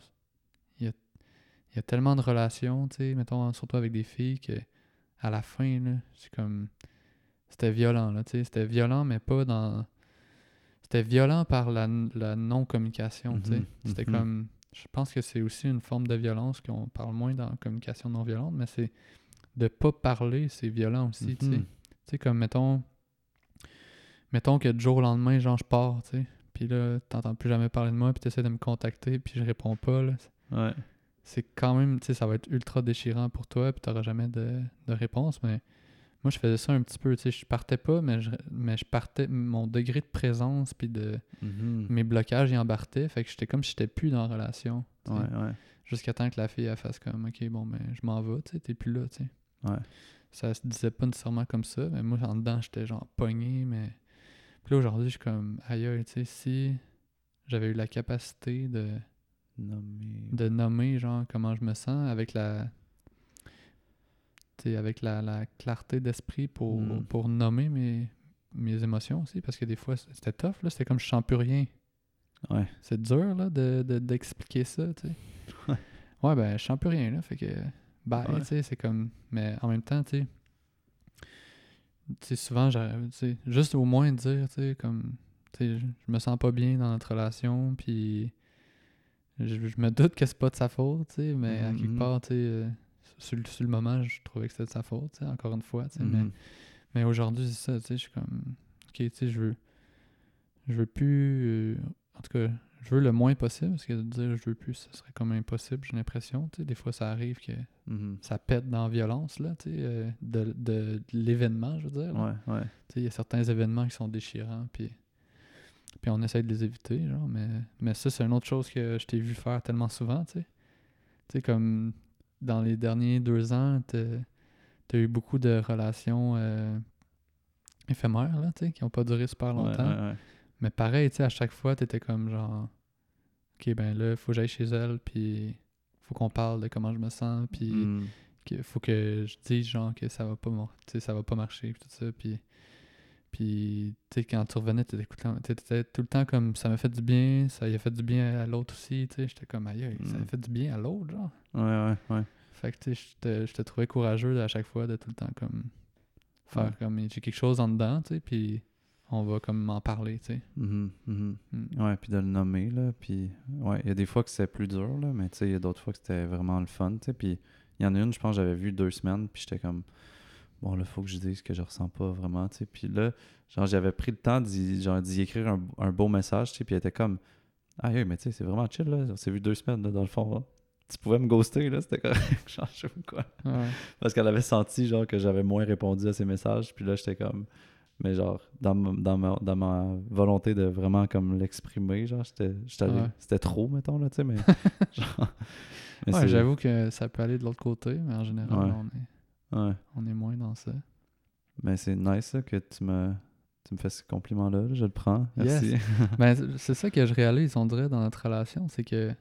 y a tellement de relations, tu sais, mettons, surtout avec des filles, que à la fin, là, c'est comme, c'était violent, là, tu sais, c'était violent, mais pas dans, c'était violent par la, la non-communication, tu sais.
Mhm,
C'était
mhm.
comme, je pense que c'est aussi une forme de violence qu'on parle moins dans la communication non violente, mais c'est de pas parler, c'est violent aussi, tu sais.
Mhm.
Tu sais, comme, mettons, mettons que du jour au lendemain, genre, je pars, tu sais. Puis là, t'entends plus jamais parler de moi, puis t'essaies de me contacter, puis je réponds pas, là.
Ouais.
C'est quand même, tu sais, ça va être ultra déchirant pour toi, puis t'auras jamais de, de réponse, mais moi, je faisais ça un petit peu, tu sais. Je partais pas, mais je, mais je partais, mon degré de présence, puis de
Mhm.
mes blocages, ils embarquaient, fait que j'étais comme si j'étais plus dans la relation.
Ouais, ouais.
Jusqu'à temps que la fille, elle fasse comme, ok, bon, ben, je m'en vais, tu sais, t'es plus là, tu sais.
Ouais.
Ça se disait pas nécessairement comme ça, mais moi, en dedans, j'étais genre pogné, mais. Puis là, aujourd'hui, je suis comme, aïe, tu sais, si j'avais eu la capacité de,
Nommer.
de nommer, genre, comment je me sens avec la. Avec la, la clarté d'esprit pour,
Mm.
pour nommer mes, mes émotions aussi, parce que des fois, c'était tough, là, c'était comme je sens plus rien.
Ouais.
C'est dur, là, de, de- d'expliquer ça, tu sais.
Ouais.
ouais, ben, je sens plus rien, là, fait que, bye,
Ouais.
tu sais, c'est comme, mais en même temps, tu sais, tu sais, souvent, juste au moins dire, tu sais, comme, tu sais, je me sens pas bien dans notre relation, puis je, je me doute que c'est pas de sa faute, tu sais, mais à quelque
Mhm.
part, tu sais, euh, sur, le- sur le moment, je trouvais que c'était de sa faute, tu sais, encore une fois, tu sais, mais
Mhm.
mais aujourd'hui, c'est ça, tu sais, je suis comme, ok, tu sais, je veux, je veux plus, euh, en tout cas, je veux le moins possible, parce que de dire je veux plus, ce serait comme impossible, j'ai l'impression, tu sais, des fois, ça arrive que
Mhm.
ça pète dans la violence, là, tu sais, euh, de, de, de l'événement, je veux dire, là.
Ouais, ouais.
Tu sais, il y a certains événements qui sont déchirants, puis, puis on essaie de les éviter, genre, mais, mais ça, c'est une autre chose que je t'ai vu faire tellement souvent, tu sais. Tu sais, comme dans les derniers deux ans, t'as as eu beaucoup de relations euh, éphémères, là, tu sais, qui n'ont pas duré super longtemps.
ouais, ouais.
Mais pareil, tu sais, à chaque fois, t'étais comme genre, ok, ben là, faut que j'aille chez elle, puis faut qu'on parle de comment je me sens, puis
Mm.
faut que je dise genre que ça va pas, ça va pas marcher, puis tout ça, puis. Puis, tu sais, quand tu revenais, t'étais tout, le temps- t'étais tout le temps comme ça m'a fait du bien, ça y a fait du bien à l'autre aussi, tu sais. J'étais comme aïe, aïe, ça a
Mm.
fait du bien à l'autre, genre.
Ouais, ouais, ouais.
Fait que, tu sais, je te- trouvais courageux à chaque fois de tout le temps comme faire
Ouais.
comme j'ai quelque chose en dedans, tu sais, puis on va comme m'en parler, tu sais.
Mhm, mhm.
Mm.
Ouais, puis de le nommer, là. Puis, ouais, il y a des fois que c'est plus dur, là, mais tu sais, il y a d'autres fois que c'était vraiment le fun, tu sais. Puis, il y en a une, je pense, j'avais vu deux semaines, puis j'étais comme, bon, là, faut que je dise que je ressens pas vraiment, tu sais. Puis là, genre, j'avais pris le temps d'y, écrire un, un beau message, tu sais, puis elle était comme, ah, oui, mais tu sais, c'est vraiment chill, là. On s'est vu deux semaines, là, dans le fond, là. Tu pouvais me ghoster, là, c'était correct, genre, je sais pas quoi.
Ouais.
Parce qu'elle avait senti genre que j'avais moins répondu à ses messages. Puis là, j'étais comme. Mais genre, dans ma, dans ma, dans ma volonté de vraiment comme l'exprimer, genre, j'étais,
Ouais.
c'était trop, mettons, là, tu sais, mais. genre, mais
Ouais,
c'est-
j'avoue que ça peut aller de l'autre côté, mais en général, on, est,
Ouais.
on est moins dans ça.
Mais c'est nice ça, que tu me, tu me fais ce compliment-là, là, je le prends. Merci.
ben, c'est- ça que je réalise, on dirait, dans notre relation, c'est que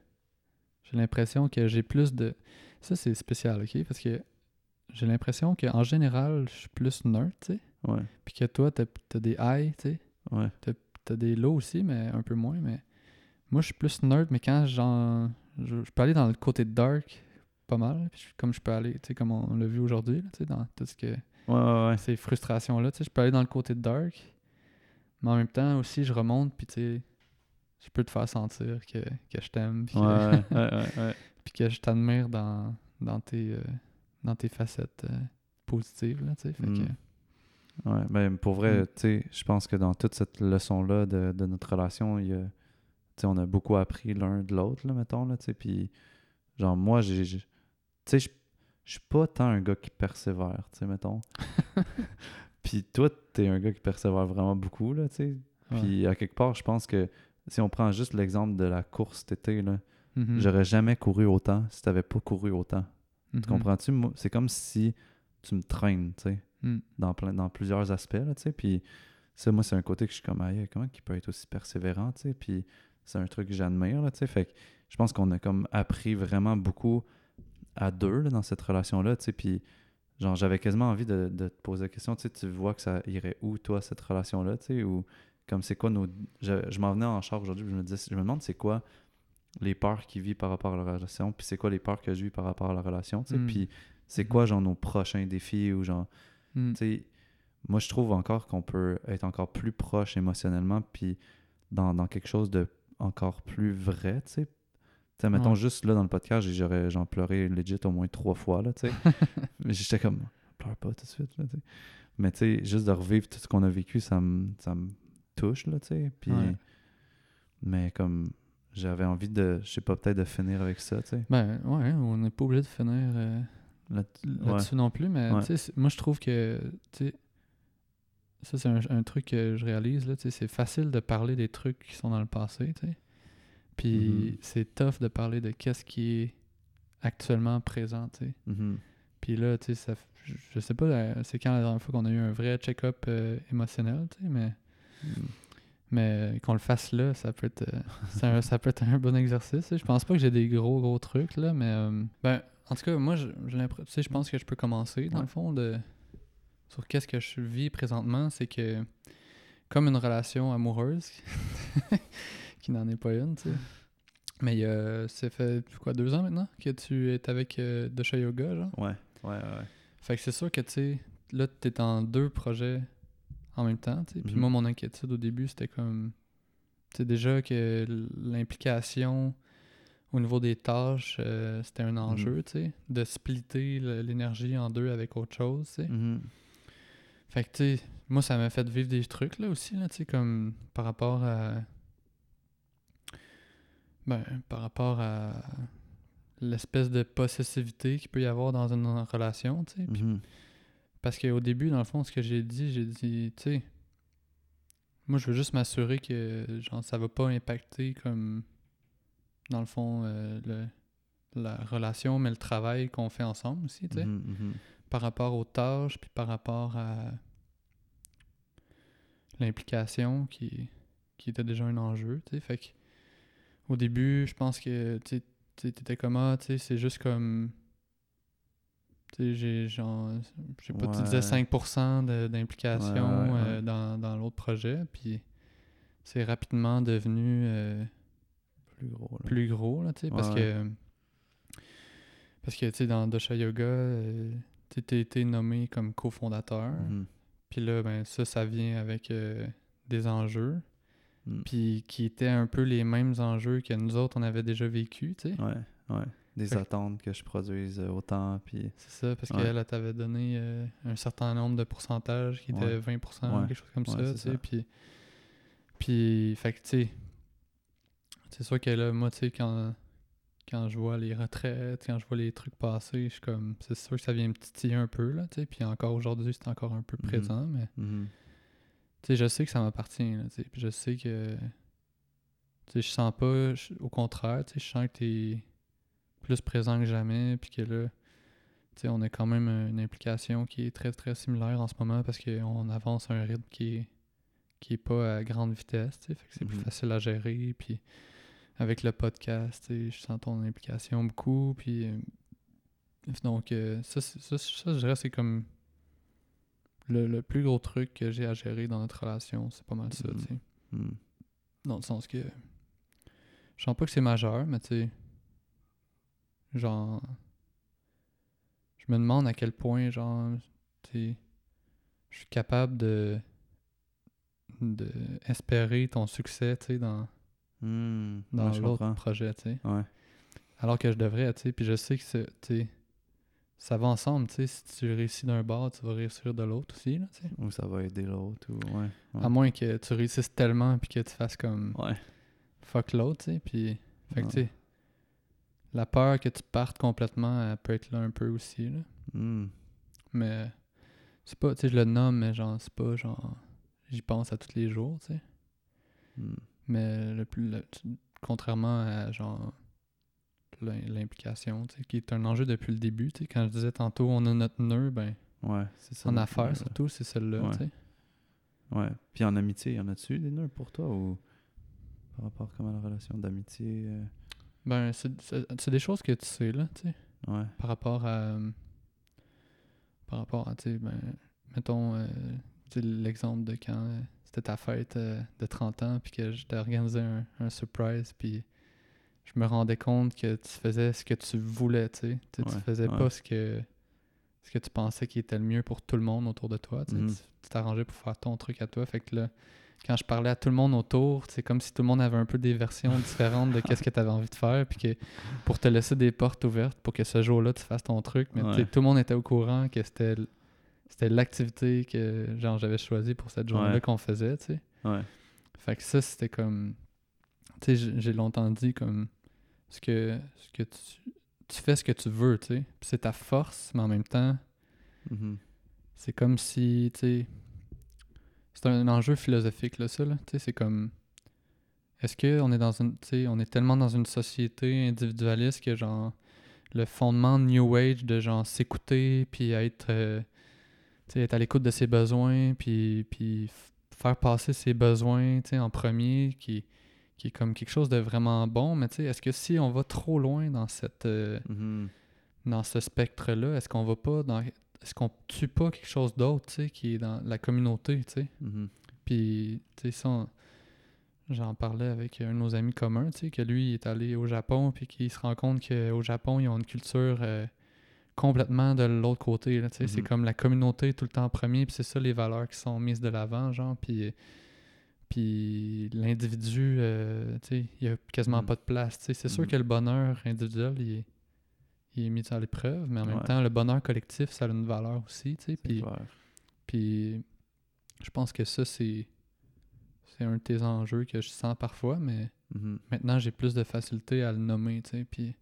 j'ai l'impression que j'ai plus de... Ça, c'est spécial, OK? Parce que j'ai l'impression qu'en général, je suis plus nerd, tu sais?
ouais,
Puis que toi, t'as as des highs, tu sais?
ouais.
T'as des lows aussi, mais un peu moins. Mais moi, je suis plus nerd, mais quand j'en. Je, je peux aller dans le côté dark pas mal. Puis comme je peux aller, tu sais, comme on l'a vu aujourd'hui, tu sais, dans tout ce que.
Ouais, ouais, ouais.
Ces frustrations-là, tu sais, je peux aller dans le côté dark. Mais en même temps aussi, je remonte, puis tu sais, je peux te faire sentir que, que je t'aime, puis que,
Ouais, ouais, ouais, ouais.
puis que je t'admire dans, dans, tes, euh, dans tes facettes euh, positives, là, tu sais. Fait que.
Mm. Ouais, ben pour vrai,
Mm.
tu sais, je pense que dans toute cette leçon-là de, de notre relation, il y a, on a beaucoup appris l'un de l'autre, là, mettons, là, tu sais, puis genre, moi, j'ai- tu sais, je je suis pas tant un gars qui persévère, tu sais, mettons. puis toi, t'es un gars qui persévère vraiment beaucoup, là, tu sais.
Ouais.
Puis à quelque part, je pense que si on prend juste l'exemple de la course cet été, là,
Mhm.
j'aurais jamais couru autant si t'avais pas couru autant.
Mhm.
Tu comprends-tu? Moi, C'est comme si tu me traînes, tu sais
Mm.
dans, plein, dans plusieurs aspects, là, tu sais. Puis ça, moi, c'est un côté que je suis comme, aïe, comment il peut être aussi persévérant, tu sais? Puis c'est un truc que j'admire, là, tu sais. Fait que je pense qu'on a comme appris vraiment beaucoup à deux, là, dans cette relation-là, tu sais. Puis genre, j'avais quasiment envie de, de te poser la question, tu sais, tu vois que ça irait où, toi, cette relation-là, tu sais, ou comme c'est quoi nos... Je, je m'en venais en char aujourd'hui, je me disais, je me demande c'est quoi les peurs qu'il vit par rapport à la relation, puis c'est quoi les peurs que je vis par rapport à la relation, tu sais.
Mm.
Puis c'est quoi, genre, nos prochains défis, ou genre...
Mm.
Tu sais, moi, je trouve encore qu'on peut être encore plus proche émotionnellement, puis dans, dans quelque chose de encore plus vrai, tu sais. Sais, mettons,
Ouais.
juste là, dans le podcast, j'aurais j'en pleuré legit au moins trois fois, là, tu sais. Mais j'étais comme, pleure pas tout de suite, là, tu sais. Mais tu sais, juste de revivre tout ce qu'on a vécu, ça me ça me touche, là, tu sais. Puis,
Ouais.
mais comme, j'avais envie de, je sais pas, peut-être de finir avec ça, tu sais.
Ben ouais, on n'est pas obligé de finir euh,
Là-
là-dessus non plus, mais
Ouais.
tu sais, c'est- moi je trouve que tu sais, ça c'est un, un truc que je réalise, là, tu sais, c'est facile de parler des trucs qui sont dans le passé, tu sais. Puis
Mhm.
c'est tough de parler de qu'est-ce qui est actuellement présent, tu sais.
Mhm.
Puis là, tu sais, ça, je- je sais pas, euh, c'est quand la dernière fois qu'on a eu un vrai check-up euh, émotionnel, tu sais, mais,
Mhm.
mais qu'on le fasse là, ça peut être, euh, un- ça peut être un bon exercice. Je pense pas que j'ai des gros, gros trucs, là, mais euh, ben, en tout cas, moi, je- sais, je pense que je peux commencer, dans
Ouais.
le fond, de, sur qu'est-ce que je vis présentement, c'est que, comme une relation amoureuse, qui n'en est pas une, tu sais. Mais a, ça fait quoi, deux ans maintenant que tu es avec euh, Dosha Yoga, genre?
Ouais, ouais, ouais.
Fait que c'est sûr que, tu sais, là, t'es en deux projets en même temps, tu sais. Puis
Mhm.
moi, mon inquiétude au début, c'était comme... Tu sais, déjà que l'implication au niveau des tâches, euh, c'était un enjeu, tu sais. De splitter l'énergie en deux avec autre chose, tu sais.
Mhm.
Fait que, tu sais, moi, ça m'a fait vivre des trucs, là, aussi, là, tu sais, comme par rapport à... Ben, par rapport à l'espèce de possessivité qu'il peut y avoir dans une relation, tu sais.
Mhm.
parce qu'au début, dans le fond, ce que j'ai dit, j'ai dit, tu sais, moi, je veux juste m'assurer que, genre, ça va pas impacter comme, dans le fond, euh, le, la relation, mais le travail qu'on fait ensemble aussi, tu sais,
Mhm, mhm.
par rapport aux tâches, puis par rapport à l'implication qui, qui était déjà un enjeu, tu sais. Fait que, au début, je pense que, tu t'étais comme, ah, tu sais, c'est juste comme. Tu sais, j'ai genre. Je sais pas, tu disais
Ouais.
5% de- d'implication
Ouais, ouais, ouais.
euh, dans, dans l'autre projet, puis c'est rapidement devenu euh,
Plus gros. là.
plus gros, là, tu sais, parce que. Parce que, tu sais, dans Dosha Yoga, euh, tu as été nommé comme cofondateur.
Mhm.
Puis là, ben ça, ça vient avec des enjeux.
Mm.
Puis qui étaient un peu les mêmes enjeux que nous autres, on avait déjà vécu, tu sais.
Ouais, ouais. Des
Fait
attentes que je produise euh, autant, puis...
C'est ça, parce
Ouais.
qu'elle elle t'avait donné euh, un certain nombre de pourcentages qui était
Ouais.
20%,
Ouais.
quelque chose comme ça, tu sais. Puis, puis, fait que, tu sais, c'est sûr que là, moi, tu sais, quand, quand je vois les retraites, quand je vois les trucs passer, je suis comme, c'est sûr que ça vient me titiller un peu, là, tu sais. Puis encore aujourd'hui, c'est encore un peu
Mhm.
présent, mais...
Mhm.
Sais, je sais que ça m'appartient, là, tu sais, puis je sais que... Tu sais, je sens pas... je- au contraire, tu sais, je sens que t'es plus présent que jamais, puis que là, tu sais, on a quand même une implication qui est très, très similaire en ce moment parce qu'on avance à un rythme qui est, qui est pas à grande vitesse, tu sais, fait que c'est plus
Mhm.
facile à gérer, puis avec le podcast, tu sais, je sens ton implication beaucoup, puis... euh, donc, euh, ça, ça, ça, je dirais, c'est comme le, le plus gros truc que j'ai à gérer dans notre relation, c'est pas mal ça,
Mhm.
tu sais.
Mhm.
Dans le sens que. Je sens pas que c'est majeur, mais tu sais. Genre. Je me demande à quel point, genre. Tu sais. Je suis capable de. de espérer ton succès, tu sais, dans,
Mhm.
dans
Ouais,
l'autre projet, tu sais.
Ouais.
Alors que je devrais, tu sais. Puis je sais que c'est. Tu sais. Ça va ensemble, tu sais. Si tu réussis d'un bord, tu vas réussir de l'autre aussi, là, tu sais.
Ou ça va aider l'autre, ou... Ouais. ouais.
À moins que tu réussisses tellement puis que tu fasses comme
Ouais.
fuck l'autre, tu sais. Puis, fait que tu sais, la peur que tu partes complètement, elle peut être là un peu aussi, là.
Mhm.
Mais c'est pas, tu sais, je le nomme, mais genre, c'est pas genre, j'y pense à tous les jours, tu sais.
Mhm.
Mais le plus, le- contrairement à genre l'implication, tu sais, qui est un enjeu depuis le début. Quand je disais tantôt, on a notre nœud, ben,
Ouais, c'est ça.
en affaires surtout, c'est celle-là,
Ouais.
tu sais.
Ouais. Puis en amitié, y en a-tu des nœuds pour toi, ou... Par rapport comment la relation d'amitié... euh,
Ben, c'est des choses que tu sais, là, tu sais.
Ouais.
par rapport à euh, par rapport à tu sais ben mettons euh, l'exemple de quand c'était ta fête de 30 ans puis que je t'ai organisé un, un surprise puis je me rendais compte que tu faisais ce que tu voulais tu sais Tu faisais
ouais.
pas ce que ce que tu pensais qui était le mieux pour tout le monde autour de toi tu.
Mhm.
Tu- t'arrangeais pour faire ton truc à toi fait que là quand je parlais à tout le monde autour, c'est comme si tout le monde avait un peu des versions différentes de qu'est-ce que tu avais envie de faire, puis que pour te laisser des portes ouvertes pour que ce jour-là tu fasses ton truc, mais
Ouais.
tout le monde était au courant que c'était c'était l'activité que genre j'avais choisi pour cette journée-là
Ouais.
qu'on faisait, tu sais.
Ouais.
Fait que ça c'était comme tu sais j'ai- j'ai longtemps dit comme ce que ce que tu tu fais ce que tu veux, tu sais. C'est ta force, mais en même temps,
Mhm.
c'est comme si, tu sais, c'est un enjeu philosophique, là, ça, là. Tu sais, c'est comme, est-ce qu'on est dans une, tu sais, on est tellement dans une société individualiste que, genre, le fondement de New Age de, genre, s'écouter, puis être, euh, tu sais, être à l'écoute de ses besoins, puis, puis faire passer ses besoins, tu sais, en premier, qui, qui est comme quelque chose de vraiment bon, mais tu sais, est-ce que si on va trop loin dans cette... euh,
Mhm.
dans ce spectre-là, est-ce qu'on va pas dans. Est-ce qu'on tue pas quelque chose d'autre, tu sais, qui est dans la communauté, tu sais?
Mhm.
Puis, tu sais, on- j'en parlais avec un de nos amis communs, tu sais, que lui il est allé au Japon, puis qu'il se rend compte qu'au Japon, ils ont une culture euh, complètement de l'autre côté, tu sais. C'est
Mhm.
comme la communauté tout le temps en premier, puis c'est ça les valeurs qui sont mises de l'avant, genre, puis. Puis l'individu, euh, tu sais, il y a quasiment
Mhm.
pas de place. C'est sûr
Mhm.
que le bonheur individuel, il est, il est mis à l'épreuve, mais en même temps, le bonheur collectif, ça a une valeur aussi. tu sais. Puis, puis je pense que ça, c'est c'est un de tes enjeux que je sens parfois, mais
Mhm.
maintenant, j'ai plus de facilité à le nommer, tu sais, puis,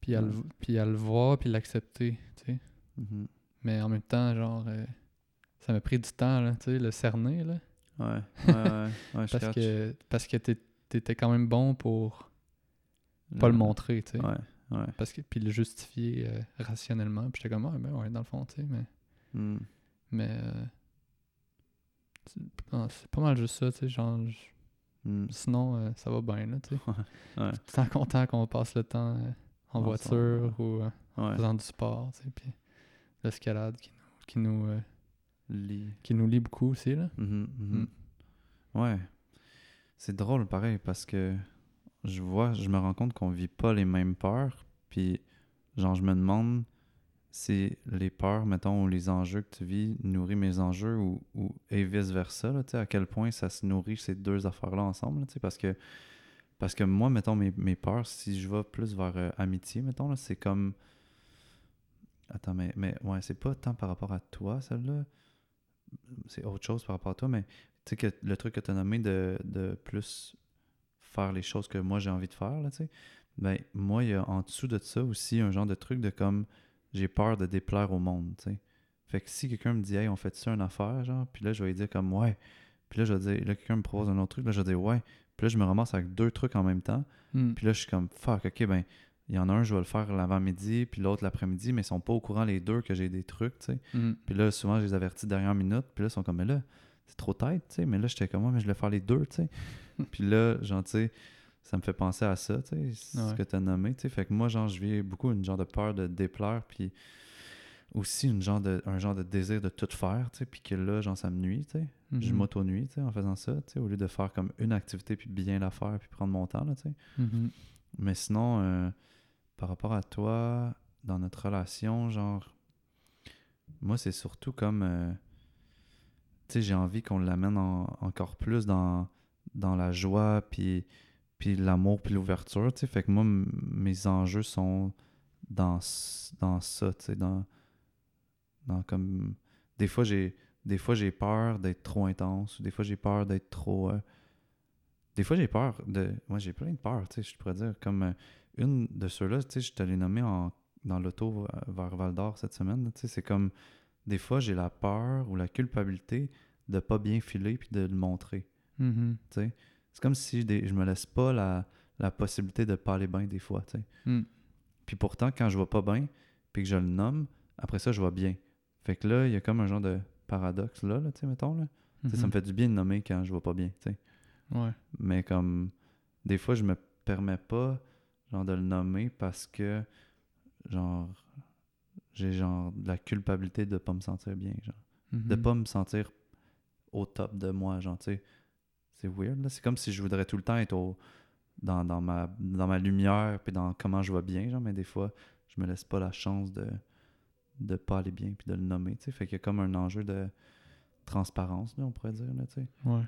puis, à le, puis à le voir, puis l'accepter, tu sais.
Mhm.
Mais en même temps, genre, euh, ça m'a pris du temps, là, tu sais, le cerner, là.
Ouais, ouais, ouais. ouais je
Parce que, parce que t'étais quand même bon pour pas le montrer, tu sais.
Ouais, ouais.
Parce que, puis le justifier euh, rationnellement. Puis j'étais comme, ah, ben ouais, dans le fond, tu sais, mais.
Hmm.
Mais. euh, c'est pas mal juste ça, tu sais. Genre,
Hmm.
sinon, euh, ça va bien, là, tu sais.
Ouais.
Temps content qu'on passe le temps en voiture ou
Ouais.
faisant du sport, tu sais. Puis l'escalade qui nous, qui, nous, qui nous lie beaucoup aussi, là.
Mhm, mhm.
Mm.
Ouais. C'est drôle, pareil, parce que je vois, je me rends compte qu'on vit pas les mêmes peurs. Puis, genre, je me demande si les peurs, mettons, ou les enjeux que tu vis nourrissent mes enjeux ou, ou et vice-versa, là, tu sais, à quel point ça se nourrit ces deux affaires-là ensemble, là, tu sais, parce que, parce que moi, mettons, mes, mes peurs, si je vais plus vers euh, amitié, mettons, là, c'est comme... Attends, mais, mais ouais, c'est pas tant par rapport à toi, celle-là. C'est autre chose par rapport à toi, mais tu sais que le truc que tu as nommé de, de plus faire les choses que moi j'ai envie de faire, là, tu sais, ben moi, il y a en dessous de ça aussi un genre de truc de comme j'ai peur de déplaire au monde, tu sais. Fait que si quelqu'un me dit, hey, on fait ça une affaire, genre, puis là, je vais lui dire comme, ouais. Puis là, je vais dire, là, quelqu'un me propose un autre truc, là, je vais dire, ouais. Puis là, je me ramasse avec deux trucs en même temps.
Mm.
Puis là, je suis comme, fuck, ok, ben, il y en a un, je vais le faire l'avant-midi, puis l'autre l'après-midi, mais ils sont pas au courant les deux que j'ai des trucs, tu sais.
Mm.
Puis là, souvent, je les avertis dernière minute. Puis là, ils sont comme, mais là, c'est trop tête, tu sais. Mais là, j'étais comme, mais je voulais faire les deux, tu sais. puis là, genre, tu sais, ça me fait penser à ça, tu sais, ce que tu as nommé, tu sais. Fait que moi, genre, je vis beaucoup une genre de peur de déplaire, puis aussi une genre de, un genre de désir de tout faire, tu sais. Puis que là, genre, ça me nuit, tu sais. Je
Mhm.
m'auto-nuis, tu sais, en faisant ça, tu sais, au lieu de faire comme une activité, puis bien la faire, puis prendre mon temps, là, tu sais.
Mhm.
Mais sinon, euh, par rapport à toi, dans notre relation, genre, moi, c'est surtout comme, euh, tu sais, j'ai envie qu'on l'amène en- encore plus dans, la joie, puis, puis l'amour, puis l'ouverture, tu sais. Fait que moi, mes enjeux sont dans, dans ça, tu sais, dans, dans comme... Des fois, j'ai des fois j'ai peur d'être trop intense, des fois, j'ai peur d'être trop... euh, des fois, j'ai peur de... Moi, j'ai plein de peurs, tu sais, je pourrais dire. Comme euh, une de ceux-là, tu sais, je te l'ai nommé en, dans l'auto euh, vers Val d'Or cette semaine. Tu sais, c'est comme... Des fois, j'ai la peur ou la culpabilité de pas bien filer puis de le montrer,
Mhm.
tu sais. C'est comme si des- je me laisse pas la, la possibilité de pas aller bien des fois, tu sais.
Mm.
Puis pourtant, quand je vais pas bien, puis que je le nomme, après ça, je vais bien. Fait que là, il y a comme un genre de paradoxe là, là tu sais, mettons, là. Ça me
Mhm.
fait du bien de nommer quand je vais pas bien, tu sais.
Ouais.
Mais comme des fois, je me permets pas genre de le nommer parce que genre j'ai genre de la culpabilité de pas me sentir bien, genre. De
Mhm.
pas me sentir au top de moi, genre, tu sais. C'est weird, là. C'est comme si je voudrais tout le temps être au, dans, dans, ma, dans ma lumière puis dans comment je vais bien, genre, mais des fois, je me laisse pas la chance de de pas aller bien puis de le nommer, tu sais. Fait qu'il y a comme un enjeu de transparence, là, on pourrait dire, là, tu sais.
Ouais.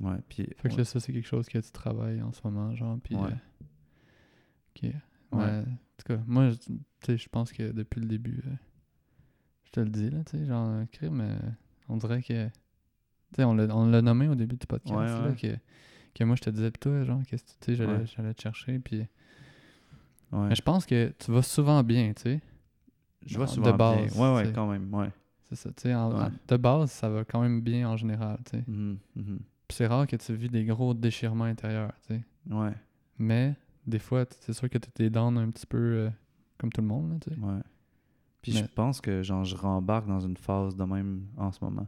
Ouais, puis...
Fait que
ouais.
là, ça, c'est quelque chose que tu travailles en ce moment, genre, puis...
Ouais.
euh, Ok. Ouais.
Ouais.
En tout cas, moi, je- pense que depuis le début, euh, je te le dis, là, tu sais, genre, crime, euh, on dirait que... Tu sais, on l'a nommé au début du podcast,
Ouais,
là,
ouais.
que, que moi, je te disais, pis toi, genre, qu'est-ce que tu sais, j'allais te chercher, puis...
Ouais.
Mais je pense que tu vas souvent bien, tu sais.
Je vois
de
souvent
base,
bien. Ouais, ouais, quand même, ouais.
C'est ça, tu sais, de base, ça va quand même bien en général, tu sais.
Mhm, mhm.
Puis c'est rare que tu vis des gros déchirements intérieurs, tu sais.
Ouais,
Mais, des fois, c'est sûr que tu t'es down un petit peu euh, comme tout le monde, là, tu sais.
ouais. Puis
Mais-
je pense que, genre, je rembarque dans une phase de même en ce moment.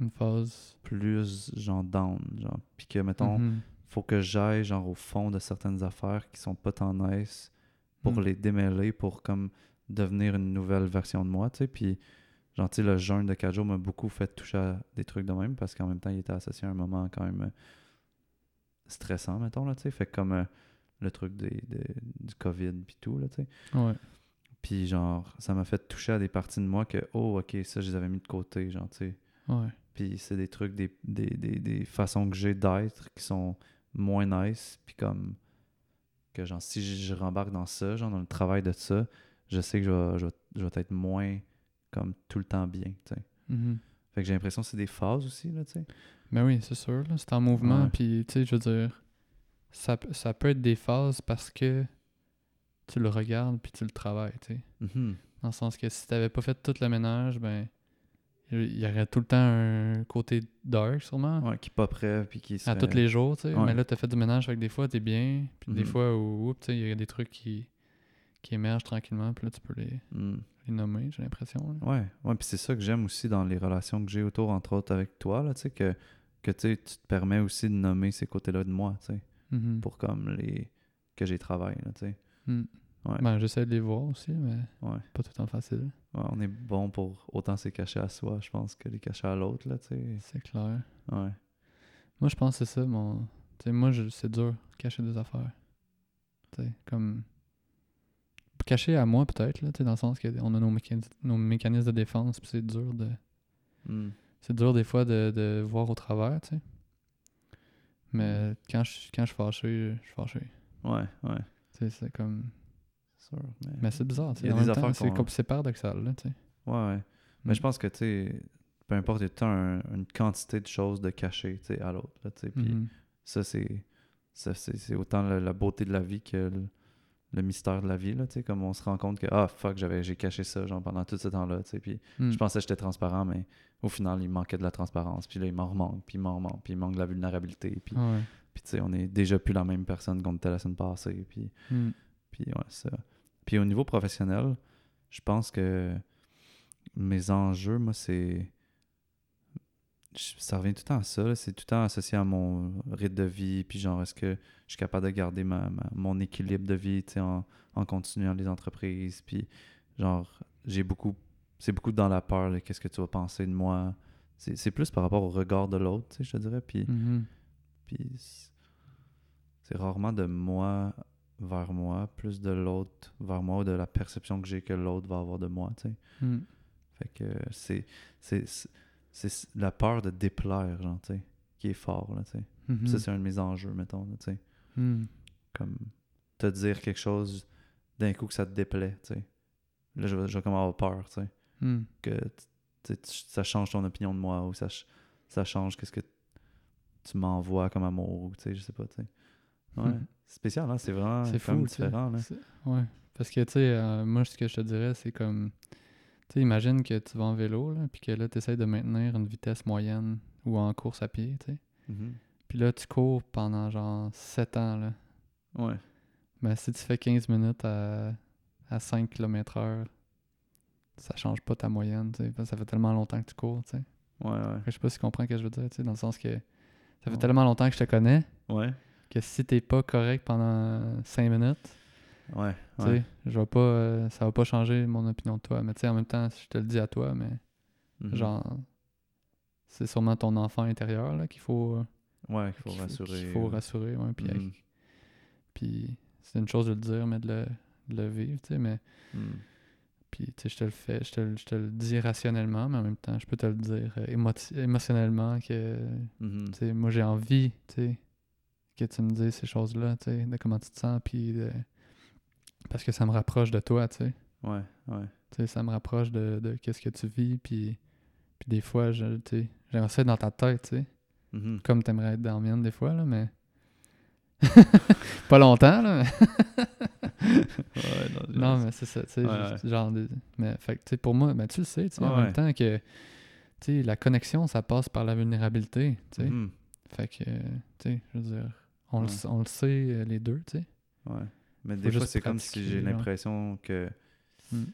Une phase.
Plus, genre, down, genre. Puis que, mettons,
Mhm.
faut que j'aille, genre, au fond de certaines affaires qui sont pas tant nice pour
Mm.
les démêler, pour, comme, devenir une nouvelle version de moi, tu sais. Puis, genre, tu sais, le jeûne de 4 jours m'a beaucoup fait toucher à des trucs de même parce qu'en même temps, il était associé à un moment quand même euh, stressant, mettons, là, tu sais. Fait que comme euh, le truc des, des- du COVID puis tout, là, tu sais.
Ouais.
Puis genre, ça m'a fait toucher à des parties de moi que, oh, ok, ça, je les avais mis de côté, genre, tu sais.
Ouais.
Puis c'est des trucs, des, des, des, des façons que j'ai d'être qui sont moins nice. Puis comme, que genre, si je, rembarque dans ça, genre, dans le travail de ça, je sais que je vais, je vais, je vais être moins, comme, tout le temps bien, tu sais.
Mhm.
Fait que j'ai l'impression que c'est des phases aussi, là, tu sais.
Ben oui, c'est sûr, là. C'est en mouvement, puis, tu sais, je veux dire, ça, ça peut être des phases parce que tu le regardes puis tu le travailles, tu sais.
Mhm.
Dans le sens que si t'avais pas fait tout le ménage, ben, il y aurait tout le temps un côté dark, sûrement.
Ouais, qui est pas prêt, puis qui
À
serait-
tous les jours, tu sais.
Ouais.
Mais là, t'as fait du ménage, fait que des fois, t'es bien. Puis des
Mhm.
fois, où, tu sais, il y a des trucs qui, qui émergent tranquillement, puis là, tu peux les, les nommer, j'ai l'impression.
Ouais, ouais, puis c'est ça que j'aime aussi dans les relations que j'ai autour, entre autres avec toi, là, tu sais, que, que tu te permets aussi de nommer ces côtés-là de moi, tu sais,
Mhm.
pour comme les... que j'ai travaillé, là, tu sais.
Mm.
Ouais.
Ben, j'essaie de les voir aussi, mais
Ouais.
pas tout le temps facile.
Ouais, on est bon pour autant se cacher à soi, je pense, que les cacher à l'autre, là, tu sais.
C'est clair.
Ouais.
Moi, je pense que c'est ça, mon. Tu sais, moi, je- c'est dur, cacher des affaires. Tu sais, comme. Cacher à moi, peut-être, là, tu sais, dans le sens qu'on a nos mécanismes de défense, puis c'est dur de.
Hmm.
C'est dur des fois de, de voir au travers, tu sais. Mais quand je, quand je suis fâché, je suis fâché.
Ouais, ouais.
Tu sais, c'est comme.
Sûr, mais...
Mais c'est bizarre, tu
Il y
sais. C'est
qu'on-
comme c'est paradoxal, là, tu sais.
Ouais, ouais. Mais
Mm.
je pense que, tu sais, peu importe, il y a tout un- une quantité de choses de cacher, tu sais, à l'autre, là, tu sais. Puis
Mhm.
ça, c'est... Ça, c'est c'est autant la, la beauté de la vie que le, le mystère de la vie, là, tu sais, comme on se rend compte que, ah, fuck, j'avais, j'ai caché ça, genre, pendant tout ce temps-là, tu sais, puis
Mm.
je pensais que j'étais transparent, mais au final, il manquait de la transparence, puis là, il m'en remanque, puis il m'en remanque, puis il manque de la vulnérabilité, puis,
Ouais.
puis tu sais, on est déjà plus la même personne qu'on était la semaine passée, puis...
Mm.
Puis ouais, ça. Puis au niveau professionnel, je pense que mes enjeux, moi, c'est. Ça revient tout le temps à ça. C'est tout le temps associé à mon rythme de vie. Puis genre, est-ce que je suis capable de garder ma, ma- mon équilibre de vie tu sais, en, en continuant les entreprises. Puis genre, j'ai beaucoup. C'est beaucoup dans la peur de qu'est-ce que tu vas penser de moi. C'est plus par rapport au regard de l'autre, tu sais, je te dirais. Puis
Mhm.
puis c'est rarement de moi vers moi, plus de l'autre vers moi ou de la perception que j'ai que l'autre va avoir de moi, tu sais.
Mm.
Fait que c'est c'est la peur de déplaire, genre, tu sais, qui est fort, là, tu sais.
Mhm.
Ça, c'est un de mes enjeux, mettons, là, tu sais.
Mm.
Comme te dire quelque chose d'un coup que ça te déplaît, tu sais. Là, je vais, je vais comme avoir peur, tu sais.
Mm.
Que tu ça change ton opinion de moi ou ça, ça change qu'est-ce que tu m'envoies comme amour ou, tu sais, je sais pas, tu sais. Ouais.
Mm.
C'est spécial, hein? C'est vraiment
C'est fou,
différent, là.
Ouais. Parce que, tu sais, euh, moi, ce que je te dirais, c'est comme. Tu sais, imagine que tu vas en vélo, là, puis que là, tu essaies de maintenir une vitesse moyenne ou en course à pied, tu sais.
Mhm.
Puis là, tu cours pendant genre 7 ans, là.
Ouais.
Mais si tu fais 15 minutes à, à 5 km/h, ça change pas ta moyenne, tu sais. parce que ça fait tellement longtemps que tu cours, tu sais.
Ouais, ouais.
Je sais pas si tu comprends ce que je veux dire, tu sais, dans le sens que ça fait
Ouais.
tellement longtemps que je te connais
Ouais.
que si t'es pas correct pendant 5 minutes,
Ouais.
Tu
ouais.
sais, je vais pas, euh, ça va pas changer mon opinion de toi. Mais tu sais, en même temps, je te le dis à toi, mais
Mhm.
genre, c'est sûrement ton enfant intérieur là, qu'il faut, euh,
Ouais, il faut
qu'il
rassurer.
qu'il faut rassurer. ouais, puis,
mhm.
puis c'est une chose de le dire, mais de le, de le vivre, tu sais. Mais
Mhm.
puis, tu sais, je te le fais, je te, le- je te le dis rationnellement, mais en même temps, je peux te le dire euh, émoti- émotionnellement que,
Mhm.
tu sais, moi j'ai envie, tu sais, que tu me dises ces choses-là, tu sais, de comment tu te sens, puis de- parce que ça me rapproche de toi, tu sais.
Ouais, ouais.
Tu sais, ça me rapproche de, de qu'est-ce que tu vis, puis, puis des fois, je, tu sais, j'aimerais ça être dans ta tête, tu sais,
Mhm.
comme t'aimerais être dans la mienne des fois, là, mais... pas longtemps, là, mais...
Ouais, non,
non, mais c'est ça, tu sais,
Ouais,
genre... Mais, fait que, tu sais, pour moi, ben, tu le sais, tu sais, en même temps que, tu sais, la connexion, ça passe par la vulnérabilité, tu sais,
Mhm.
fait que, tu sais, je veux dire, on, le, on le sait, euh, les deux, tu sais.
Ouais. Mais
Faut
des fois, c'est comme si j'ai
genre.
l'impression que
Mm.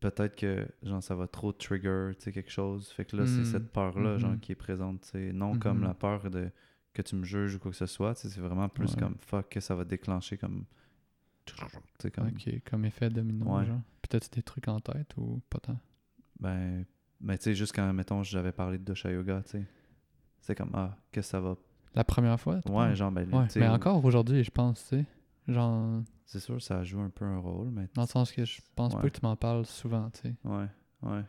peut-être que genre ça va trop trigger, tu sais, quelque chose. Fait que là, c'est
Mm.
cette peur-là, genre,
Mhm.
qui est présente, tu sais. Non comme la peur de que tu me juges ou quoi que ce soit, tu sais, c'est vraiment plus
Ouais.
comme fuck que ça va déclencher comme. Comme.
Ok, comme effet domino,
Ouais.
genre. Peut-être des trucs en tête ou pas tant?
Ben, ben tu sais, juste quand, mettons, j'avais parlé de Dosha Yoga, tu sais. C'est comme, ah, que ça va.
La première fois?
Ouais, genre, ben,
Ouais, mais encore aujourd'hui, je pense, tu sais. Genre,
C'est sûr, ça joue un peu un rôle, mais.
dans le sens que je pense
Ouais.
pas que tu m'en parles souvent, tu sais.
Ouais, ouais.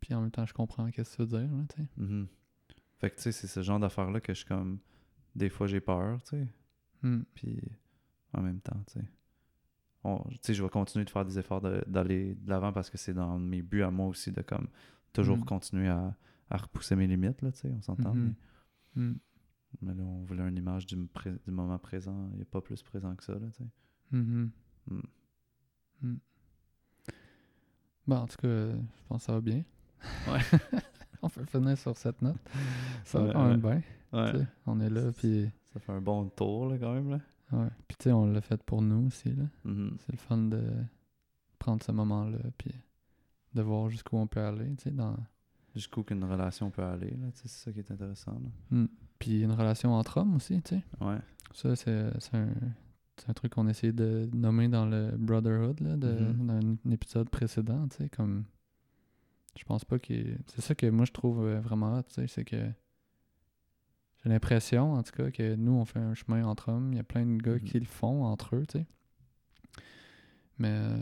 Puis en même temps, je comprends qu'est-ce que tu veux dire, là, tu sais.
Mhm. Fait que, tu sais, c'est ce genre d'affaires-là que je suis comme. Des fois, j'ai peur, tu sais.
Hmm.
Puis, en même temps, tu sais. on- Tu sais, je vais continuer de faire des efforts d'aller de l'avant parce que c'est dans mes buts à moi aussi de, comme, toujours
Mhm.
continuer à, à repousser mes limites, là, tu sais, on s'entend.
Mhm. Hmm.
mais, mais là, on voulait une image du, pré- du moment présent. Il n'y a pas plus présent que ça, là, tu sais.
Mhm.
Mm.
Bon, en tout cas, je pense que ça va bien.
Ouais.
On peut finir sur cette note. Ça va quand même bien.
Ouais.
On est là, puis...
Ça fait un bon tour, là, quand même, là.
Ouais. Puis tu sais, on l'a fait pour nous aussi, là.
Mhm.
C'est le fun de, prendre ce moment-là, puis de voir jusqu'où on peut aller, tu sais, dans...
Jusqu'où qu'une relation peut aller, là, c'est ça qui est intéressant. Là.
Mm. Puis une relation entre hommes aussi, tu sais.
Ouais.
Ça, c'est c'est un, c'est un truc qu'on essayait de nommer dans le Brotherhood, là, de,
Mhm.
dans un épisode précédent, tu sais, comme... Je pense pas qu'il... C'est ça que moi, je trouve euh, vraiment tu sais, c'est que... J'ai l'impression, en tout cas, que nous, on fait un chemin entre hommes. Il y a plein de gars
Mhm.
qui le font entre eux, tu sais. Mais euh,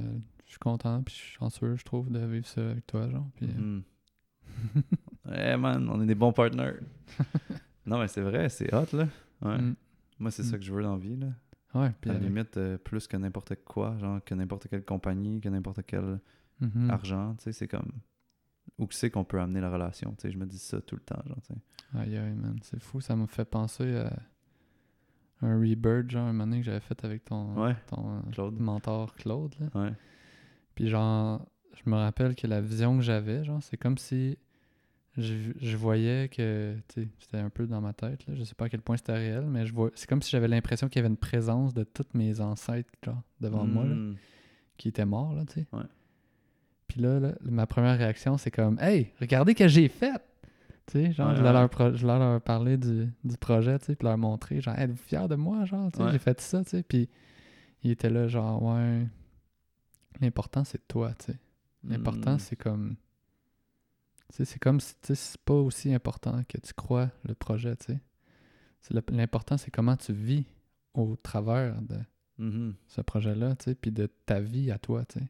je suis content, puis je suis chanceux, je trouve, de vivre ça avec toi, genre. Puis, euh,
Eh man, on est des bons partners. non, mais c'est vrai, c'est hot, là. Ouais.
mm,
Moi, c'est
Mm.
ça que je veux dans la vie, là.
ouais, puis
à la
avec-
limite, euh, plus que n'importe quoi, genre que n'importe quelle compagnie, que n'importe quel
Mhm.
argent, tu sais, c'est comme où que c'est qu'on peut amener la relation, tu sais, je me dis ça tout le temps, genre, tu sais.
Aïe, aïe, man, c'est fou. Ça m'a fait penser à un rebirth, genre, un moment donné que j'avais fait avec ton,
Ouais,
ton euh,
Claude.
mentor Claude, là.
Ouais.
Puis genre, je me rappelle que la vision que j'avais, genre, c'est comme si je, je voyais que, tu sais, c'était un peu dans ma tête, là, je sais pas à quel point c'était réel, mais je vois, c'est comme si j'avais l'impression qu'il y avait une présence de tous mes ancêtres, genre, devant moi, là,
Mm.
qui étaient morts, là, tu sais.
Ouais.
Puis là, là, ma première réaction, c'est comme, hey, regardez ce que j'ai fait! Tu sais, genre,
Ouais,
je voulais leur, pro- je voulais leur parler du, du projet, tu sais, puis leur montrer, genre, êtes-vous fiers de moi, genre, tu sais,
Ouais.
j'ai fait ça, tu sais, puis ils étaient là, genre, ouais, l'important, c'est toi, tu sais. L'important,
Mm.
c'est comme. C'est comme si c'est pas aussi important que tu crois le projet, tu sais. L'important, c'est comment tu vis au travers de
Mhm.
ce projet-là, tu sais, puis de ta vie à toi, tu sais.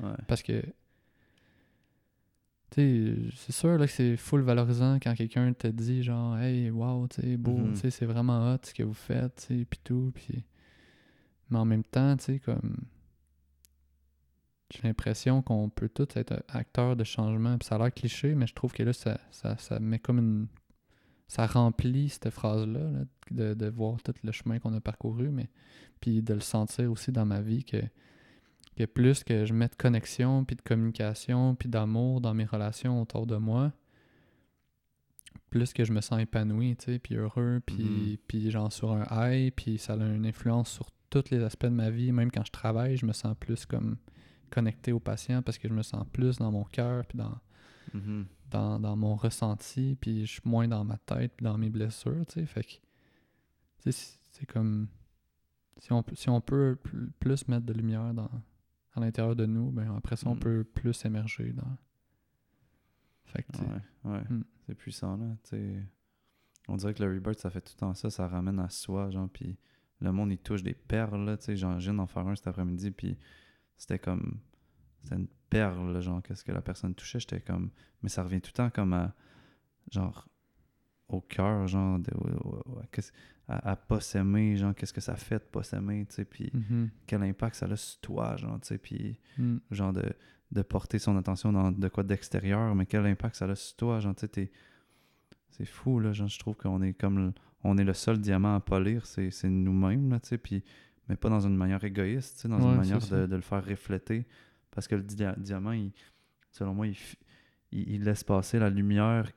Ouais.
Parce que, tu sais, c'est sûr là, que c'est full valorisant quand quelqu'un te dit, genre, hey, wow, tu sais, beau,
Mhm.
tu sais, c'est vraiment hot ce que vous faites, tu sais, puis tout, puis. Mais en même temps, tu sais, comme. J'ai l'impression qu'on peut tous être acteurs de changement, puis ça a l'air cliché, mais je trouve que là, ça, ça, ça met comme une. Ça remplit cette phrase-là, là, de, de voir tout le chemin qu'on a parcouru, mais. Puis de le sentir aussi dans ma vie que que plus que je mets de connexion, puis de communication, puis d'amour dans mes relations autour de moi, plus que je me sens épanoui, tu sais, puis heureux, puis, puis genre sur un high, puis ça a une influence sur tous les aspects de ma vie, même quand je travaille, je me sens plus comme connecté au patient parce que je me sens plus dans mon cœur, puis dans,
Mhm.
dans, dans mon ressenti, puis je suis moins dans ma tête, puis dans mes blessures, tu sais, fait que, c'est- comme, si on, peut- si on peut pl- plus mettre de lumière dans, à l'intérieur de nous, ben après ça, on
Mm.
peut plus émerger dans... Fait que, tu sais,
Ouais, ouais.
Mm.
C'est puissant, là. On dirait que le rebirth, ça fait tout le temps ça, ça ramène à soi, genre, puis le monde, il touche des perles, là, tu sais. Viens d'en faire un cet après-midi, puis c'était comme. C'était une perle, genre, qu'est-ce que la personne touchait, j'étais comme. Mais ça revient tout le temps comme à. Genre, au cœur, genre, de, au- au- à, à, s'aimer, genre, qu'est-ce que ça fait de pas s'aimer, tu sais, puis
mhm,
quel impact ça a sur toi, genre, tu sais, puis
mm,
genre de, de porter son attention dans de quoi d'extérieur, mais quel impact ça a sur toi, genre, tu sais, c'est fou, là, genre, je trouve qu'on est comme, on est le seul diamant à polir, c'est c'est nous-mêmes, là, tu sais, puis, mais pas dans une manière égoïste, dans
Ouais,
une manière de, de le faire refléter, parce que le dia- diamant, il- selon moi, il, il, il laisse passer la lumière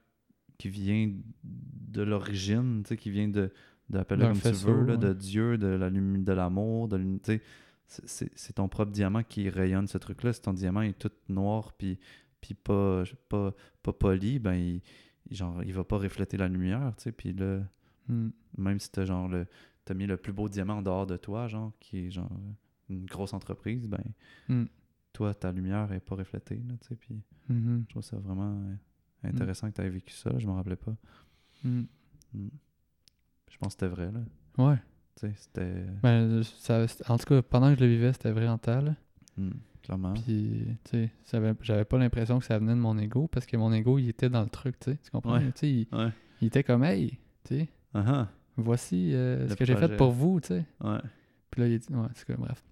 qui vient de l'origine, qui vient de, de comme tu veux, là, de. Dieu, de la de l'amour, de l'uni- tu sais, c'est- ton propre diamant qui rayonne ce truc-là. Si ton diamant est tout noir puis, puis pas, pas, pas poli, ben il, genre, il va pas refléter la lumière, tu sais. Puis là,
mm,
même si t'as genre le t'as mis le plus beau diamant en dehors de toi, genre, qui est genre une grosse entreprise, ben
mm,
toi, ta lumière est pas reflétée, là, tu sais. Puis
mhm,
je trouve ça vraiment euh, intéressant que tu aies vécu ça, là, je m'en rappelais pas.
mm.
Mm. Je pense que c'était vrai, là.
Ouais.
Tu sais, c'était...
Ben, ça, en tout cas, pendant que je le vivais, c'était vrai en.
Mm, clairement.
Puis, tu sais, j'avais pas l'impression que ça venait de mon ego parce que mon ego, il était dans le truc, tu sais. Tu comprends?
Ouais.
Tu sais, il,
Ouais.
il était comme, hey, tu sais,
Ah ah.
Voici euh, ce que j'ai fait pour vous, tu sais.
Ouais.
Puis là, il dit, ouais, c'est que, bref.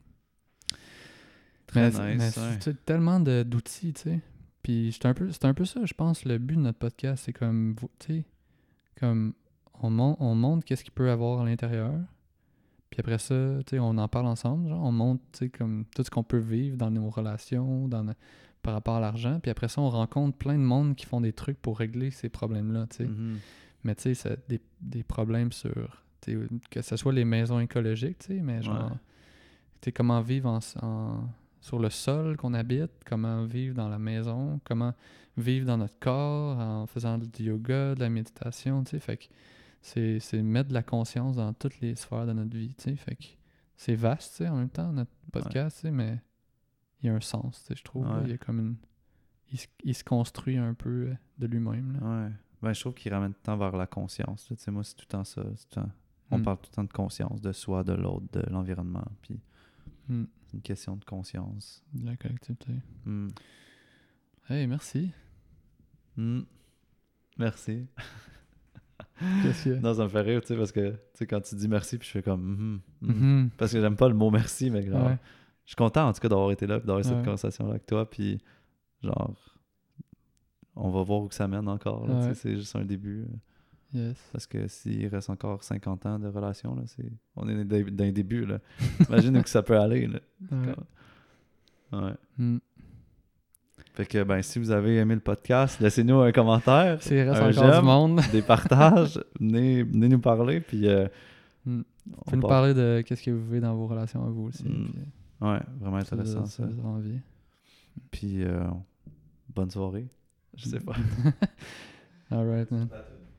Très
mais,
nice, ouais.
tellement de- d'outils, tu sais. Puis c'est un, peu, c'est un peu ça, je pense, le but de notre podcast. C'est comme, tu sais, comme on, mon- on montre qu'est-ce qu'il peut avoir à l'intérieur. Puis après ça, tu sais, on en parle ensemble. Genre, on montre, tu sais, comme tout ce qu'on peut vivre dans nos relations, dans par rapport à l'argent. Puis après ça, on rencontre plein de monde qui font des trucs pour régler ces problèmes-là, tu sais.
Mhm.
Mais tu sais, c'est des, des problèmes sur. Que ce soit les maisons écologiques, tu sais, mais genre.
Ouais.
Tu sais, comment vivre en, en- sur le sol qu'on habite, comment vivre dans la maison, comment vivre dans notre corps en faisant du yoga, de la méditation, tu sais. Fait que c'est, mettre de la conscience dans toutes les sphères de notre vie, tu sais. Fait que c'est vaste, tu sais, en même temps, notre podcast, tu sais, mais il y a un sens, tu sais, je trouve. là. Il y a comme une... Il se, il se construit un peu de lui-même, là.
Ouais. Ben, je trouve qu'il ramène tout le temps vers la conscience. là. Tu sais, moi, c'est tout le temps ça. c'est tout le temps- On
Mm.
parle tout le temps de conscience, de soi, de l'autre, de l'environnement. Puis
Mm.
c'est une question de conscience.
De la collectivité.
Mm.
Hey, merci.
Merci. Non, ça me fait rire, tu sais, parce que tu sais, quand tu dis merci, puis je fais comme. mhm, mhm.
Mhm.
Parce que j'aime pas le mot merci, mais genre,
Ouais.
je suis content en tout cas d'avoir été là, d'avoir eu cette
Ouais.
conversation-là avec toi. Puis genre, on va voir où que ça mène encore.
Ouais.
C'est juste un début. euh,
Yes.
Parce que s'il reste encore 50 ans de relation, là, c'est... on est les débuts. Là. Imagine où que ça peut aller. Là.
Ouais.
Ouais.
Mm.
Fait que ben, si vous avez aimé le podcast, laissez-nous un commentaire,
S'il reste
Un
encore
j'aime.
du monde,
des partages, venez, venez nous parler. Puis, euh,
Mm.
on
vous nous parler de qu'est-ce que vous vivez dans vos relations à vous aussi.
Mm.
puis
Ouais, vraiment intéressant ça.
envie.
Puis euh, bonne soirée. Je sais pas.
All right, man.